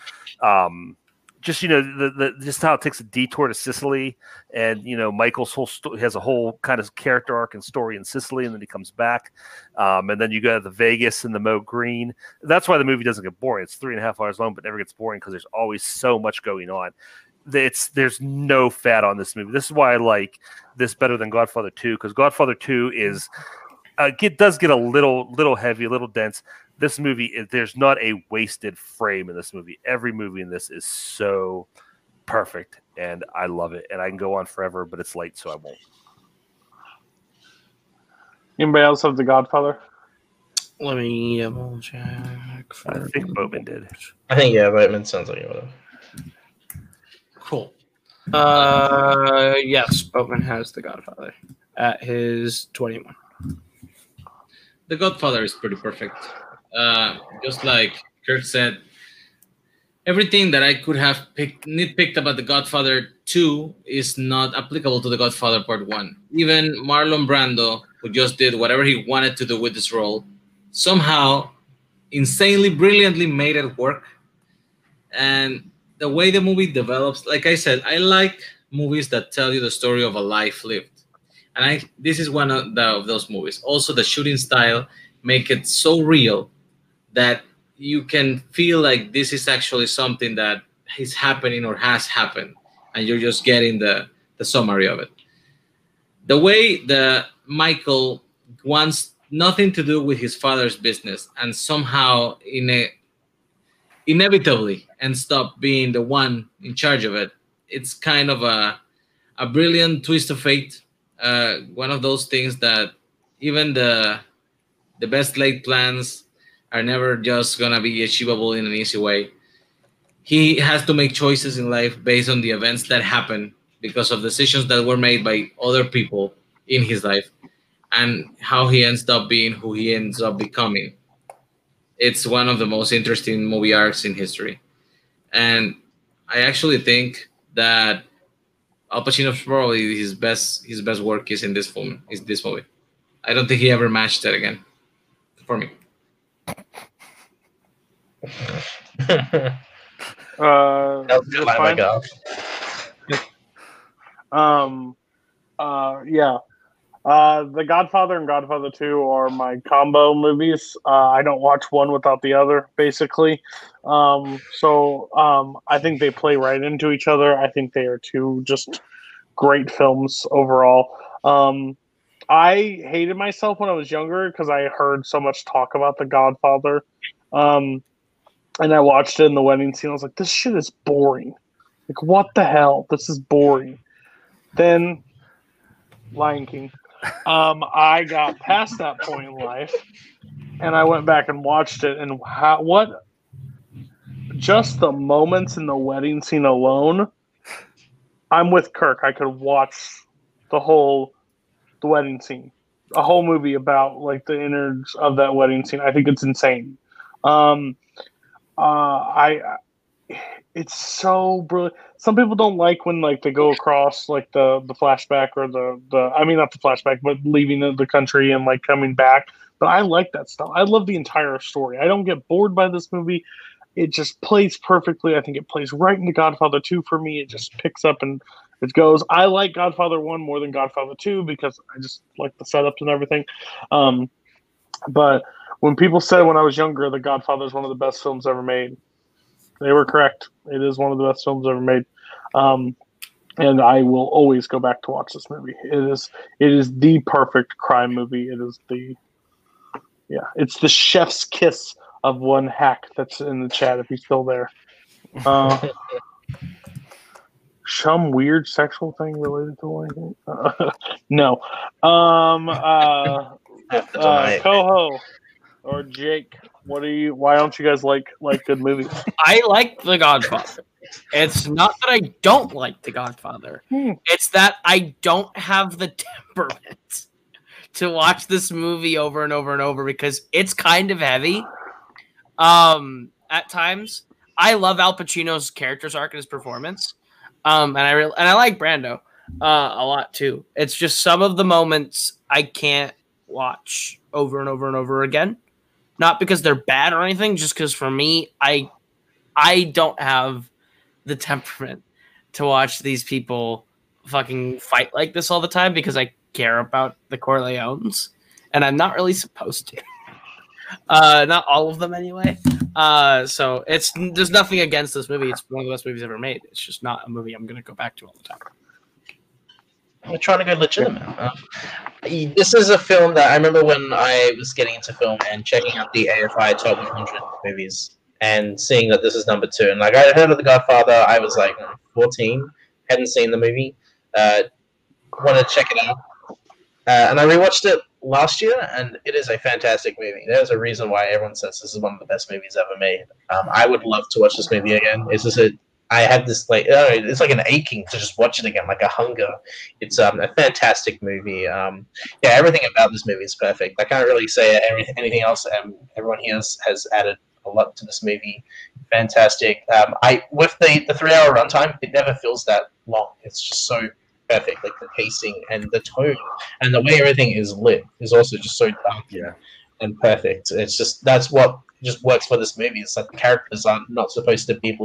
um, just you know the, the just how it takes a detour to Sicily, and you know Michael's whole sto- has a whole kind of character arc and story in Sicily, and then he comes back, um, and then you go to the Vegas and the Moe Greene. That's why the movie doesn't get boring. It's three and a half hours long, but never gets boring because there's always so much going on. It's there's no fat on this movie. This is why I like this better than Godfather Two because Godfather Two is uh, it does get a little little heavy, a little dense, this movie there's not a wasted frame in this movie. Every movie in this is so perfect and i love it. And i can go on forever but it's late so i won't. Anybody else have the godfather? Let me double check i think Boatman did. I think yeah Boatman sounds like you cool. Uh yes Boatman has the godfather at his 21 the godfather is pretty perfect uh, just like Kurt said, everything that I could have picked, nitpicked about The Godfather 2 is not applicable to The Godfather Part 1. Even Marlon Brando, who just did whatever he wanted to do with this role, somehow insanely brilliantly made it work. And the way the movie develops, like I said, I like movies that tell you the story of a life lived. And I this is one of, the, of those movies. Also, the shooting style make it so real that you can feel like this is actually something that is happening or has happened and you're just getting the the summary of it. The way the michael wants nothing to do with his father's business and somehow in a inevitably ends up being the one in charge of it it's kind of a a brilliant twist of fate uh, one of those things that even the the best laid plans are never just gonna be achievable in an easy way. He has to make choices in life based on the events that happen because of decisions that were made by other people in his life and how he ends up being who he ends up becoming. It's one of the most interesting movie arcs in history. And I actually think that Al Pacino's probably his best his best work is in this film, is this movie. I don't think he ever matched it again for me uh, um, uh, yeah. Uh, The Godfather and Godfather 2 are my combo movies. Uh, I don't watch one without the other, basically. Um, so um, I think they play right into each other. I think they are two just great films overall. Um, I hated myself when I was younger because I heard so much talk about The Godfather. Um, and I watched it in the wedding scene. I was like, this shit is boring. Like, what the hell? This is boring. Then, Lion King. Um, I got past that point in life, and I went back and watched it. And how, what? Just the moments in the wedding scene alone. I'm with Kirk. I could watch the whole the wedding scene, a whole movie about like the innards of that wedding scene. I think it's insane. Um, uh, I, it's so brilliant. Some people don't like when like they go across like the the flashback or the the I mean not the flashback, but leaving the, the country and like coming back. But I like that stuff. I love the entire story. I don't get bored by this movie. It just plays perfectly. I think it plays right into Godfather 2 for me. It just picks up and it goes. I like Godfather 1 more than Godfather 2 because I just like the setups and everything. Um, but when people said when I was younger that Godfather is one of the best films ever made, they were correct. It is one of the best films ever made. Um, and I will always go back to watch this movie. It is it is the perfect crime movie. It is the yeah, it's the chef's kiss of one hack that's in the chat if he's still there. Uh, some weird sexual thing related to Lion uh, no. Um. Uh. uh Coho or Jake, what are you? Why don't you guys like like good movies? I like The Godfather. It's not that I don't like The Godfather. Hmm. It's that I don't have the temperament to watch this movie over and over and over because it's kind of heavy. Um, at times, I love Al Pacino's character's arc and his performance. Um, and I re- and I like Brando uh, a lot too. It's just some of the moments I can't watch over and over and over again. Not because they're bad or anything, just because for me, I I don't have the temperament to watch these people fucking fight like this all the time because I care about the Corleones, and I'm not really supposed to. Uh, not all of them anyway. Uh, so it's there's nothing against this movie. It's one of the best movies ever made. It's just not a movie I'm gonna go back to all the time. I'm trying to go legitimate. Uh, this is a film that I remember when I was getting into film and checking out the AFI top 100 movies and seeing that this is number two. And like I heard of The Godfather, I was like 14, hadn't seen the movie, uh, wanted to check it out, uh, and I rewatched it last year, and it is a fantastic movie. There's a reason why everyone says this is one of the best movies ever made. Um, I would love to watch this movie again. It's just a I had this like uh, it's like an aching to just watch it again, like a hunger. It's um, a fantastic movie. Um, yeah, everything about this movie is perfect. I can't really say anything else. Um, everyone here has, has added a lot to this movie. Fantastic. Um, I with the the three hour runtime, it never feels that long. It's just so perfect. Like the pacing and the tone and the way everything is lit is also just so dark. Yeah. And perfect. It's just that's what just works for this movie. It's like the characters are not supposed to be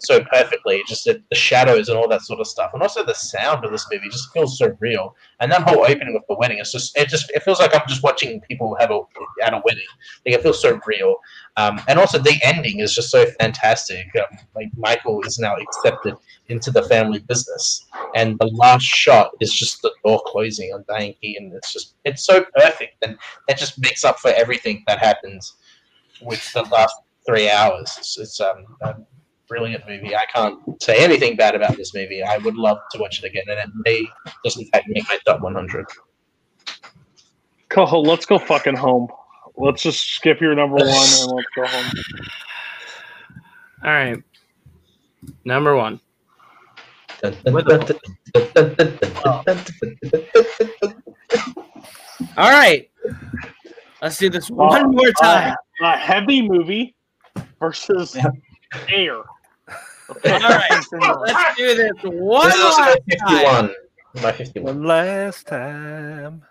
so perfectly. Just the, the shadows and all that sort of stuff, and also the sound of this movie just feels so real. And that whole opening with the wedding, it's just it just it feels like I'm just watching people have a at a wedding. Like it feels so real. Um, and also the ending is just so fantastic. Um, like Michael is now accepted into the family business, and the last shot is just the door closing on Diane Keaton. It's just it's so perfect, and that just makes up for everything that happens with the last three hours. It's, it's um, a brilliant movie. I can't say anything bad about this movie. I would love to watch it again, and it may just in fact make my top 100. Coho, let's go fucking home. Let's just skip your number one and let's go home. All right, number one. All right, let's do this one more time. A heavy movie versus air. All right, let's do this one This is also time. 51. My 51. One last time.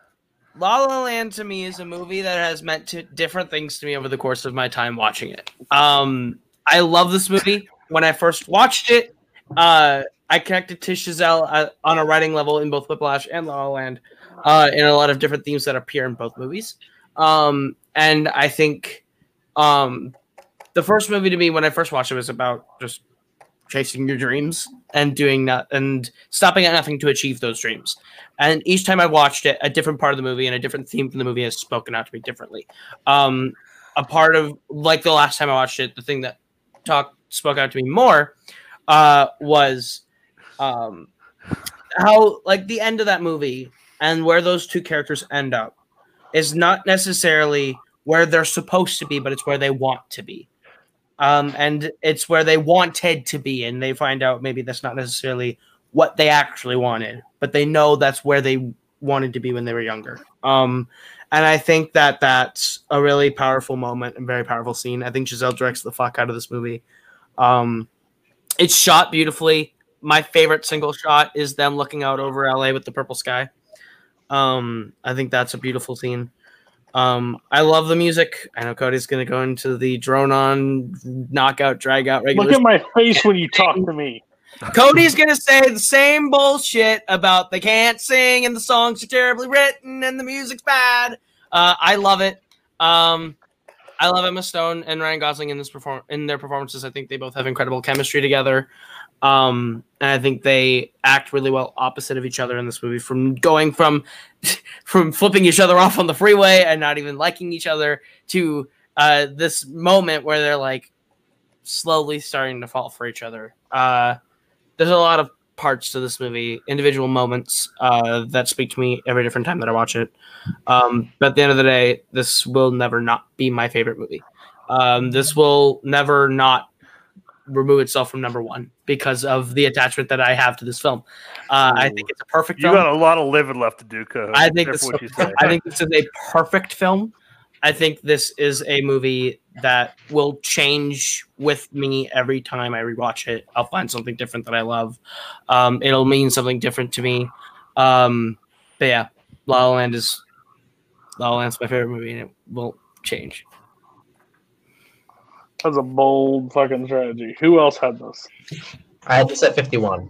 La La Land to me is a movie that has meant to different things to me over the course of my time watching it. Um, I love this movie. When I first watched it, uh, I connected to Chazelle uh, on a writing level in both Whiplash and La La Land, uh, in a lot of different themes that appear in both movies. Um, and I think um, the first movie to me when I first watched it was about just chasing your dreams and doing that and stopping at nothing to achieve those dreams. And each time I watched it, a different part of the movie and a different theme from the movie has spoken out to me differently. Um, a part of like the last time I watched it, the thing that talk spoke out to me more uh, was um, how like the end of that movie and where those two characters end up is not necessarily where they're supposed to be, but it's where they want to be. Um, and it's where they wanted to be, and they find out maybe that's not necessarily what they actually wanted, but they know that's where they wanted to be when they were younger. Um, and I think that that's a really powerful moment and very powerful scene. I think Chazelle directs the fuck out of this movie. Um, it's shot beautifully. My favorite single shot is them looking out over LA with the purple sky. Um, I think that's a beautiful scene. Um, I love the music. I know Cody's going to go into the drone on knockout, drag out, regular. Look at my face when you talk to me. Cody's gonna say the same bullshit about they can't sing and the songs are terribly written and the music's bad. Uh, I love it. Um, I love Emma Stone and Ryan Gosling in this perform in their performances. I think they both have incredible chemistry together. Um, and I think they act really well opposite of each other in this movie. From going from from flipping each other off on the freeway and not even liking each other to uh, this moment where they're like slowly starting to fall for each other. Uh, there's a lot of parts to this movie, individual moments uh, that speak to me every different time that I watch it. Um, but at the end of the day, this will never not be my favorite movie. Um, this will never not remove itself from number one because of the attachment that I have to this film. Uh, I think it's a perfect You film. got a lot of living left to do, Code. I think this. I think this is a perfect film. I think this is a movie that will change with me every time I rewatch it. I'll find something different that I love. Um, it'll mean something different to me. Um, but yeah, La La Land is La La Land's my favorite movie, and it won't change. That's a bold fucking strategy. Who else had this? I had this at 51.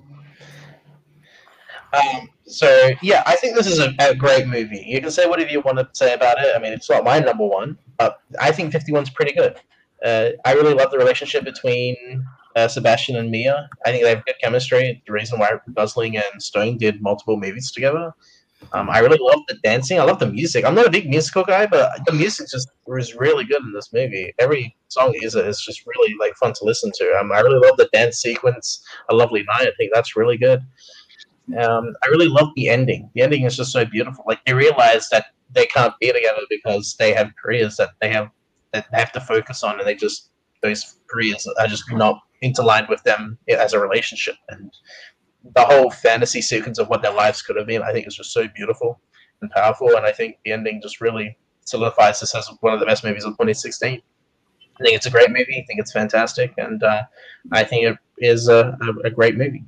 Um, so yeah, I think this is a, a great movie. You can say whatever you want to say about it. I mean, it's not my number one, but I think 51's pretty good. Uh, I really love the relationship between uh, Sebastian and Mia. I think they have good chemistry. The reason why Gosling and Stone did multiple movies together. Um, I really love the dancing. I love the music. I'm not a big musical guy, but the music just was really good in this movie. Every song is is just really like fun to listen to. Um, I really love the dance sequence. A Lovely Night. I think that's really good. Um, I really love the ending. The ending is just so beautiful. Like they realize that they can't be together because they have careers that they have that they have to focus on, and they just those careers are just not interlined with them as a relationship. And the whole fantasy sequence of what their lives could have been, I think, is just so beautiful and powerful. And I think the ending just really solidifies this as one of the best movies of 2016. I think it's a great movie. I think it's fantastic, and uh, I think it is a, a, a great movie.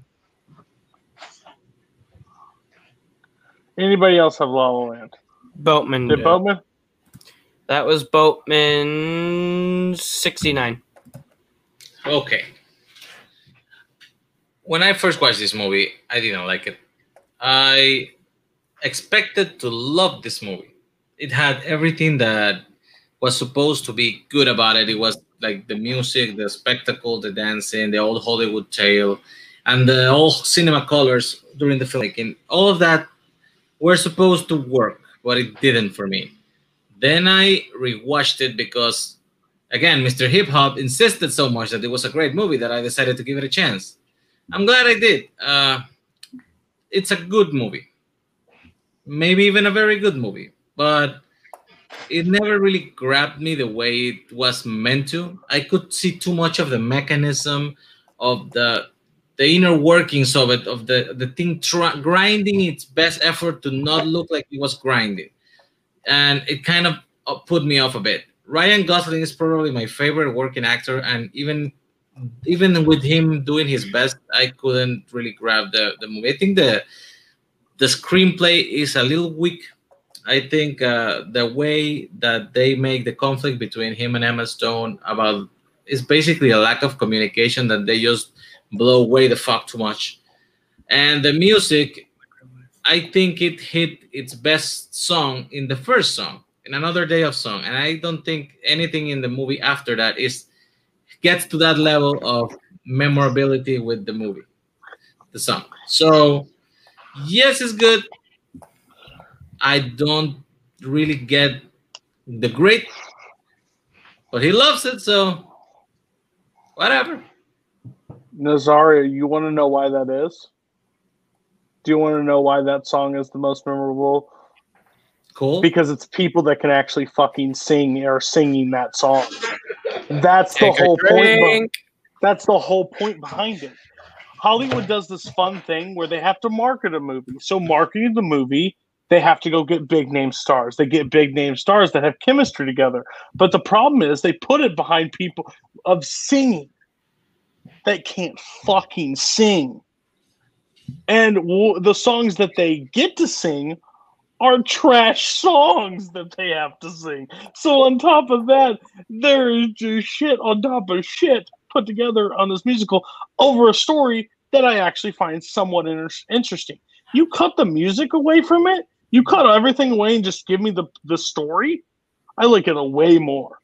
Anybody else have La La Land? Boatman. Did did. Boatman? That was Boatman 69. Okay. When I first watched this movie, I didn't like it. I expected to love this movie. It had everything that was supposed to be good about it. It was like the music, the spectacle, the dancing, the old Hollywood tale, and the old cinema colors during the filmmaking. All of that were supposed to work, but it didn't for me. Then I rewatched it because again, Mr. Hip Hop insisted so much that it was a great movie that I decided to give it a chance. I'm glad I did. Uh, it's a good movie, maybe even a very good movie, but it never really grabbed me the way it was meant to. I could see too much of the mechanism of the the inner workings of it, of the the thing grinding its best effort to not look like it was grinding, and it kind of uh, put me off a bit. Ryan Gosling is probably my favorite working actor, and even even with him doing his best, I couldn't really grab the, the movie. I think the the screenplay is a little weak. I think uh, the way that they make the conflict between him and Emma Stone about is basically a lack of communication that they just blow away the fuck too much. And the music, I think it hit its best song in the first song in Another Day of Sun and i don't think anything in the movie after that is gets to that level of memorability with the movie the song. So yes, it's good. I don't really get the grit, but he loves it, so whatever. Nazario, you want to know why that is? Do you want to know why that song is the most memorable? Cool. Because it's people that can actually fucking sing or singing that song. That's the Take whole point. be- That's the whole point behind it. Hollywood does this fun thing where they have to market a movie. So marketing the movie, they have to go get big name stars. They get big name stars that have chemistry together. But the problem is they put it behind people of singing that can't fucking sing. And w- the songs that they get to sing are trash songs that they have to sing. So on top of that, there is just shit on top of shit put together on this musical over a story that I actually find somewhat inter- interesting. You cut the music away from it, you cut everything away and just give me the, the story. I like it a way more.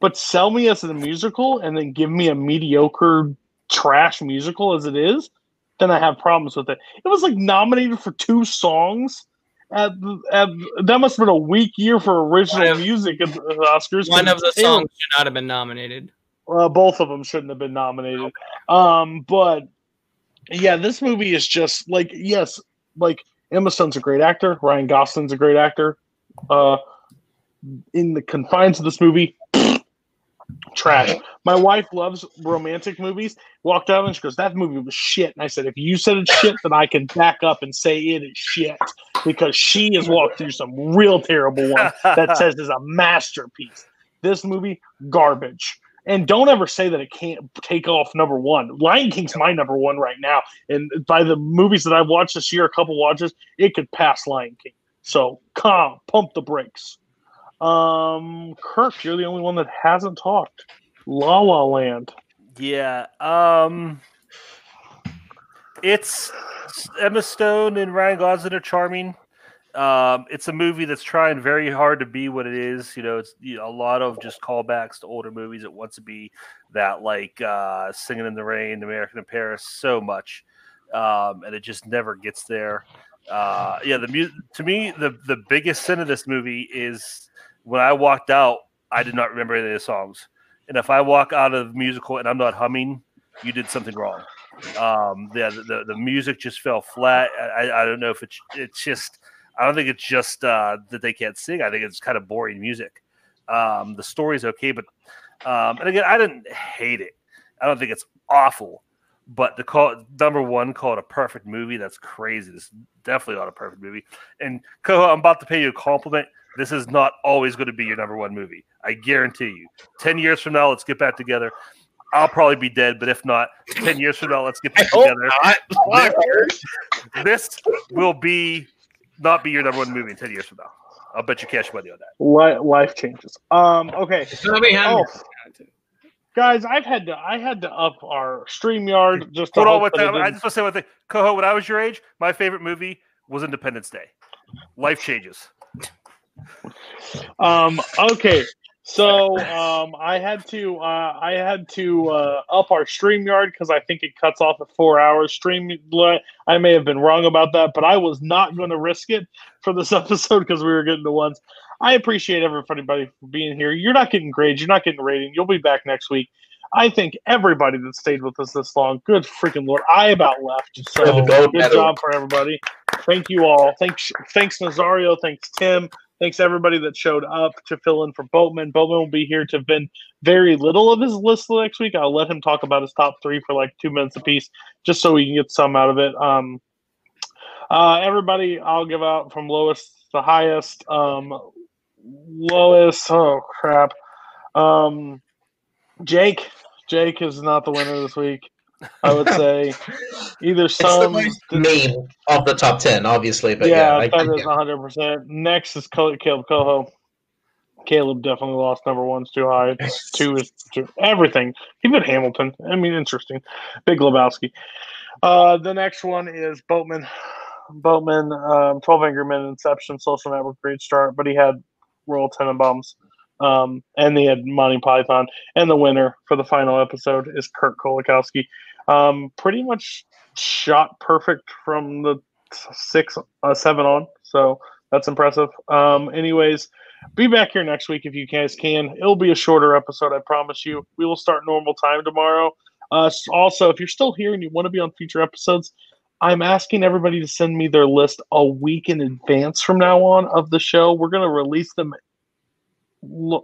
But sell me as a musical and then give me a mediocre trash musical as it is, then I have problems with it. It was like nominated for two songs. At, at that must have been a weak year for original of- music at the Oscars. One of the It songs should not have been nominated. uh, both of them shouldn't have been nominated. Um, but yeah, this movie is just like yes, like Emma Stone's a great actor. Ryan Gosling's a great actor. Uh, in the confines of this movie, trash. My wife loves romantic movies. Walked out and she goes, "That movie was shit." And I said, "If you said it's shit, then I can back up and say it is shit because she has walked through some real terrible ones that says is a masterpiece. This movie, garbage. And don't ever say that it can't take off number one. Lion King's my number one right now. And by the movies that I've watched this year, a couple watches, it could pass Lion King. So calm, pump the brakes. Um, Kirk, you're the only one that hasn't talked. La La Land. Yeah. Um it's Emma Stone and Ryan Gosling are charming. Um, it's a movie that's trying very hard to be what it is. You know, it's you know, a lot of just callbacks to older movies. It wants to be that like uh, Singing in the Rain, American in Paris, so much, um, and it just never gets there. Uh, yeah, the mu- to me the the biggest sin of this movie is when I walked out, I did not remember any of the songs. And if I walk out of the musical and I'm not humming, you did something wrong. Um, the, the the music just fell flat. I, I don't know if it's it's just I don't think it's just uh, that they can't sing. I think it's kind of boring music. Um, the story's okay, but um, and again, I didn't hate it. I don't think it's awful, but the call number one, called a perfect movie, that's crazy. This is definitely not a perfect movie. And Coho, I'm about to pay you a compliment. This is not always going to be your number one movie. I guarantee you. Ten years from now, let's get back together. I'll probably be dead, but if not, ten years from now, let's get I back together. not. This will be not be your number one movie in ten years from now. I'll bet you cash money on that. Li- life changes. Um, okay. It's gonna be Oh, guys, I've had to I had to up our StreamYard just to Hold on hope with that. I just want to say one thing. Coho, when I was your age, my favorite movie was Independence Day. Life changes. Um, okay. So um, I had to uh, I had to uh, up our StreamYard because I think it cuts off at four hours. Stream I may have been wrong about that, but I was not going to risk it for this episode because we were getting the ones. I appreciate everybody for being here. You're not getting grades. You're not getting rating. You'll be back next week. I think everybody that stayed with us this long, good freaking lord, I about left. So good job for everybody. Thank you all. Thanks, thanks Nazario. Thanks Tim. Thanks everybody that showed up to fill in for Boatman. Boatman will be here to vent very little of his list next week. I'll let him talk about his top three for like two minutes apiece, just so we can get some out of it. Um, uh, everybody, I'll give out from lowest to highest. Um, lowest, oh crap. Um, Jake, Jake is not the winner this week. I would say either It's the some. most made of the top ten, obviously, but yeah, yeah, I, that I, is 100%. Next is Cal- Caleb Coho. Caleb definitely lost number one's too high. Two is two. Everything. Put Hamilton. I mean, interesting. Big Lebowski. Uh, the next one is Boatman. Boatman, um, 12 Angry Men, Inception, Social Network, great start, but he had Royal Tenenbaums. Um, and he had Monty Python. And the winner for the final episode is Kurt Kolakowski. Um, pretty much shot perfect from the six, uh, seven on. So that's impressive. Um, anyways, be back here next week if you guys can. It'll be a shorter episode, I promise you. We will start normal time tomorrow. Uh, also, if you're still here and you want to be on future episodes, I'm asking everybody to send me their list a week in advance from now on of the show. We're going to release them,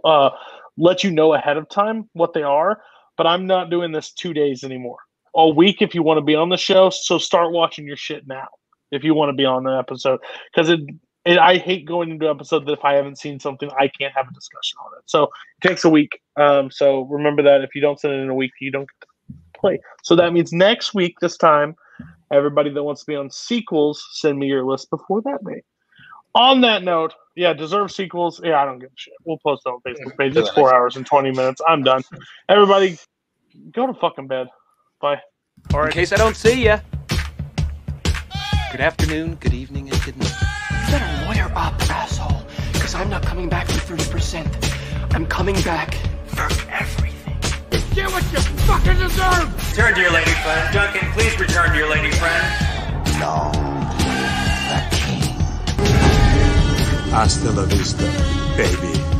uh, let you know ahead of time what they are, but I'm not doing this two days anymore. A week if you want to be on the show. So start watching your shit now if you want to be on the episode because it, it, I hate going into an episode that if I haven't seen something, I can't have a discussion on it. So it takes a week. Um, so remember that if you don't send it in a week, you don't play. So that means next week, this time, everybody that wants to be on sequels, send me your list before that day. On that note, yeah, deserve sequels. Yeah, I don't give a shit. We'll post on Facebook page. It's four hours and 20 minutes. I'm done. Everybody, go to fucking bed. Bye. All In case I don't see ya. Good afternoon, good evening, and good night. You better lawyer up, asshole. Because I'm not coming back for 30%. I'm coming back for everything. Get what you fucking deserve! Return to your lady friend. Duncan, please return to your lady friend. No. The king. Hasta la vista, baby.